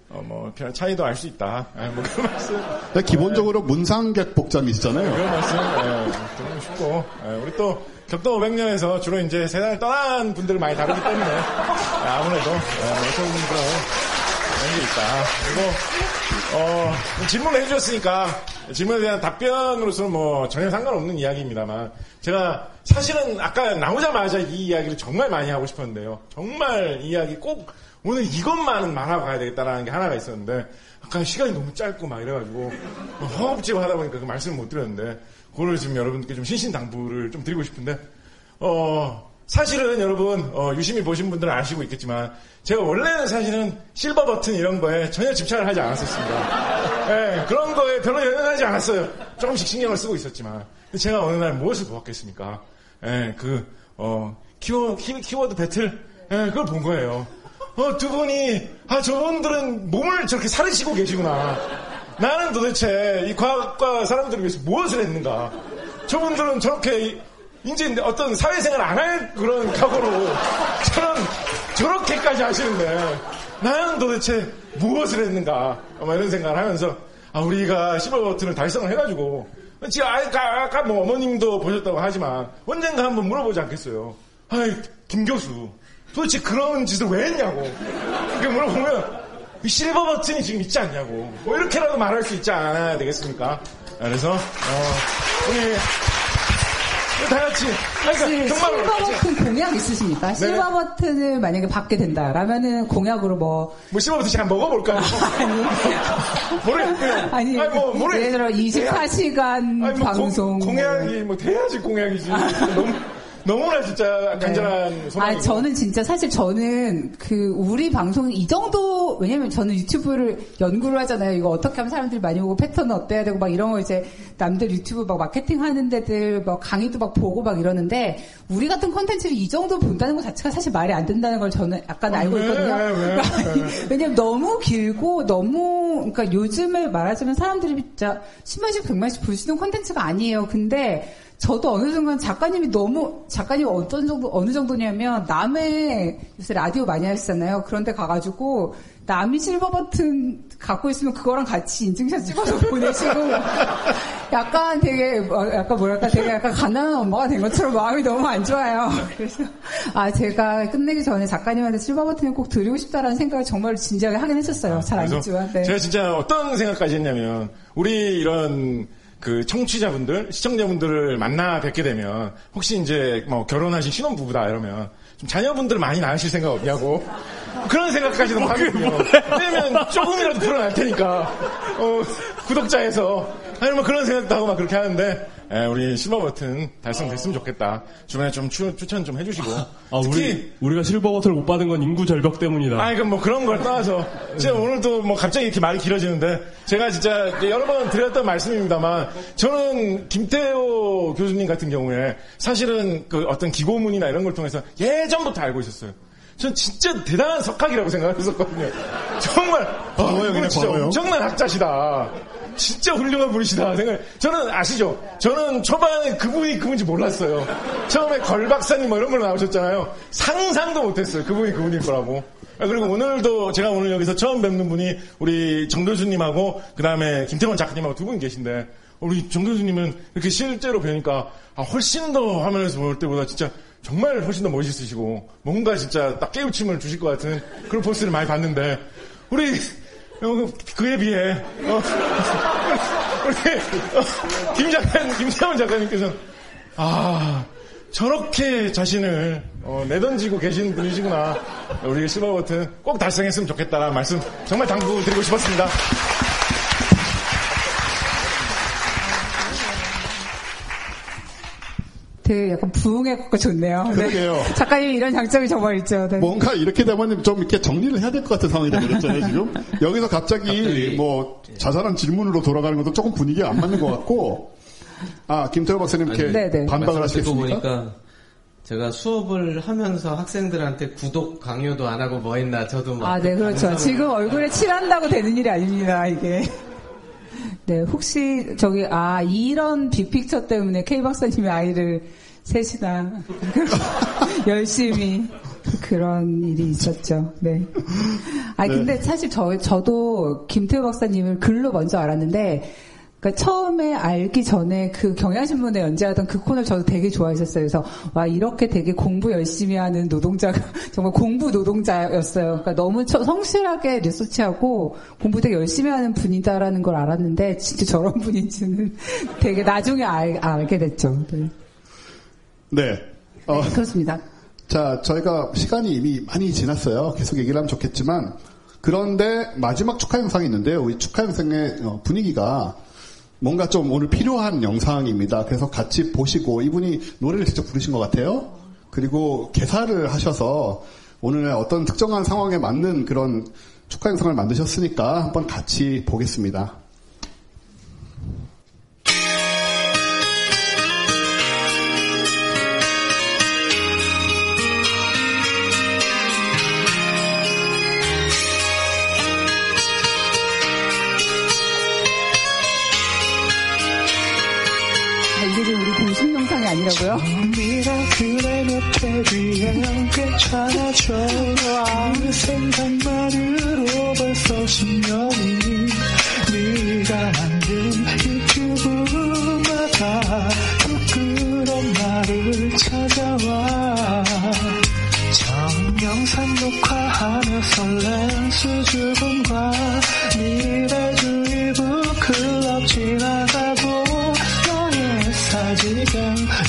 B: 어, 뭐별 차이도 알 수 있다. 예, 뭐 그런 말씀.
H: 기본적으로 문상객 복장이시잖아요.
B: 그런 말씀 예, 드리고 싶고 예, 우리 또 격도 500년에서 주로 이제 세상을 떠난 분들을 많이 다루기 때문에 예, 아무래도 예, 어떤 분들은 그런 게 있다. 그리고 어, 질문을 해주셨으니까 질문에 대한 답변으로서는 뭐 전혀 상관없는 이야기입니다만 제가 사실은 아까 나오자마자 이 이야기를 정말 많이 하고 싶었는데요. 정말 이 이야기 꼭 오늘 이것만은 말하고 가야 되겠다라는 게 하나가 있었는데 아까 시간이 너무 짧고 막 이래가지고 허겁지겁 하다 보니까 그 말씀을 못 드렸는데 그거를 지금 여러분께 좀 신신당부를 좀 드리고 싶은데 어 사실은 여러분 어, 유심히 보신 분들은 아시고 있겠지만 제가 원래는 사실은 실버 버튼 이런 거에 전혀 집착을 하지 않았었습니다. 예, 그런 거에 별로 연연하지 않았어요. 조금씩 신경을 쓰고 있었지만 제가 어느 날 무엇을 보았겠습니까? 예, 그 어, 키워, 키, 키워드 배틀 예, 그걸 본 거예요. 어, 두 분이 아 저분들은 몸을 저렇게 사르시고 계시구나. 나는 도대체 이 과학과 사람들을 위해서 무엇을 했는가? 저분들은 저렇게 이제 어떤 사회생활 안 할 그런 각오로 저런 저렇게까지 하시는데 나는 도대체 무엇을 했는가? 아마 이런 생각을 하면서 아 우리가 시벌 버튼을 달성을 해가지고 지금 아까, 아까 뭐 어머님도 보셨다고 하지만 언젠가 한번 물어보지 않겠어요? 아이 김 교수 도대체 그런 짓을 왜 했냐고 이렇게 물어보면 이 실버 버튼이 지금 있지 않냐고 뭐 이렇게라도 말할 수 있지 않아야 되겠습니까? 그래서 어, 우리 다 같이 아니, 그러니까 정말
A: 실버 버튼 공약 있으십니까? 실버 버튼을 만약에 받게 된다라면은 공약으로 뭐
B: 뭐 실버 버튼 한번 먹어볼까요? 모르겠고요.
A: 아니,
B: 아니, 뭐, 모르-
A: 예를 들어 24시간
B: 아니, 뭐
A: 방송
B: 공, 공약이 뭐 돼야지 공약이지. 너무 너무나 진짜 간절한 소망이고.
A: 아, 저는 진짜 사실 저는 그 우리 방송 이 정도 왜냐면 저는 유튜브를 연구를 하잖아요. 이거 어떻게 하면 사람들이 많이 보고 패턴은 어때야 되고 막 이런 거 이제 남들 유튜브 막 마케팅 하는 데들 막 강의도 막 보고 막 이러는데 우리 같은 컨텐츠를 이 정도 본다는 것 자체가 사실 말이 안 된다는 걸 저는 약간 알고
B: 왜,
A: 있거든요.
B: 왜, 왜?
A: 그러니까 왜냐면 너무 길고 너무 그러니까 요즘에 말하자면 사람들이 진짜 10만씩 100만씩 볼 수 있는 컨텐츠가 아니에요. 근데 저도 어느 순간 작가님이 너무 작가님 어떤 정도 어느 정도냐면 남의 요새 라디오 많이 하시잖아요. 그런데 가가지고 남이 실버 버튼 갖고 있으면 그거랑 같이 인증샷 찍어서 보내시고 약간 되게 어, 약간 뭐랄까 되게 약간 가난한 엄마가 된 것처럼 마음이 너무 안 좋아요. 그래서 아 제가 끝내기 전에 작가님한테 실버 버튼을 꼭 드리고 싶다라는 생각을 정말 진지하게 하긴 했었어요. 잘 아니지만 네.
B: 제가 진짜 어떤 생각까지 했냐면 우리 이런 그 청취자분들, 시청자분들을 만나 뵙게 되면 혹시 이제 뭐 결혼하신 신혼부부다 이러면 좀 자녀분들 많이 낳으실 생각 없냐고 그런 생각까지도 하거든요. 왜냐면 조금이라도 풀어날 테니까. 어, 구독자에서. 아니 뭐 그런 생각도 하고 막 그렇게 하는데 에, 우리 실버 버튼 달성됐으면 좋겠다. 주변에 좀 추, 추천 좀 해주시고
C: 아, 우리, 우리 가 실버 버튼을 못 받은 건 인구 절벽 때문이다.
B: 아, 이건 뭐 그런 걸 떠나서 제가 오늘도 뭐 갑자기 이렇게 말이 길어지는데 제가 진짜 여러 번 드렸던 말씀입니다만 저는 김태호 교수님 같은 경우에 사실은 그 어떤 기고문이나 이런 걸 통해서 예전부터 알고 있었어요. 전 진짜 대단한 석학이라고 생각했었거든요. 정말 아, 이분 진짜. 엄청난 학자시다. 진짜 훌륭한 분이시다 생각. 저는 아시죠? 저는 초반에 그분이 그분인지 몰랐어요. 처음에 걸 박사님 뭐 이런 걸로 나오셨잖아요. 상상도 못했어요. 그분이 그분일 거라고. 아, 그리고 오늘도 제가 오늘 여기서 처음 뵙는 분이 우리 정 교수님하고 그 다음에 김태원 작가님하고 두 분 계신데 우리 정 교수님은 이렇게 실제로 뵈니까 아, 훨씬 더 화면에서 볼 때보다 진짜 정말 훨씬 더 멋있으시고 뭔가 진짜 딱 깨우침을 주실 것 같은 그런 포스를 많이 봤는데 우리 어, 그에 비해 어, 우리 어, 김 작가님, 김태원 작가님께서는 아 저렇게 자신을 어, 내던지고 계신 분이시구나. 우리 실버 버튼 꼭 달성했으면 좋겠다라는 말씀 정말 당부 드리고 싶었습니다.
A: 되게 약간 부흥해갖고 좋네요. 네.
H: 그러게요.
A: 작가님 이런 장점이 정말 있죠. 네.
H: 뭔가 이렇게 되면 좀 이렇게 정리를 해야 될 것 같은 상황이 되버렸잖아요, 지금. 여기서 갑자기 뭐 자잘한 질문으로 돌아가는 것도 조금 분위기가 안 맞는 것 같고, 아, 김태호 박사님 이렇게
P: 아니, 네,
H: 반박을 하시겠습니까?
P: 보니까 제가 수업을 하면서 학생들한테 구독 강요도 안 하고 뭐 했나 저도 막
A: 아, 네, 그렇죠. 지금 얼굴에 칠한다고 되는 일이 아닙니다, 이게. 네, 혹시 저기 아 이런 빅픽처 때문에 K 박사님이 아이를 셋이나 열심히 그런 일이 있었죠. 네. 아
H: 네.
A: 근데 사실 저 저도 김태우 박사님을 글로 먼저 알았는데. 그러니까 처음에 알기 전에 그 경향신문에 연재하던 그 코너를 저도 되게 좋아했었어요. 그래서 와 이렇게 되게 공부 열심히 하는 노동자가 정말 공부 노동자였어요. 그러니까 너무 처- 성실하게 리서치하고 공부 되게 열심히 하는 분이다라는 걸 알았는데 진짜 저런 분인지는 되게 나중에 알, 알게 됐죠. 네.
H: 네. 어,
A: 그렇습니다.
H: 자, 저희가 시간이 이미 많이 지났어요. 계속 얘기를 하면 좋겠지만, 그런데 마지막 축하 영상이 있는데요. 우리 축하 영상의 어, 분위기가 뭔가 좀 오늘 필요한 영상입니다. 그래서 같이 보시고 이분이 노래를 직접 부르신 것 같아요. 그리고 개사를 하셔서 오늘 어떤 특정한 상황에 맞는 그런 축하 영상을 만드셨으니까 한번 같이 보겠습니다.
A: 아, 지금 우리 공식 영상이 아니라고요?
V: 그 생각만으로 벌써 10년이 네가 만든 유튜브마다 부끄러운 나를 찾아와 처음 영상 녹화하며 설렌 수줍음과 미래 주의부 클럽 너의 사진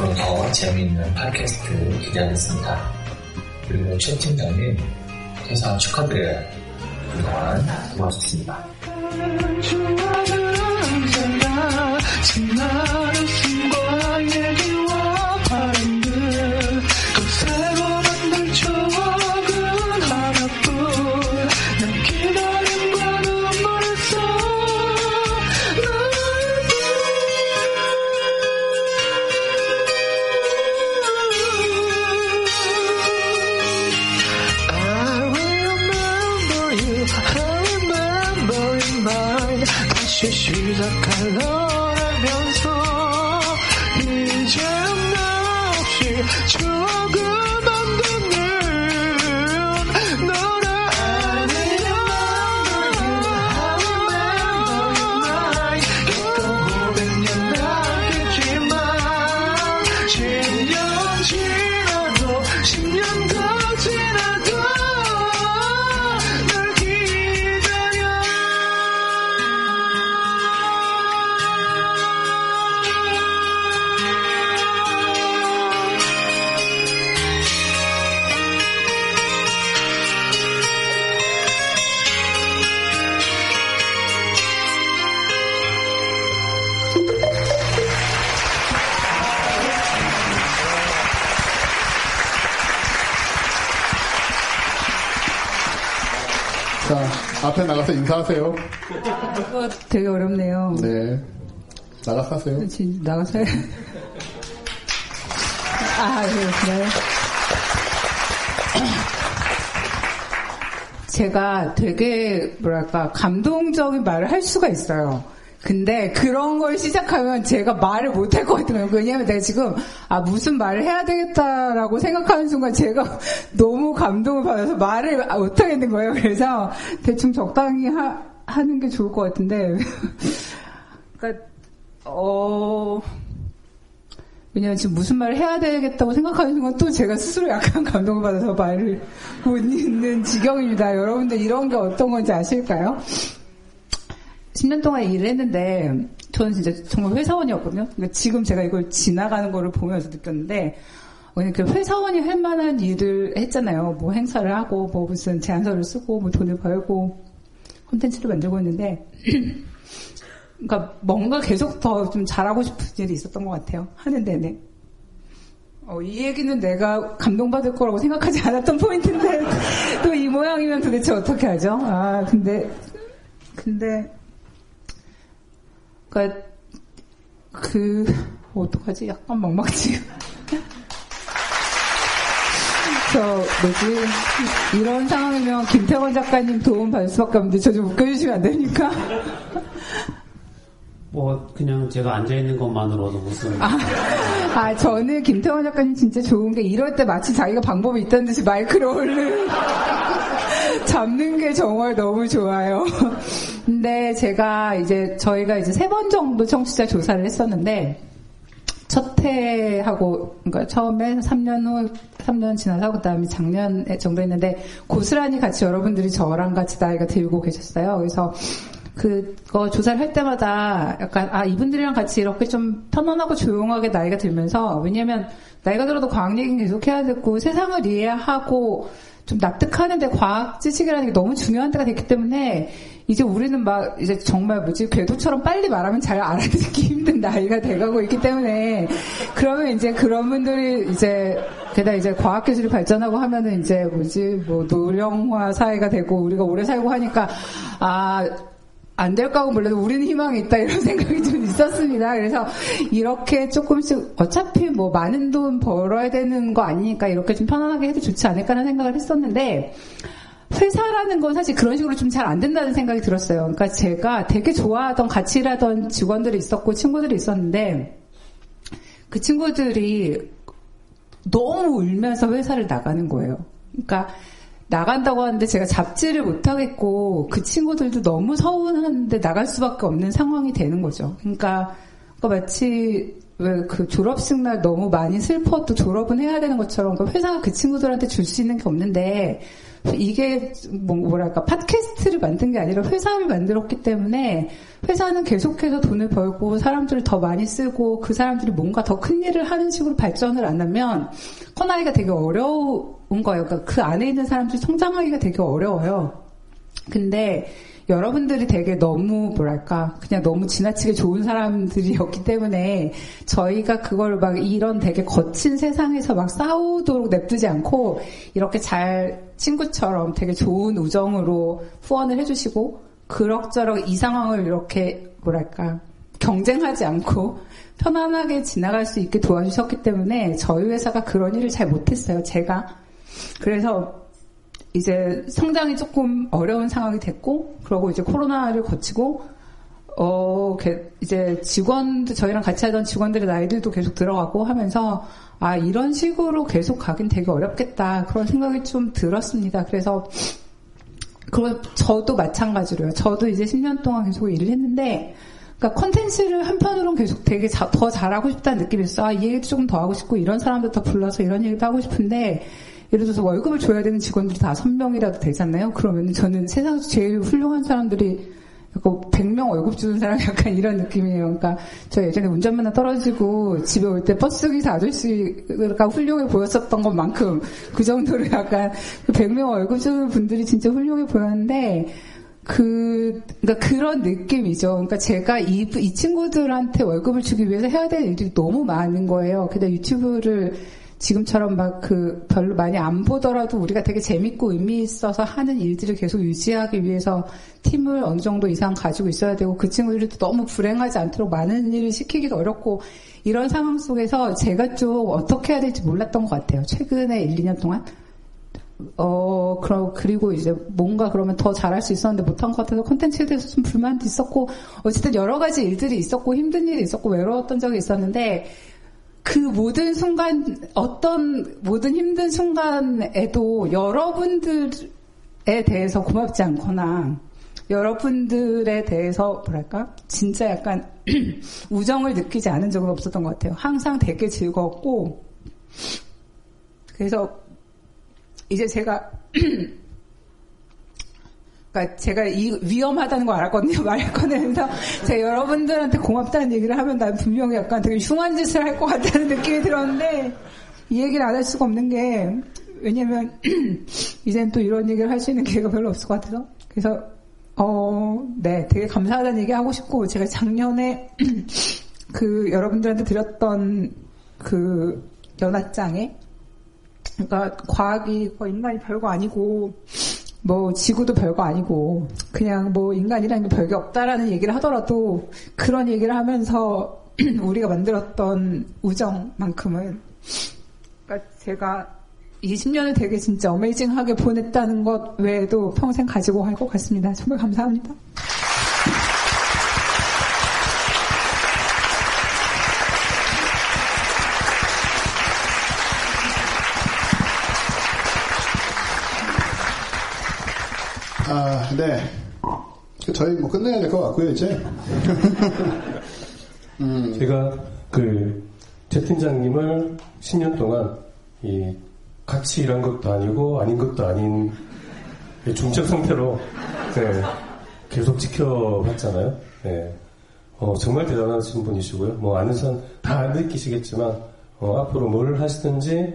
W: 앞으로 더 재미있는 팟캐스트 기대하겠습니다. 그리고 최 팀장님 퇴사 축하드려요. 그동안 고맙습니다.
H: 나가서
A: 해. 아, 네, 그래요. 제가 되게, 뭐랄까, 감동적인 말을 할 수가 있어요. 근데 그런 걸 시작하면 제가 말을 못 할 것 같아요. 왜냐면 내가 지금, 아, 무슨 말을 해야 되겠다라고 생각하는 순간 제가 너무 감동을 받아서 말을 못 하겠는 거예요. 그래서 대충 적당히 하, 하는 게 좋을 것 같은데. 그러니까, 어, 왜냐면 지금 무슨 말을 해야 되겠다고 생각하는 순간 또 제가 스스로 약간 감동을 받아서 말을 못 잇는 지경입니다. 여러분들 이런 게 어떤 건지 아실까요? 10년 동안 일을 했는데 저는 진짜 정말 회사원이었거든요. 그러니까 지금 제가 이걸 지나가는 거를 보면서 느꼈는데 왜냐면 그 회사원이 할 만한 일을 했잖아요. 뭐 행사를 하고 뭐 무슨 제안서를 쓰고 뭐 돈을 벌고 콘텐츠를 만들고 했는데 그러니까 뭔가 계속 더 좀 잘하고 싶은 일이 있었던 것 같아요. 하는 내내. 어, 이 얘기는 내가 감동받을 거라고 생각하지 않았던 포인트인데 또 이 모양이면 도대체 어떻게 하죠? 아 근데 근데 그러니까 그 어떡하지? 약간 막막지. 저 뭐지 이런 상황이면 김태원 작가님 도움 받을 수밖에 없는데 저 좀 웃겨주시면 안 됩니까?
M: 뭐 그냥 제가 앉아 있는 것만으로도 무슨
A: 아, 저는 김태원 작가님 진짜 좋은 게 이럴 때 마치 자기가 방법이 있다는 듯이 마이크를 얼른 잡는 게 정말 너무 좋아요. 근데 제가 이제 저희가 이제 세 번 정도 청취자 조사를 했었는데 첫 해하고 그러니까 처음에 3년 후 3년 지나서 그다음에 작년 정도 했는데 고스란히 같이 여러분들이 저랑 같이 나이가 들고 계셨어요. 그래서 그거 조사를 할 때마다 약간 아 이분들이랑 같이 이렇게 좀 편안하고 조용하게 나이가 들면서 왜냐면 나이가 들어도 과학 얘기는 계속 해야 되고 세상을 이해하고 좀 납득하는데 과학 지식이라는 게 너무 중요한 때가 됐기 때문에 이제 우리는 막 이제 정말 뭐지? 궤도처럼 빨리 말하면 잘 알아듣기 힘든 나이가 돼가고 있기 때문에 그러면 이제 그런 분들이 이제 게다가 이제 과학 기술이 발전하고 하면은 이제 뭐지? 뭐 노령화 사회가 되고 우리가 오래 살고 하니까 아 안 될까 하고 몰라도 우리는 희망이 있다 이런 생각이 좀 있었습니다. 그래서 이렇게 조금씩 어차피 뭐 많은 돈 벌어야 되는 거 아니니까 이렇게 좀 편안하게 해도 좋지 않을까라는 생각을 했었는데 회사라는 건 사실 그런 식으로 좀 잘 안 된다는 생각이 들었어요. 그러니까 제가 되게 좋아하던 같이 일하던 직원들이 있었고 친구들이 있었는데 그 친구들이 너무 울면서 회사를 나가는 거예요. 그러니까 나간다고 하는데 제가 잡지를 못하겠고 그 친구들도 너무 서운한데 나갈 수밖에 없는 상황이 되는 거죠. 그러니까, 그러니까 마치 왜 그 졸업식 날 너무 많이 슬퍼도 졸업은 해야 되는 것처럼 그 회사가 그 친구들한테 줄 수 있는 게 없는데 이게 뭐- 뭐랄까 팟캐스트를 만든 게 아니라 회사를 만들었기 때문에 회사는 계속해서 돈을 벌고 사람들을 더 많이 쓰고 그 사람들이 뭔가 더 큰 일을 하는 식으로 발전을 안 하면 커나이가 되게 어려 운 거예요. 그러니까 그 안에 있는 사람들이 성장하기가 되게 어려워요. 근데 여러분들이 되게 너무 뭐랄까 그냥 너무 지나치게 좋은 사람들이었기 때문에 저희가 그걸 막 이런 되게 거친 세상에서 막 싸우도록 냅두지 않고 이렇게 잘 친구처럼 되게 좋은 우정으로 후원을 해주시고 그럭저럭 이 상황을 이렇게 뭐랄까 경쟁하지 않고 편안하게 지나갈 수 있게 도와주셨기 때문에 저희 회사가 그런 일을 잘 못했어요. 제가 그래서 이제 성장이 조금 어려운 상황이 됐고, 그러고 이제 코로나를 거치고, 어, 게- 이제 직원들, 저희랑 같이 하던 직원들의 나이들도 계속 들어가고 하면서, 아, 이런 식으로 계속 가긴 되게 어렵겠다. 그런 생각이 좀 들었습니다. 그래서, 그리고 저도 마찬가지로요. 저도 이제 10년 동안 계속 일을 했는데, 그러니까 컨텐츠를 한편으로는 계속 되게 자- 더 잘하고 싶다는 느낌이 있어. 아, 이 얘기도 조금 더 하고 싶고, 이런 사람들 더 불러서 이런 얘기도 하고 싶은데, 예를 들어서 월급을 줘야 되는 직원들이 다섯 명이라도 되잖아요. 그러면 저는 세상에서 제일 훌륭한 사람들이 약간 100명 월급 주는 사람 약간 이런 느낌이에요. 그러니까 저 예전에 운전면허 떨어지고 집에 올 때 버스 기사 아저씨가 훌륭해 보였었던 것만큼 그 정도로 약간 그 100명 월급 주는 분들이 진짜 훌륭해 보였는데 그, 그러니까 그런 느낌이죠. 그러니까 제가 이, 이 친구들한테 월급을 주기 위해서 해야 될 일이 너무 많은 거예요. 근데 유튜브를 지금처럼 막 그 별로 많이 안 보더라도 우리가 되게 재밌고 의미 있어서 하는 일들을 계속 유지하기 위해서 팀을 어느 정도 이상 가지고 있어야 되고 그 친구들이 또 너무 불행하지 않도록 많은 일을 시키기도 어렵고 이런 상황 속에서 제가 좀 어떻게 해야 될지 몰랐던 것 같아요. 최근에 1, 2년 동안. 어, 그러, 그리고 이제 뭔가 그러면 더 잘할 수 있었는데 못한 것 같아서 콘텐츠에 대해서 좀 불만도 있었고, 어쨌든 여러 가지 일들이 있었고, 힘든 일이 있었고, 외로웠던 적이 있었는데, 그 모든 순간, 어떤 모든 힘든 순간에도 여러분들에 대해서 고맙지 않거나, 여러분들에 대해서, 뭐랄까, 진짜 약간 우정을 느끼지 않은 적은 없었던 것 같아요. 항상 되게 즐거웠고, 그래서 이제 제가 그러니까 제가 이 위험하다는 거 알았거든요. 말 꺼내면서 제가 여러분들한테 고맙다는 얘기를 하면 난 분명히 약간 되게 흉한 짓을 할 것 같다는 느낌이 들었는데 이 얘기를 안 할 수가 없는 게 왜냐면 이젠 또 이런 얘기를 할 수 있는 기회가 별로 없을 것 같아서 그래서 어, 네, 되게 감사하다는 얘기 하고 싶고 제가 작년에 그 여러분들한테 드렸던 그 연합장에 그러니까 과학이 뭐 인간이 별거 아니고 뭐 지구도 별거 아니고 그냥 뭐 인간이라는 게 별게 없다라는 얘기를 하더라도 그런 얘기를 하면서 우리가 만들었던 우정만큼은 그러니까 제가 20년을 되게 진짜 어메이징하게 보냈다는 것 외에도 평생 가지고 갈 것 같습니다. 정말 감사합니다.
H: 아, 네. 저희 뭐 끝내야 될 것 같고요, 이제. 음.
C: 제가 그, 최 팀장님을 10년 동안 이 같이 일한 것도 아니고 아닌 것도 아닌 이 중적 상태로 네, 계속 지켜봤잖아요. 네. 어, 정말 대단하신 분이시고요. 뭐 아는 사람 다 느끼시겠지만 어, 앞으로 뭘 하시든지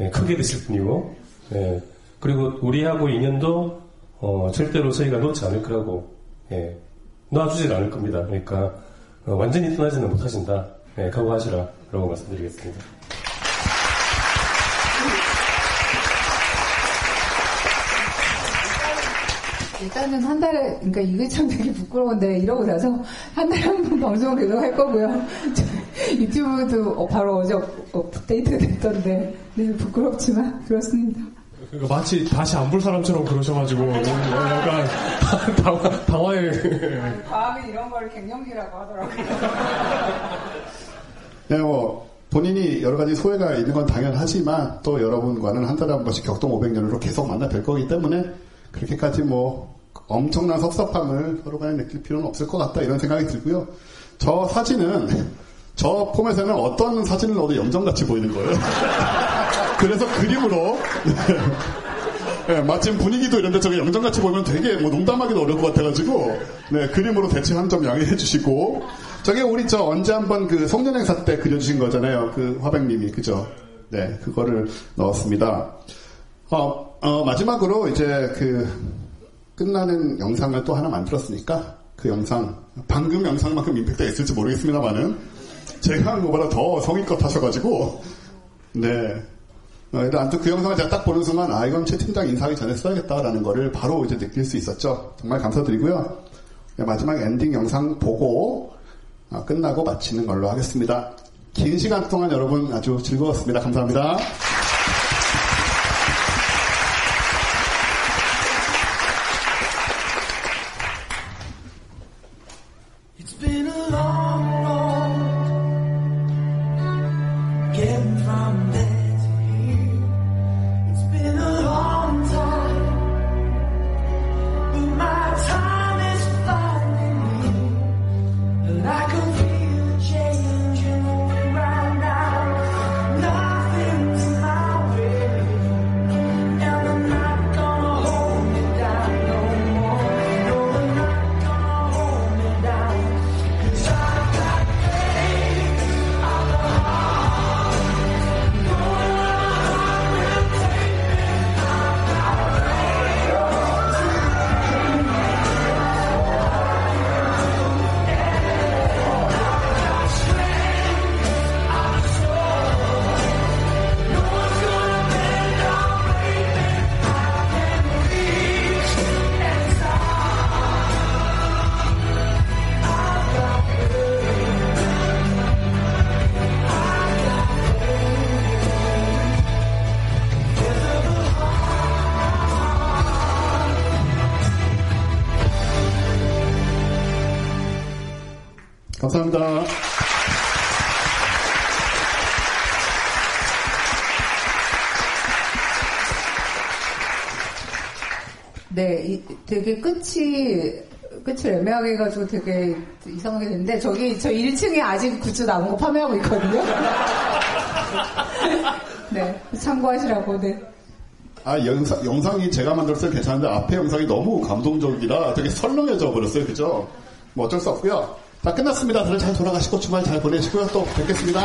C: 예, 크게 되실 분이고 예, 그리고 우리하고 인연도 어, 절대로 저희가 놓지 않을 거라고 예, 놔주질 않을 겁니다. 그러니까 어, 완전히 떠나지는 못하신다. 예, 각오하시라 라고 말씀드리겠습니다.
A: 일단은 한 달에, 그러니까 이게 참 되게 부끄러운데, 이러고 나서 한 달에 한 번 방송을 계속 할 거고요. 저 유튜브도 어, 바로 어제 업- 업데이트 됐던데, 네, 부끄럽지만, 그렇습니다.
C: 그 마치 다시 안 볼 사람처럼 그러셔가지고 약간 당황, 당황해.
A: 과학은 이런 걸 갱년기라고 하더라고요.
H: 네, 뭐, 본인이 여러 가지 소회가 있는 건 당연하지만 또 여러분과는 한 달에 한 번씩 격동 500년으로 계속 만나 뵐 거기 때문에 그렇게까지 뭐 엄청난 섭섭함을 서로 간에 느낄 필요는 없을 것 같다 이런 생각이 들고요. 저 사진은 저 폼에서는 어떤 사진을 넣어도 염정같이 보이는 거예요. 그래서 그림으로 네, 마침 분위기도 이런데 저게 영정같이 보면 되게 뭐 농담하기도 어려울 것 같아가지고 네, 그림으로 대체 한 점 양해해 주시고 저게 우리 저 언제 한번 그 송년행사 때 그려주신 거잖아요. 그 화백님이 그죠? 네, 그거를 넣었습니다. 어, 어, 마지막으로 이제 그 끝나는 영상을 또 하나 만들었으니까 그 영상 방금 영상만큼 임팩트가 있을지 모르겠습니다만은 제가 한 것보다 더 성의껏 하셔가지고 네 어, 아무튼 그 영상을 제가 딱 보는 순간, 아, 이건 최 팀장 인사하기 전에 써야겠다라는 거를 바로 이제 느낄 수 있었죠. 정말 감사드리고요. 네, 마지막 엔딩 영상 보고, 아, 끝나고 마치는 걸로 하겠습니다. 긴 시간 동안 여러분 아주 즐거웠습니다. 감사합니다.
A: 되게 끝이 끝을 애매하게 해가지고 되게 이상하게 됐는데 저기 저 1층에 아직 굿즈 남은 거 판매하고 있거든요. 네, 참고하시라고. 네.
H: 아, 영상, 영상이 제가 만들었을 때 괜찮은데 앞에 영상이 너무 감동적이라 되게 설렁해져 버렸어요. 그죠? 뭐 어쩔 수 없고요. 다 끝났습니다. 다들 잘 돌아가시고 주말 잘 보내시고요. 또 뵙겠습니다.